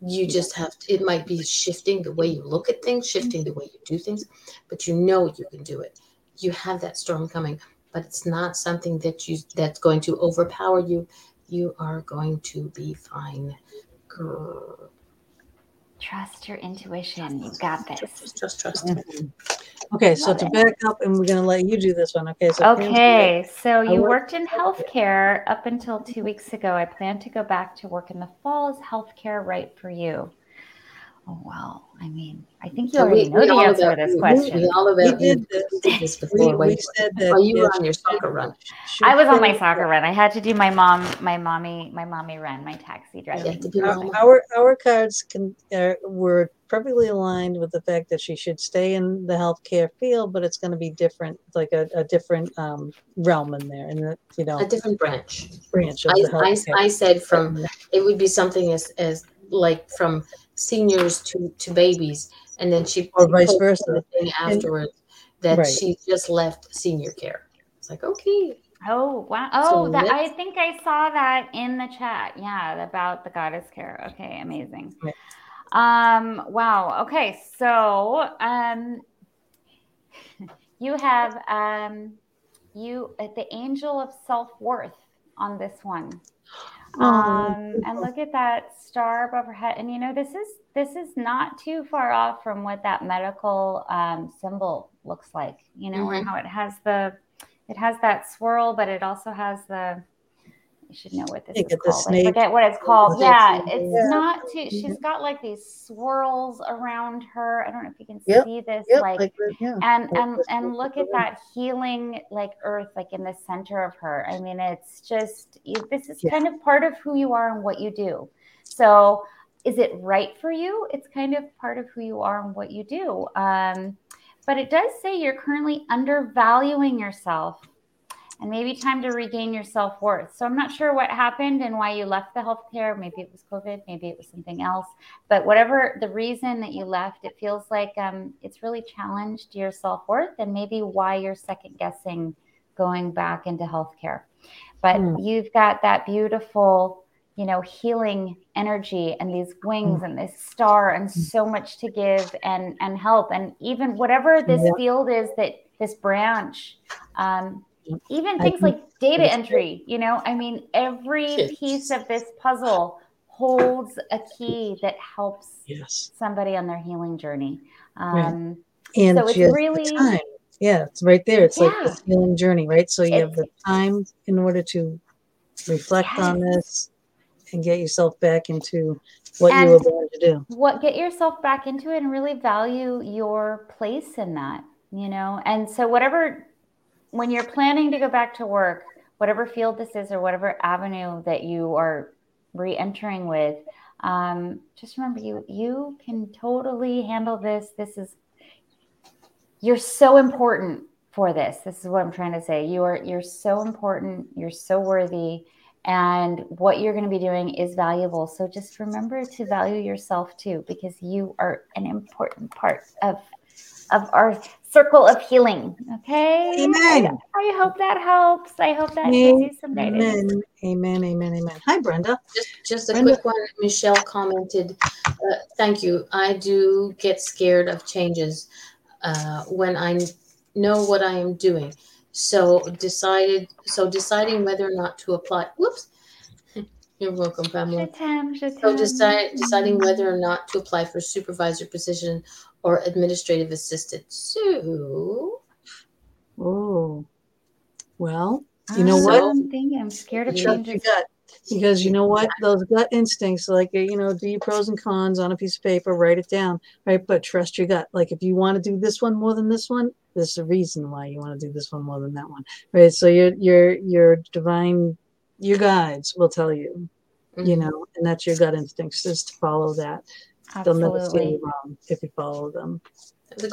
You just have to, it might be shifting the way you look at things, mm-hmm. shifting the way you do things, but you know you can do it. You have that storm coming, but it's not something that you that's going to overpower you. You are going to be fine. Girl. Trust your intuition. You've got this. Just, just trust. Mhm. Okay, so to it. back up, and we're gonna let you do this one. Okay, so Okay, so you worked worked in healthcare up until two weeks ago. I plan to go back to work in the fall. Is healthcare right for you? Oh, wow. I mean, I think you So already know the answer about- to this we- question. We all We about did you. We did this before. we Wait, said that. oh, you were on your soccer run. I was on my soccer run. I had to do my mom, my mommy, my mommy run, my taxi You driving. have to be Our, our our cards can uh, were perfectly aligned with the fact that she should stay in the healthcare field, but it's going to be different, like a, a different um, realm in there, and you know A different branch. branch of I, the I. I said from it would be something as as like from seniors to to babies, and then she Or vice versa. the thing afterwards that Right. she just left senior care. It's like okay, Oh wow! So Oh, that I think I saw that in the chat. Yeah, about the goddess care. Okay, amazing. Right. Um, wow. Okay, so um, <laughs> you have um, you uh, the angel of self worth on this one. Oh, Um, and look at that star above her head. And you know, this is this is not too far off from what that medical um, symbol looks like. You know, and how it has the it has that swirl, but it also has the you should know what this is called. I forget what it's called. Yeah, it's Yeah. not too. She's got like these swirls around her. I don't know if you can Yep, see this. Yep, like like, yeah. and and and look at that healing like earth like in the center of her i mean it's just this is Yeah. kind of part of who you are and what you do so is it right for you it's kind of part of who you are and what you do um, but it does say you're currently undervaluing yourself and maybe time to regain your self-worth. So i'm not sure what happened and why you left the healthcare. Maybe it was covid maybe it was something else. But whatever the reason that you left it feels like um, it's really challenged your self-worth and maybe why you're second guessing going back into healthcare. But Hmm. you've got that beautiful you know healing energy and these wings and this star and so much to give and and help. And even whatever this Yeah. field is that this branch um, even things like data entry you know i mean every Yes. piece of this puzzle holds a key that helps Yes. somebody on their healing journey Right. um, And So it's really- time. Yeah, it's right there. It's like Yeah. this healing journey, right? So you have the time in order to reflect on this and get yourself back into what you were And- born to do. what get yourself back into it and really value your place in that you know and so whatever when you're planning to go back to work, whatever field this is or whatever avenue that you are re-entering with, um, just remember you you can totally handle this. This is you're so important for this. This is what I'm trying to say. You are you're so important. You're so worthy and what you're going to be doing is valuable. So just remember to value yourself too, because you are an important part of of our circle of healing. Okay. Amen. I, hope that helps. I hope that gives you some guidance. Amen. Amen. Amen. Amen. Hi, Brenda. Just, just a Brenda. quick one. Michelle commented, uh, "Thank you. I do get scared of changes uh, when I know what I am doing. So decided. So deciding whether or not to apply. Whoops. <laughs> You're welcome, Pamela. Shatam, So shatam. decide, deciding whether or not to apply for supervisor position or administrative assistant. So Oh, well, you know Ah, what? I'm thinking I'm scared of You Trust your gut. Because you know what? Those gut instincts, like, you know, do your pros and cons on a piece of paper, write it down, right? But trust your gut. Like, if you want to do this one more than this one, there's a reason why you want to do this one more than that one, right? So your your your divine, your guides will tell you, you mhm. know, and that's your gut instincts is to follow that. They'll never steer Absolutely. you wrong if you follow them.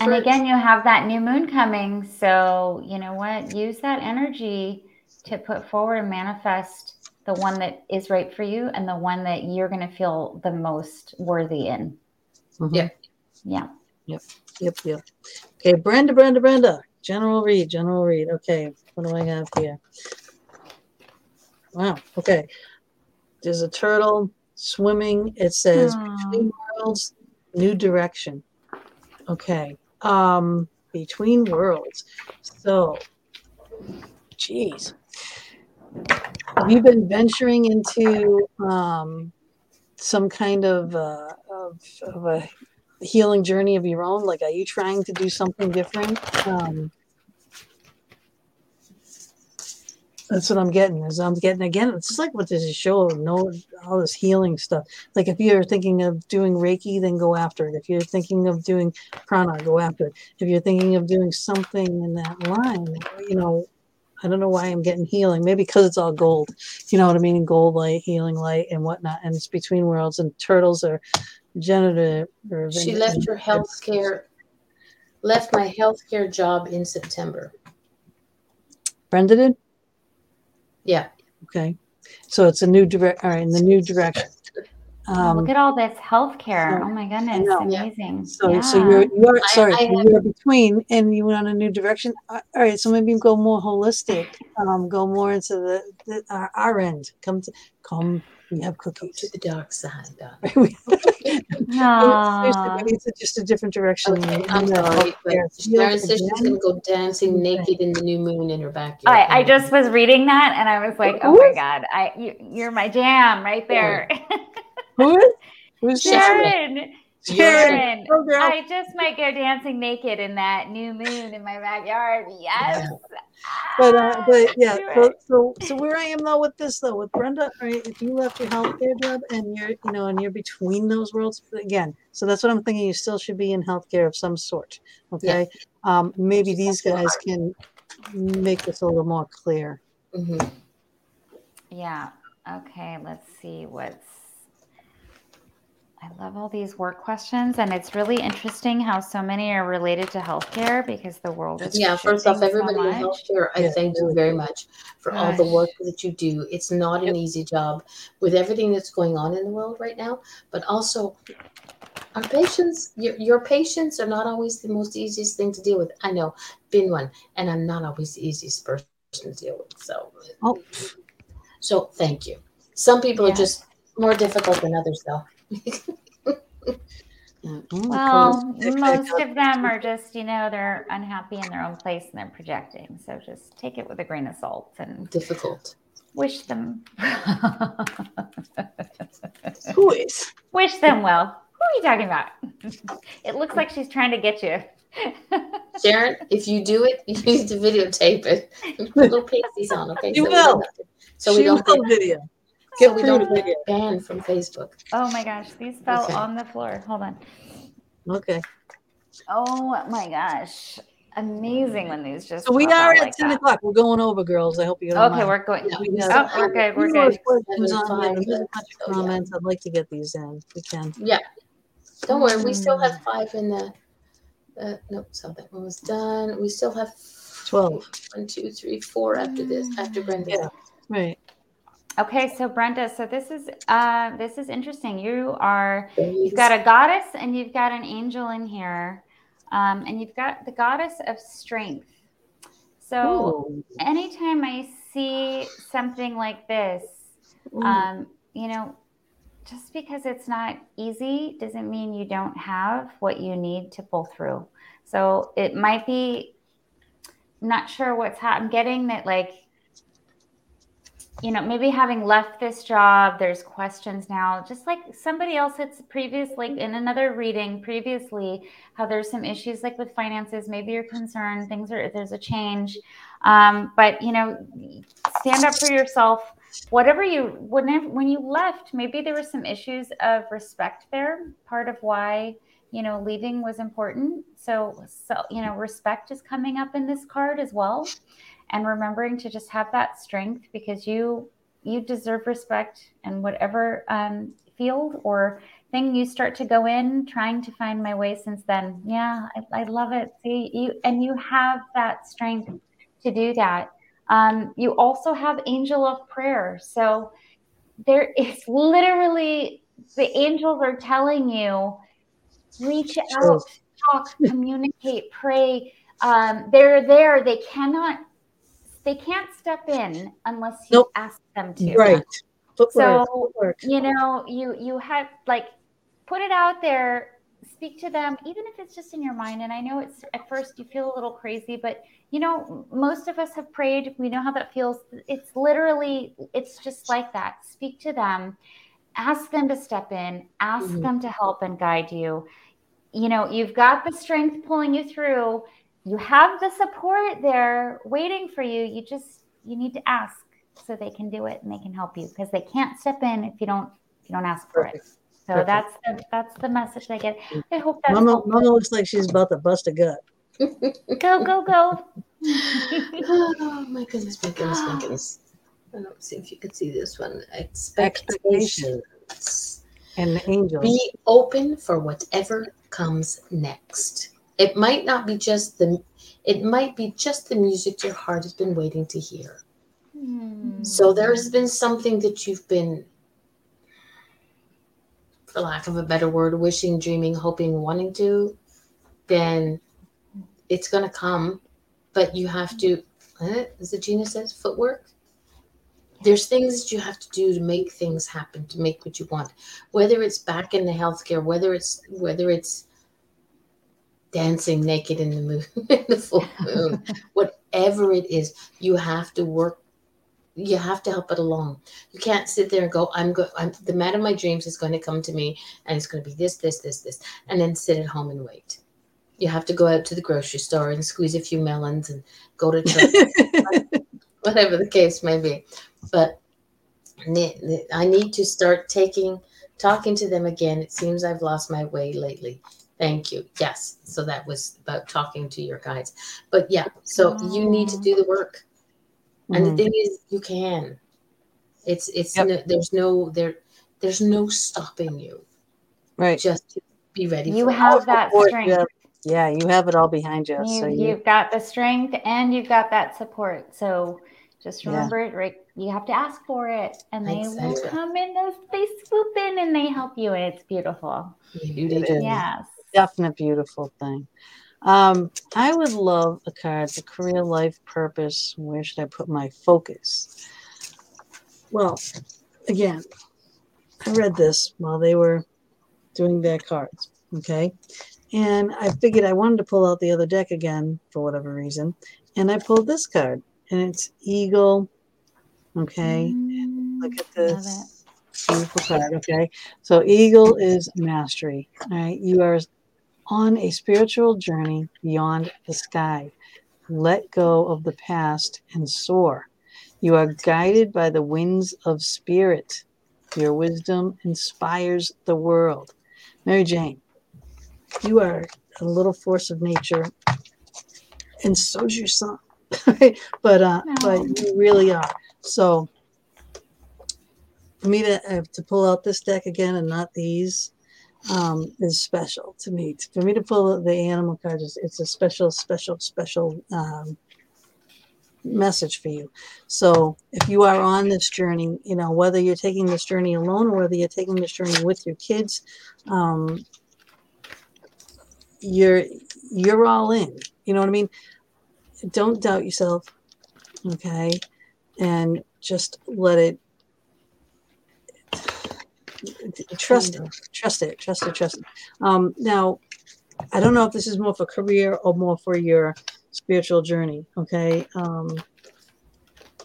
And again, you have that new moon coming. So, you know what? Use that energy to put forward and manifest the one that is right for you and the one that you're going to feel the most worthy in. Mhm. Yeah. Yeah. Yep, yep. Yep. Okay, Brenda, Brenda, Brenda. General read, general read. Okay, what do I have here? Wow, okay. There's a turtle swimming. It says Aw. between worlds, new direction. Okay. Um, between worlds. So, geez. Have you been venturing into um, some kind of, uh, of, of a healing journey of your own? Like, are you trying to do something different? Um, that's what I'm getting. Is I'm getting again. It's just like what this show? No, all this healing stuff. Like if you're thinking of doing Reiki, then go after it. If you're thinking of doing prana, go after it. If you're thinking of doing something in that line, you know, I don't know why I'm getting healing. Maybe because it's all gold. You know what I mean? Gold light, healing light, and whatnot. And it's between worlds. And turtles are generative. Or She left her healthcare, left my healthcare job in September. Brenda did. Yeah. Okay. So it's a new direct. All right, in the new direction. Um, Look at all this healthcare. so- Oh my I goodness. know. Yeah. Amazing. So, yeah. so you're you're sorry, I so have- you're between, and you went on a new direction. Uh, All right, so maybe go more holistic. Um, go more into the, the our, our end. Come to come. We have Go cookies. to the dark side. darling. <laughs> <laughs> Seriously, Aw. maybe it's just a different direction. Okay, I'm that sorry, but healthcare Sharon field says she's gonna go dancing naked in the new moon in her backyard. I, I just was reading that and I was like, oh my God, I you, you're my jam right there. <laughs> Who is? Who's? Sharon, Sharon. Sharon, girl. I just might go dancing naked in that new moon in my backyard. Yes. <laughs> But uh, but yeah, so, so so where I am though with this though with Brenda, right? If you left your healthcare job and you're you know and you're between those worlds again, so that's what I'm thinking. You still should be in healthcare of some sort. Okay, um, maybe these guys can make this a little more clear. Mhm. Yeah. Okay. Let's see what's. I love all these work questions, and it's really interesting how so many are related to healthcare because the world is Yeah, first off, shifting so everybody in healthcare, I Yeah, thank you very much for all the work that you do. It's not an easy job with everything that's going on in the world right now, but also our patients, your, your patients are not always the most easiest thing to deal with. I know, been one, and I'm not always the easiest person to deal with. So, Oh. so thank you. Some people Yeah. are just more difficult than others, though. <laughs> Well, most of them are just, you know, they're unhappy in their own place and they're projecting. So just take it with a grain of salt and difficult. wish them <laughs> Who is? <laughs> wish them well. Who are you talking about? it looks like she's trying to get you. Sharon, if you do it, you need to videotape it. Little pasties on, okay? You so we will. don't have to- So we She don't will get, so we don't the get video. banned from Facebook. oh my gosh, these fell Okay. on the floor. Hold on. Okay. Oh my gosh. amazing when these just. So we are at like ten that. o'clock. We're going over, girls. I hope you don't Okay, mind. we're going. Yeah, we no, oh, we're have- good. We're good. questions Seven on here, five, there's a bunch of oh, yeah. comments. I'd like to get these in. if We can. Yeah. Don't worry, we still have five in the. Uh, nope, something one was done. We still have 12. One, two, three, four after this. After Brenda. Yeah. Right. Okay, so Brenda, so this is uh this is interesting. You are You've got a goddess and you've got an angel in here, um, and you've got the goddess of strength. So Ooh. anytime I see something like this, um, you know, just because it's not easy doesn't mean you don't have what you need to pull through. So it might be not sure what's happening. I'm getting that like you know, maybe having left this job, there's questions now, just like somebody else had previous, like in another reading previously, how there's some issues like with finances. Maybe you're concerned, things are, there's a change. Um, but, you know, stand up for yourself. Whatever you, whenever, when you left, maybe there were some issues of respect there. Part of why, you know, leaving was important. So, so, you know, respect is coming up in this card as well and remembering to just have that strength because you you deserve respect and whatever um, field or thing you start to go in trying to find my way since then. Yeah i, I love it. See you and you have that strength to do that. Um, you also have angel of prayer. So there is literally the angels are telling you reach out talk communicate pray. Um, they're there. They cannot they can't step in unless you Nope. ask them to. Right. So you know, you you have like put it out there, speak to them, even if it's just in your mind. And I know it's at first you feel a little crazy, but you know, most of us have prayed. We know how that feels. It's literally, it's just like that. Speak to them, ask them to step in, ask Mhm. them to help and guide you. You know, you've got the strength pulling you through you have the support there waiting for you you just you need to ask so they can do it and they can help you because they can't step in if you don't if you don't ask for it so Perfect. that's the that's the message i get i hope that Mama, helpful. Mama looks like she's about to bust a gut. <laughs> <laughs> go go go oh my goodness, my goodness, my goodness. I don't see if you can see this one. Expectation. Expectations. And the angels. Be open for whatever comes next. It might not be just the it might be just the music your heart has been waiting to hear. Hmm. So there's been something that you've been for lack of a better word, wishing, dreaming, hoping, wanting to, then it's gonna come. But you have to eh, as the Gina says, footwork. There's things that you have to do to make things happen, to make what you want. Whether it's back in the healthcare, whether it's whether it's dancing naked in the moon, <laughs> in the full moon, <laughs> whatever it is, you have to work. You have to help it along. You can't sit there and go, "I'm go. I'm the man of my dreams is going to come to me, and it's going to be this, this, this, this," and then sit at home and wait. You have to go out to the grocery store and squeeze a few melons and go to church <laughs> whatever the case may be. But I need to start taking, talking to them again. It seems I've lost my way lately. Thank you. Yes. So that was about talking to your guides. But yeah, so you need to do the work. And the Mhm. thing is, you can. It's it's Yep. no, there's no there there's no stopping you. Right. Just to be ready. you for it. have that Support, strength yeah. Yeah, you have it all behind you. you, so you, you've got the strength and you've got that support so just Yeah. remember it right you have to ask for it and they will come in those they swoop in and they help you and it's beautiful You do, It yes definite beautiful thing. Um, I would love a card the career, life, purpose. Where should I put my focus? Well, again, I read this while they were doing their cards. Okay. And I figured I wanted to pull out the other deck again for whatever reason. And I pulled this card, and it's Eagle. Okay. Look at Mm, this. Beautiful card. Okay. So Eagle is mastery. All right. You are on a spiritual journey beyond the sky. Let go of the past and soar. You are guided by the winds of spirit. Your wisdom inspires the world. Mary Jane, you are a little force of nature and so's your son. <laughs> but uh, no. but you really are. So for me to uh, to pull out this deck again and not these um, is special to me. For me to pull the animal cards, it's a special, special, special um, message for you. So if you are on this journey, you know whether you're taking this journey alone or whether you're taking this journey with your kids, um, you're you're all in. You know what I mean? Don't doubt yourself, okay, and just let it trust it, trust it, trust it, trust it. Um, now, I don't know if this is more for career or more for your spiritual journey. Okay, um,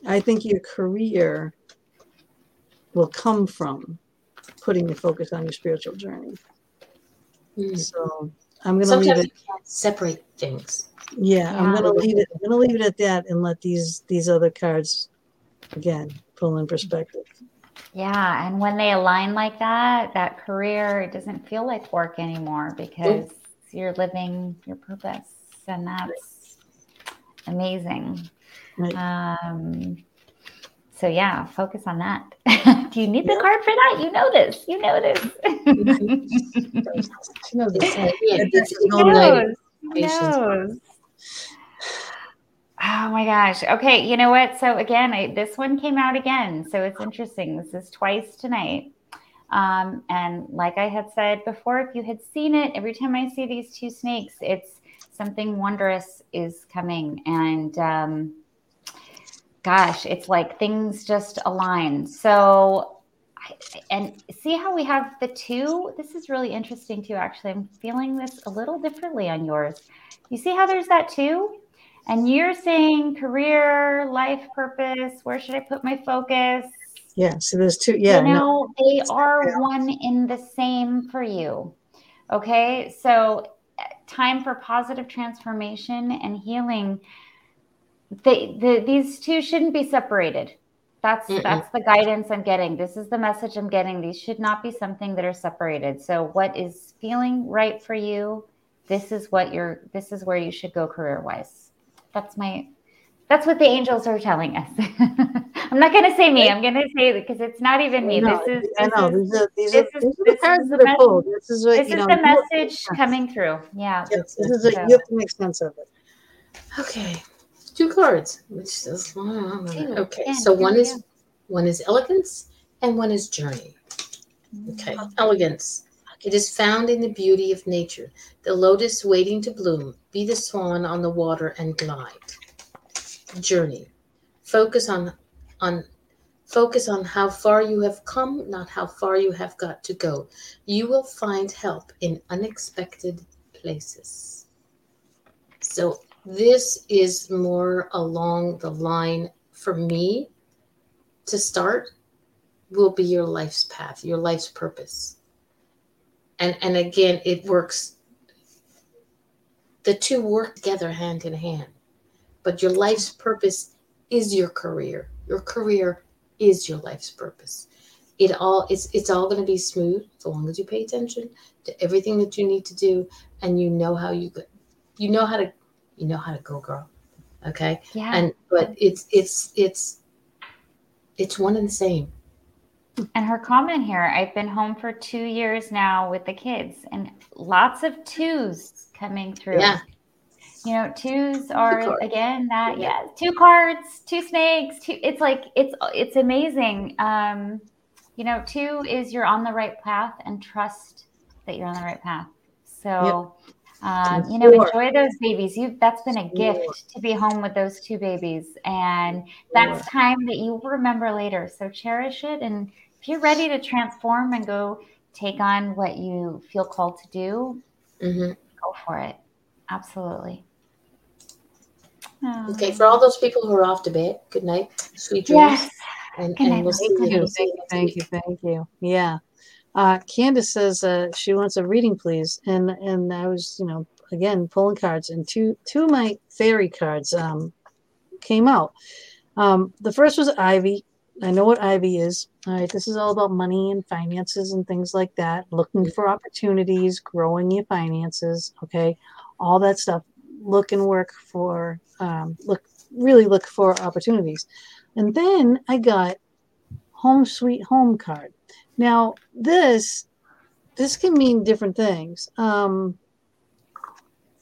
I think your career will come from putting the focus on your spiritual journey. Mm. So I'm going to leave it. separate things. Yeah, yeah, I'm going to leave it. I'm going to leave it at that and let these these other cards again pull in perspective. Yeah, and when they align like that, that career it doesn't feel like work anymore because you're living your purpose, and that's amazing. Right. Um, so yeah, focus on that. <laughs> Do you need the card for that? You know this. You know this. she knows this. She knows. She knows. <laughs> Oh my gosh. Okay. You know what? So again, I, this one came out again. So it's interesting. This is twice tonight. Um, and like I had said before, if you had seen it, every time I see these two snakes, it's something wondrous is coming. And um, gosh, it's like things just align. So, and see how we have the two? This is really interesting too, actually. I'm feeling this a little differently on yours. You see how there's that two? And you're saying career, life purpose, where should I put my focus? Yeah, so there's two. Yeah, you know, no. they are one in the same for you. Okay, so eh, time for positive transformation and healing. They, the, these two shouldn't be separated. That's Mm-mm. that's the guidance I'm getting. This is the message I'm getting. These should not be something that are separated. So what is feeling right for you? This is what you're. This is where you should go career wise that's my that's what the angels are telling us. <laughs> I'm not going to say me. I'm going to say because it's not even me. No, this is this is these are, these this is, is the message. This is, what, this is know, the message coming through. Yeah. Yes, this is a, so. you have to make sense of it. Okay, two cards. Which is okay. So one is one is elegance and one is journey. Okay, mm-hmm. elegance. It is found in the beauty of nature, the lotus waiting to bloom, be the swan on the water and glide. Journey. Focus on on focus on how far you have come, not how far you have got to go. You will find help in unexpected places. So this is more along the line for me to start will be your life's path, your life's purpose and and again it works the two work together hand in hand. But your life's purpose is your career. Your career is your life's purpose. It all it's it's all going to be smooth so long as you pay attention to everything that you need to do and you know how you you know how to you know how to go girl okay? Yeah. And but it's it's it's it's one and the same and her comment here I've been home for two years now with the kids, and lots of twos coming through. Yeah. You know, twos are again that yeah, two cards, two snakes, two. It's like it's it's amazing. Um, you know, two is you're on the right path and trust that you're on the right path. So, yep. Um, you know, enjoy those babies. You that's been a gift to be home with those two babies, and that's time that you remember later. So cherish it and if you're ready to transform and go take on what you feel called to do, mm-hmm. go for it. Absolutely. Okay, for all those people who are off to bed, good night, sweet dreams. Yes. And, and we'll thank, you, thank you, thank you, thank you. Yeah. Uh, Candace says uh, she wants a reading, please. And and I was, you know, again pulling cards, and two two of my fairy cards um, came out. Um, the first was Ivy, I know what Ivy is. All right, this is all about money and finances and things like that. Looking for opportunities, growing your finances. Okay, all that stuff. look and work for um, look really look for opportunities. And then I got home sweet home card. Now this this can mean different things. Um,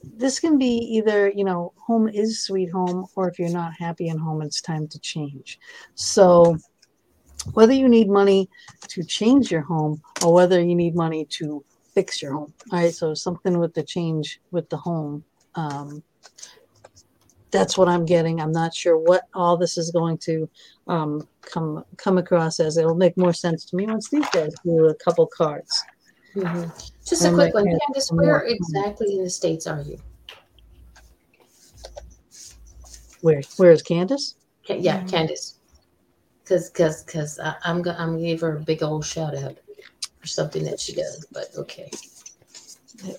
this can be either you know home is sweet home or if you're not happy in home it's time to change so whether you need money to change your home or whether you need money to fix your home all right so something with the change with the home um, that's what i'm getting i'm not sure what all this is going to um, come come across as it'll make more sense to me once these guys do a couple cards Mm-hmm. Just a quick one, Candace. Where exactly in the states are you? Where Where is Candace? Yeah, mm-hmm. Candace. Because because because I'm gonna I'm gonna give her a big old shout out for something that she does. But okay.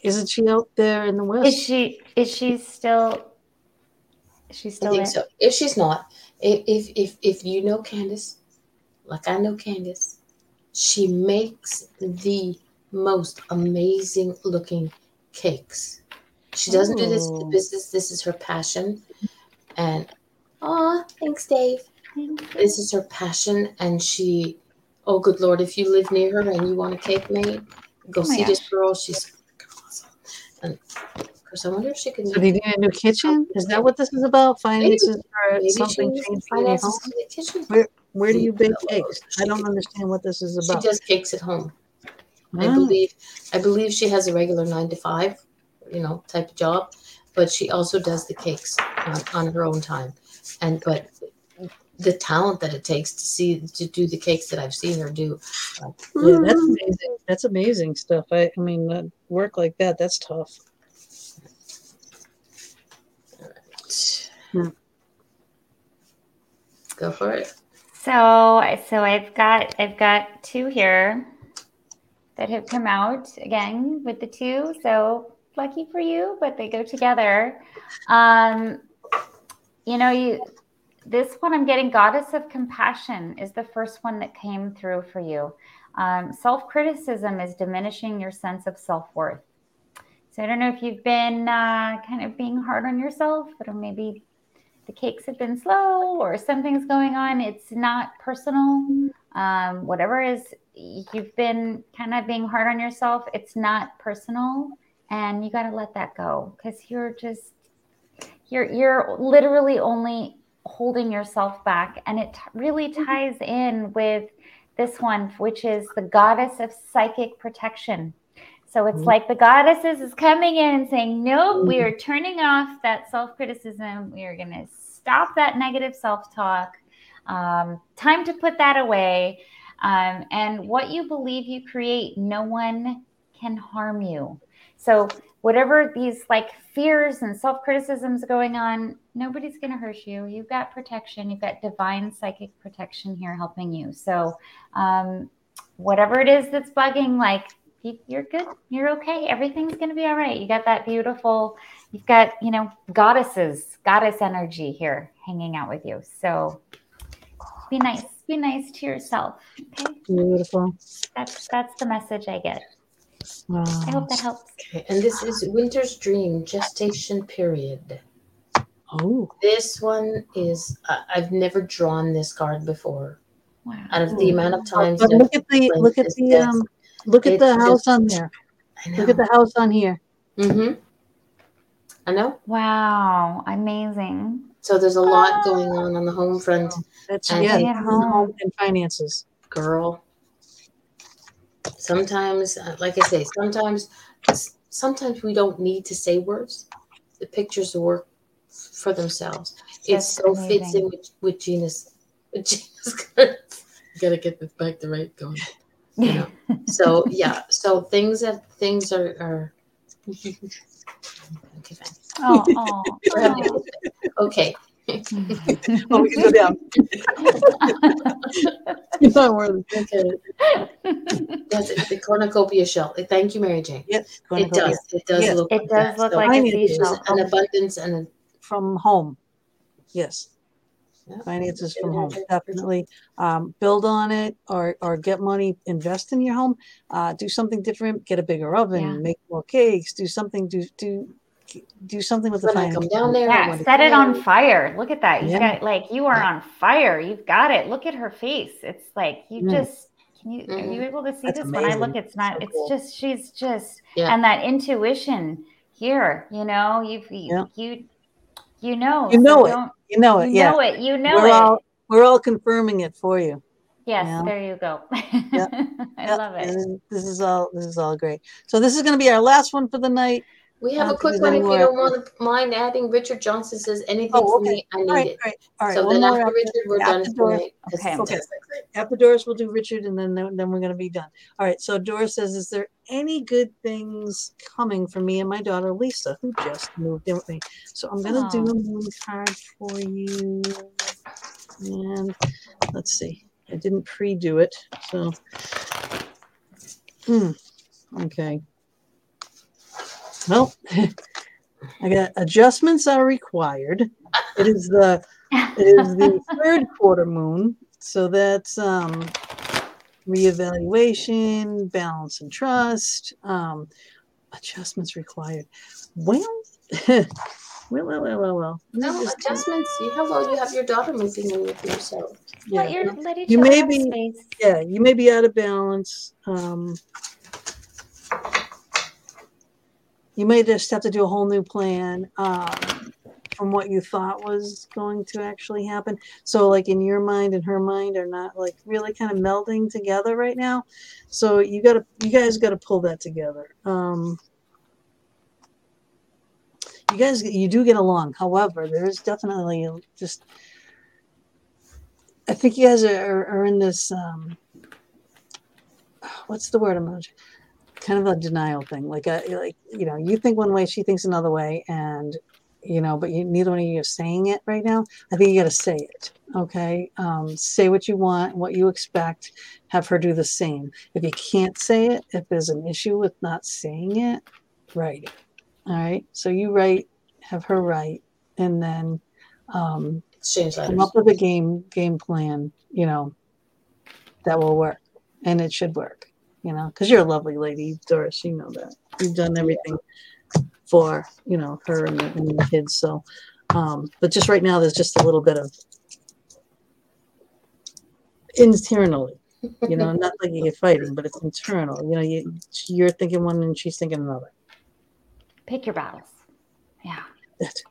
Isn't she out there in the west? Is she? Is she still? Is she still? I think there? so. If she's not, if if if you know Candace, like I know Candace, she makes the most amazing looking cakes. She doesn't Ooh. do this business. This is her passion. And oh, thanks, Dave. This is her passion, and she. Oh, good lord! If you live near her and you want a cake made, go oh see gosh. this girl. She's awesome. And of course, I wonder if she can. So they need a new kitchen. Is that what this is about? Finances maybe, or something changing finances in the kitchen. Where Where do you bake cakes? I don't understand what this is about. She does cakes at home. I mm. believe I believe she has a regular nine to five, you know, type of job, but she also does the cakes on, on her own time. And but the talent that it takes to see to do the cakes that I've seen her do. Uh, yeah, that's amazing. That's amazing stuff. I, I mean, uh, work like that, that's tough. Go for it. So, so I've got I've got two here that have come out again with the two. So lucky for you, but they go together. Um, you know, you this one I'm getting goddess of compassion is the first one that came through for you. Um, self criticism is diminishing your sense of self worth. So I don't know if you've been uh, kind of being hard on yourself, or maybe the cakes have been slow or something's going on. It's not personal. Um, whatever is you've been kind of being hard on yourself, it's not personal, and you got to let that go because you're just you're you're literally only holding yourself back, and it t- really mm-hmm. ties in with this one, which is the goddess of psychic protection. So it's mm-hmm. like the goddesses is coming in and saying, Nope, mm-hmm. we are turning off that self criticism. We are going to stop that negative self talk. Um, time to put that away. Um, and what you believe you create, no one can harm you. So, whatever these like fears and self criticisms going on, nobody's going to hurt you. You've got protection. You've got divine psychic protection here helping you. So, um, whatever it is that's bugging, like you're good. You're okay. Everything's going to be all right. You got that beautiful, you've got, you know, goddesses, goddess energy here hanging out with you. So, be nice be nice to yourself. Okay. Beautiful. That's that's the message I get. Wow. I hope that helps. Okay. And this is Winter's Dream gestation period. Oh. This one is uh, I've never drawn this card before. Wow. Out of the amount of times. But look at the look at the um look at the house just, on there. Look at the house on here. Mm-hmm. I know. Wow. Amazing. So there's a lot going on on the home front. That's and yeah, home and finances. Girl. Sometimes, uh, like I say, sometimes, sometimes we don't need to say words. The pictures work for themselves. It so amazing. fits in with, with Gina's. With <laughs> Gina's Gotta get this back to right going. You know. <laughs> so yeah. So things that things are are. okay, fine. Oh, oh, <laughs> oh. okay. oh, we can go down. <laughs> it's not worth it. Yes, it's the cornucopia shell. Thank you, Mary Jane. Yes, it does. It does yes. look. It like does that. look so like a seashell. An abundance and a, from home. Yes. Yeah. Finances from home, definitely. Um, build on it, or or get money, invest in your home. Uh, do something different. Get a bigger oven. Yeah. Make more cakes. Do something. Do do do something with the When fire. come down there, Yeah, set it on fire. Look at that. You Yeah. got like you are on fire. You've got it. Look at her face. It's like you Mm. just can you are Mhm. you able to see That's this? When I look, it's not, So it's cool. just she's just Yeah. and that intuition here, you know, you've Yeah. you you know. You so know it. You know You it. Yeah. know it. You know we're it. all we're all confirming it for you. yes, yeah. there you go. <laughs> Yeah. I Yep, love it. This is, this is all this is all great. So this is going to be our last one for the night. We have a quick one if you don't want to mind adding. Richard Johnson says anything Oh, for me, I need All right, it. great. All right. so one then after after, Richard, we're after done Doris. Okay. Okay. After Doris, we'll do Richard, and then then we're going to be done. All right. So Doris says, "Is there any good things coming for me and my daughter Lisa, who just moved in with me?" So I'm going to do a moon card for you, and let's see. I didn't pre-do it, so. Hmm. Okay. Well, <laughs> I got adjustments are required. It is the it is the <laughs> third quarter moon, so that's um reevaluation, balance and trust, um, adjustments required. Well, <laughs> well, well, well, well, well. No adjustments. You have well, you have your daughter moving in with you, so yeah, let your let each You may be- space. yeah, you may be out of balance. Um, you may just have to do a whole new plan um, from what you thought was going to actually happen. So, like in your mind and her mind are not like really kind of melding together right now. So you got to, you guys got to pull that together. Um, you guys, you do get along. However, there is definitely just. I think you guys are, are in this. Um, what's the word I'm gonna kind of a denial thing. Like a like you know you think one way she thinks another way and you know but you neither one of you are saying it right now. I think you got to say it okay? Um, say what you want what you expect have her do the same. If you can't say it if there's an issue with not saying it write it all right? So you write have her write and then um, exchange letters. come up with a game game plan you know that will work and it should work you know because you're a lovely lady doris you know that you've done everything for you know her and the, and the kids so um but just right now there's just a little bit of internally you know not like you're fighting but it's internal you know you, you're thinking one and she's thinking another Pick your battles. Yeah, That's-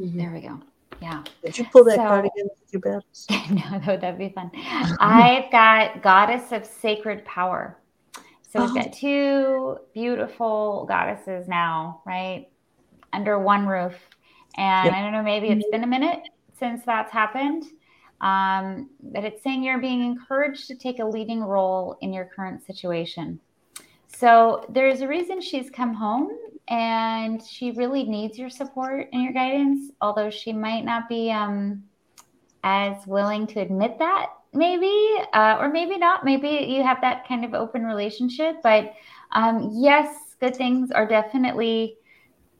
Mhm. there we go. Yeah. did you pull that So- card again with your battles <laughs> no, that would be fun. I've got Goddess of Sacred Power. So we've Oh. got two beautiful goddesses now, right? Under one roof. And Yep. I don't know, maybe it's been a minute since that's happened. Um, but it's saying you're being encouraged to take a leading role in your current situation. So there's a reason she's come home and she really needs your support and your guidance, although she might not be um, as willing to admit that, maybe, uh, or maybe not. Maybe you have that kind of open relationship. But um, yes, good things are definitely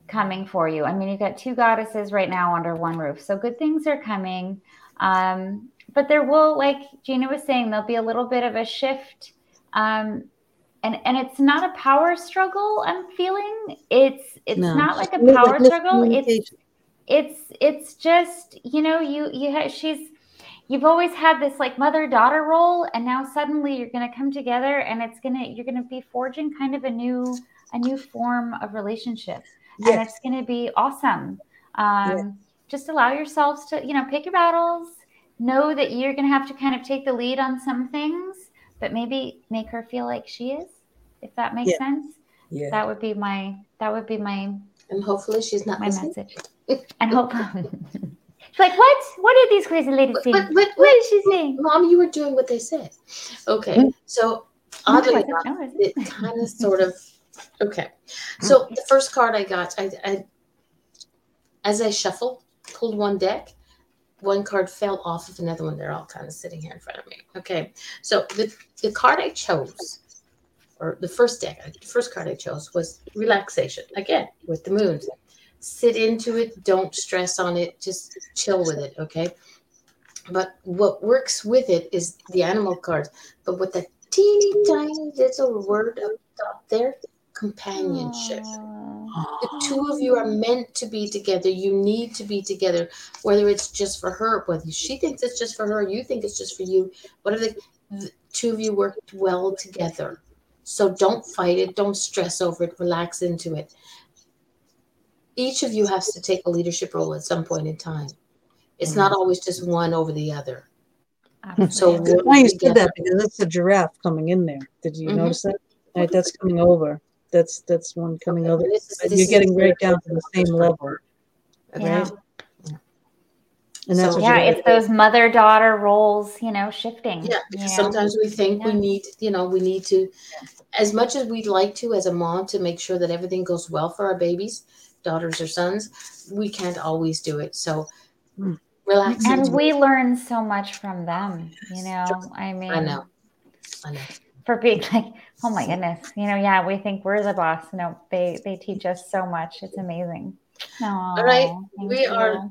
coming for you. I mean, you've got two goddesses right now under one roof. So good things are coming. Um, but there will, like Gina was saying, there'll be a little bit of a shift. Um, and, and it's not a power struggle I'm feeling. It's it's No. not like a Like power struggle. It's it's it's just you know you you ha- she's you've always had this like mother daughter role and now suddenly you're going to come together and it's going to you're going to be forging kind of a new a new form of relationship and it's going to be awesome um Yeah. just allow yourselves to you know pick your battles know that you're going to have to kind of take the lead on some things but maybe make her feel like she is if that makes Yeah. sense yeah that would be my that would be my And hopefully she's not my listening. message. And hope. <laughs> She's like, what? What are these crazy ladies But, say? but, but, What is she saying? Mom, you were doing what they said. Okay, Mm. so I oddly wasn't. enough, No, I wasn't. it kind of sort of okay. So the first card I got, I, I as I shuffled, pulled one deck, one card fell off of another one. They're all kind of sitting here in front of me. Okay, so the the card I chose, or the first deck, the first card I chose was relaxation. Again, with the moons, sit into it. Don't stress on it. Just chill with it. Okay. But what works with it is the animal cards. But with the teeny tiny little word up top there, companionship. Aw. The two of you are meant to be together. You need to be together, whether it's just for her, whether she thinks it's just for her, you think it's just for you. Whatever the, the two of you work well together. So don't fight it. Don't stress over it. Relax into it. Each of you has to take a leadership role at some point in time. It's not always just one over the other. So Absolutely. work Why you said together. that because that's a giraffe coming in there. Did you Mhm. notice that? All right, that's coming over. That's that's one coming over. This is- this You're getting right down to the same level, Okay? Yeah. and that's So- what yeah, you're it's those mother daughter roles, you know, shifting. Yeah, you know? sometimes we think we need, you know, we need to, as much as we'd like to as a mom to make sure that everything goes well for our babies, daughters or sons, we can't always do it. So Mm. relax. and into we it. learn so much from them, you know. I mean, I know. I know. for being <laughs> like, oh my goodness, you know, yeah, we think we're the boss. No, they they teach us so much. It's amazing. No, All right, we are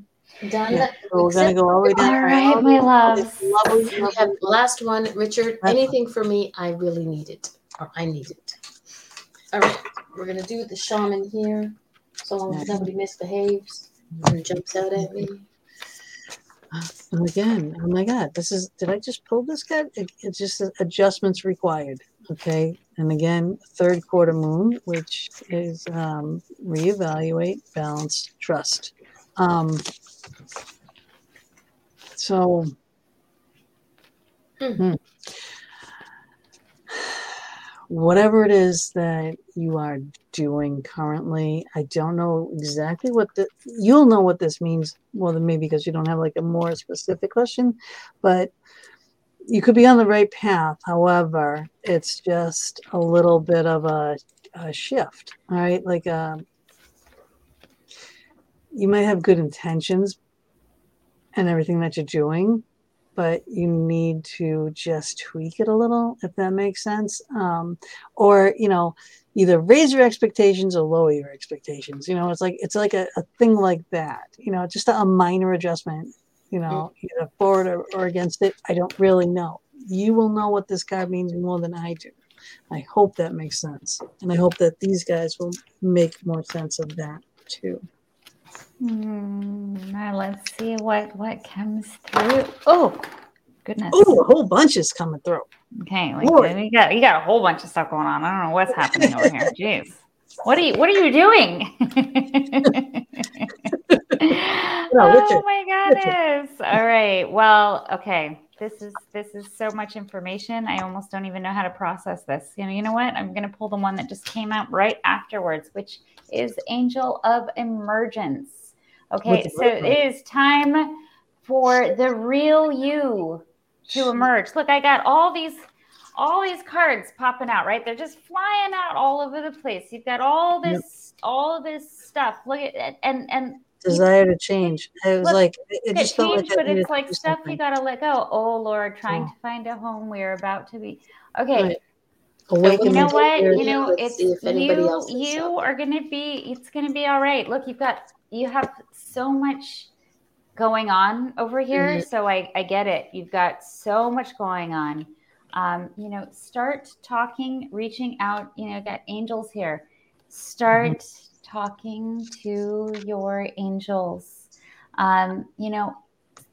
Done. Yeah, so we're gonna go all the way down. All right, my loves. It's. We have the last one, Richard. Last Anything for me, I really need it, or I need it. All right, we're gonna do the shaman here, so long as nobody misbehaves and jumps out at me. And again, oh my God, this is, did I just pull this guy? It- It's just adjustments required, okay? And again, third quarter moon, which is um, reevaluate, balance, trust. Um, so, Hmm. Whatever it is that you are doing currently, I don't know exactly what the, you'll know what this means more than me because you don't have like a more specific question, but you could be on the right path. However, it's just a little bit of a, a shift, all right? Like, um, you might have good intentions and everything that you're doing, but you need to just tweak it a little, if that makes sense. Um, or, you know, either raise your expectations or lower your expectations. You know, it's like it's like a, a thing like that. You know, just a, a minor adjustment. You know, either forward or, or against it. I don't really know. You will know what this card means more than I do. I hope that makes sense, and I hope that these guys will make more sense of that too. Hmm, now let's see what what comes through. Oh, goodness. Oh, a whole bunch is coming through. Okay, like you got you got a whole bunch of stuff going on. I don't know what's happening over here. Jeez, what are you what are you doing? <laughs> oh my goodness! All right. Well, okay. This is this is so much information. I almost don't even know how to process this. You know, you know what? I'm gonna pull the one that just came out right afterwards, which is Angel of Emergence. Okay, so it is time for the real you to emerge. Look, I got all these all these cards popping out, right? They're just flying out all over the place. You've got all Yep. this all of this stuff. Look at it and and Desire to change. I was Look, like, it, it just felt change, like but it's like stuff something. you gotta let go. Oh Lord, trying Oh. to find a home. We're about to be okay. Right. You know what? You know, it's see if anybody you. You are gonna be. It's gonna be all right. Look, you've got. You have so much going on over here. Mhm. So I, I get it. You've got so much going on. Um, you know, start talking, reaching out. You know, got angels here. Start talking to your angels. Um, you know,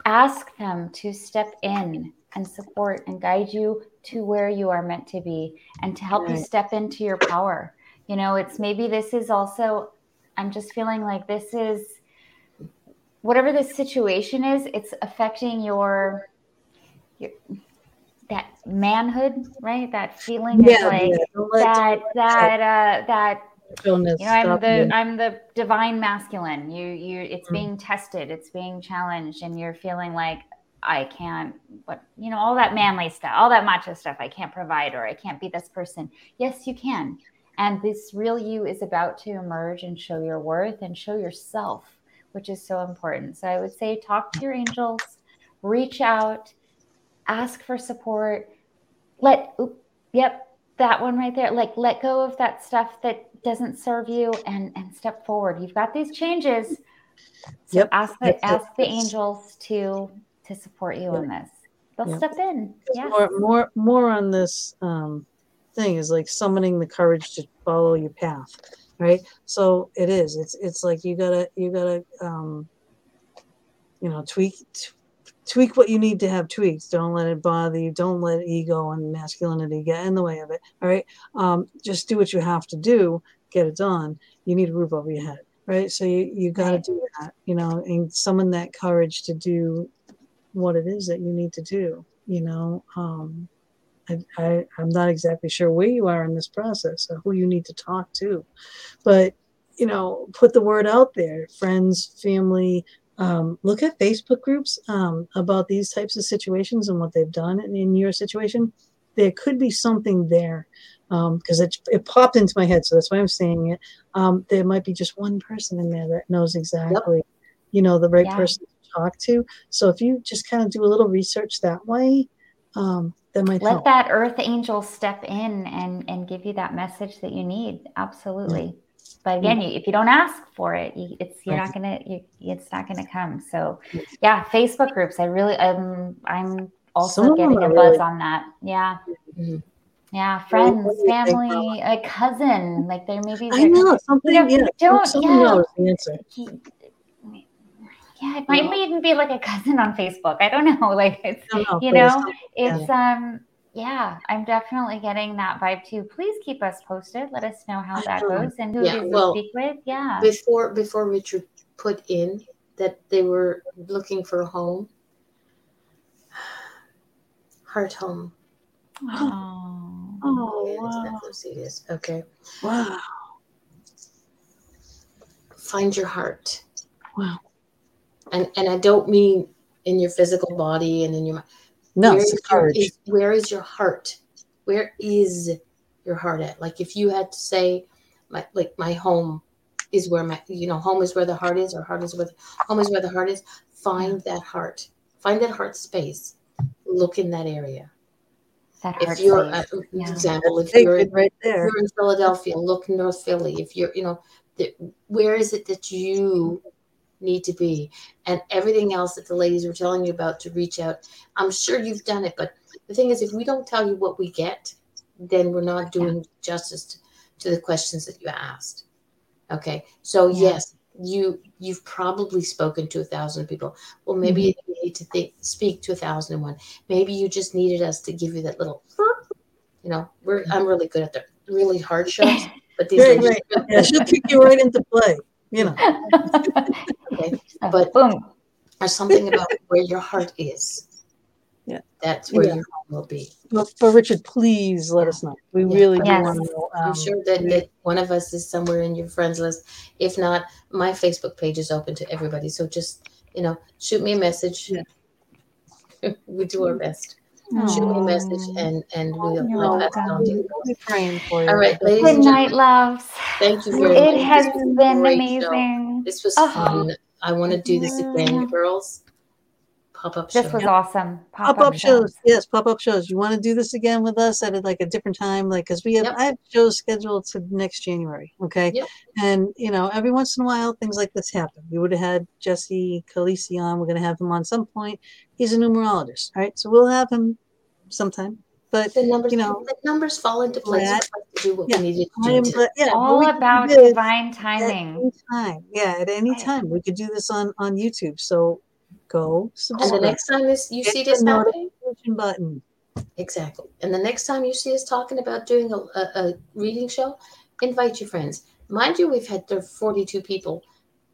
ask them to step in and support and guide you to where you are meant to be and to help you step into your power. You know, it's maybe this is also, I'm just feeling like this is whatever this situation is, it's affecting your, your that manhood, right? That feeling Yeah, like yeah. That that uh that illness you know i'm the you. i'm the divine masculine you you it's Mm. being tested it's being challenged and you're feeling like i can't what you know all that manly stuff all that macho stuff i can't provide or i can't be this person yes you can and this real you is about to emerge and show your worth and show yourself which is so important. So i would say talk to your angels reach out ask for support. Let oop, yep that one right there. Like let go of that stuff that doesn't serve you and and step forward. You've got these changes. So Yep, ask the that's it. ask the angels to to support you in this. They'll Yep. step in. Yes. more more more on this um thing is like summoning the courage to follow your path right? So it is. It's it's like you gotta you gotta um, you know tweak t- tweak what you need to have tweaks. Don't let it bother you. Don't let ego and masculinity get in the way of it. All right. Um, just do what you have to do. Get it done. You need a roof over your head, right? So you you got to do that. You know, and summon that courage to do what it is that you need to do. You know. Um, I, I, I'm not exactly sure where you are in this process or who you need to talk to, but you know, put the word out there, friends, family. Um, look at Facebook groups um, about these types of situations and what they've done in, in your situation. There could be something there because it, it popped into my head, so that's why I'm saying it. Um, there might be just one person in there that knows exactly, you know, the right Yeah. person to talk to. So if you just kind of do a little research that way, um, that might Let help. that earth angel step in and and give you that message that you need. Absolutely. But again, you, if you don't ask for it, you, it's you're not gonna you, it's not gonna come. So, yeah, Facebook groups. I really I'm I'm also Some getting a buzz really- on that. Yeah. Mhm. Yeah, friends, family, a cousin, like there maybe I know something. know, yeah, don't- someone yeah. knows the answer. Yeah, it might even be like a cousin on Facebook. I don't know. <laughs> Like it's I don't know, you but it's know, something, it's um yeah, I'm definitely getting that vibe too. Please keep us posted. Let us know how that goes and who Yeah, it is well, speak with. Yeah. Before before Richard put in that they were looking for a home. <sighs> Heart home. <gasps> Oh. Oh Yeah, it's wow! not serious. Okay. Wow! Find your heart. Wow! And and I don't mean in your physical body and in your mind. No, Where it's is your- is- where is your heart? Where is your heart at? Like if you had to say, my like my home is where my you know home is where the heart is, or heart is where the, home is where the heart is. Find that heart. Find that heart space. Look in that area. That If you're, uh, Yeah. example, if you're it right if you're in Philadelphia, look North Philly. If you're, you know, the, where is it that you need to be? And everything else that the ladies were telling you about to reach out, I'm sure you've done it. But the thing is, if we don't tell you what we get, then we're not doing justice to, to the questions that you asked. Okay, so Yeah. yes, you you've probably spoken to a thousand people. Well, maybe Mm-hmm. you need to think, speak to a thousand and one. Maybe you just needed us to give you that little, you know, we're I'm really good at the really hard <laughs> shots, but these Right, ladies, right. Yeah, she'll kick you right into play. You know. okay, <laughs> but But- boom. or something about where your heart is. Yeah. that's where Yeah. your heart will be. But, but Richard, please let us know. We Yeah. really do Yes. want to know. I'm um, sure that, that one of us is somewhere in your friends list. If not, my Facebook page is open to everybody. So just you know, shoot me a message. Yeah. <laughs> we do our best. Shoot me a message, and and we'll, we'll pass it on to We'll be praying for you. All right, ladies Good and night, loves. thank you very much. It has This been great show. amazing. This was Oh. fun. I want to do this again, Yeah. girls. Pop up show. This was awesome. Pop up shows, yes, pop up shows. You want to do this again with us at like a different time, like because we have Yep. I have shows scheduled to next January. Okay, Yep. and you know every once in a while things like this happen. We would have had Jesse Calisi on. We're going to have him on some point. He's a numerologist, right? So we'll have him sometime. But the numbers, you know, the numbers fall into place Glad- for to do what yeah, we needed I to am do. glad- yeah, All we could do about divine timing. any time. Yeah, at any Right. time we could do this on on YouTube. So go subscribe. And the next time this, you Hit see this happening, notification button. exactly. And the next time you see us talking about doing a, a, a reading show, invite your friends. Mind you, we've had there 42 people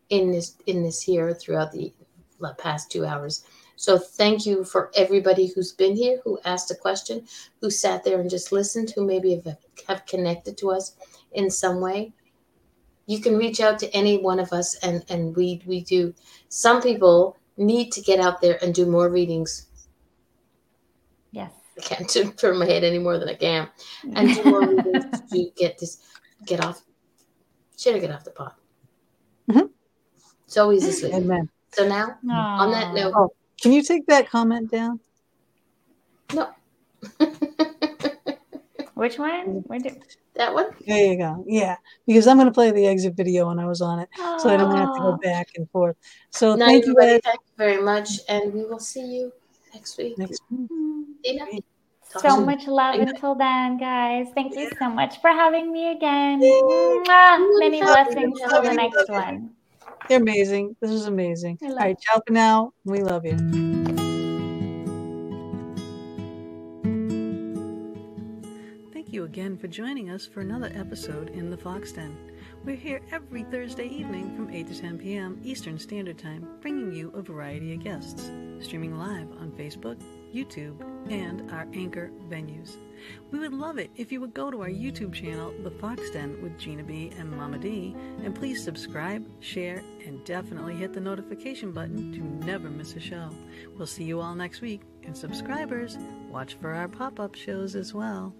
in this in this here throughout the past two hours. So thank you for everybody who's been here, who asked a question, who sat there and just listened, who maybe have, have connected to us in some way. You can reach out to any one of us, and and we we do. Some people need to get out there and do more readings. Yes. I can't <laughs> turn my head any more than I can, and do more <laughs> readings to get this, get off, should I get off the pot? Mhm. It's always asleep. Amen. So now, on that note, Oh. Can you take that comment down? no. <laughs> Which one? Where did... that one. There you go. Yeah, because I'm going to play the exit video when I was on it, so I don't have to go back and forth. So Night, thank you everybody. guys. Thank you very much, and we will see you next week. Next. Dina? so much love until then, guys. Thank you so much for having me again. Many blessings till the next one. You're amazing. This is amazing. All right, ciao for now. We love you. Thank you again for joining us for another episode in the Fox Den. We're here every Thursday evening from 8 to 10 p.m. Eastern Standard Time, bringing you a variety of guests, streaming live on Facebook, YouTube, and our anchor venues. We would love it if you would go to our YouTube channel, The Fox Den with Gina B and Mama D, and please subscribe, share, and definitely hit the notification button to never miss a show. We'll see you all next week, and subscribers, watch for our pop up shows as well.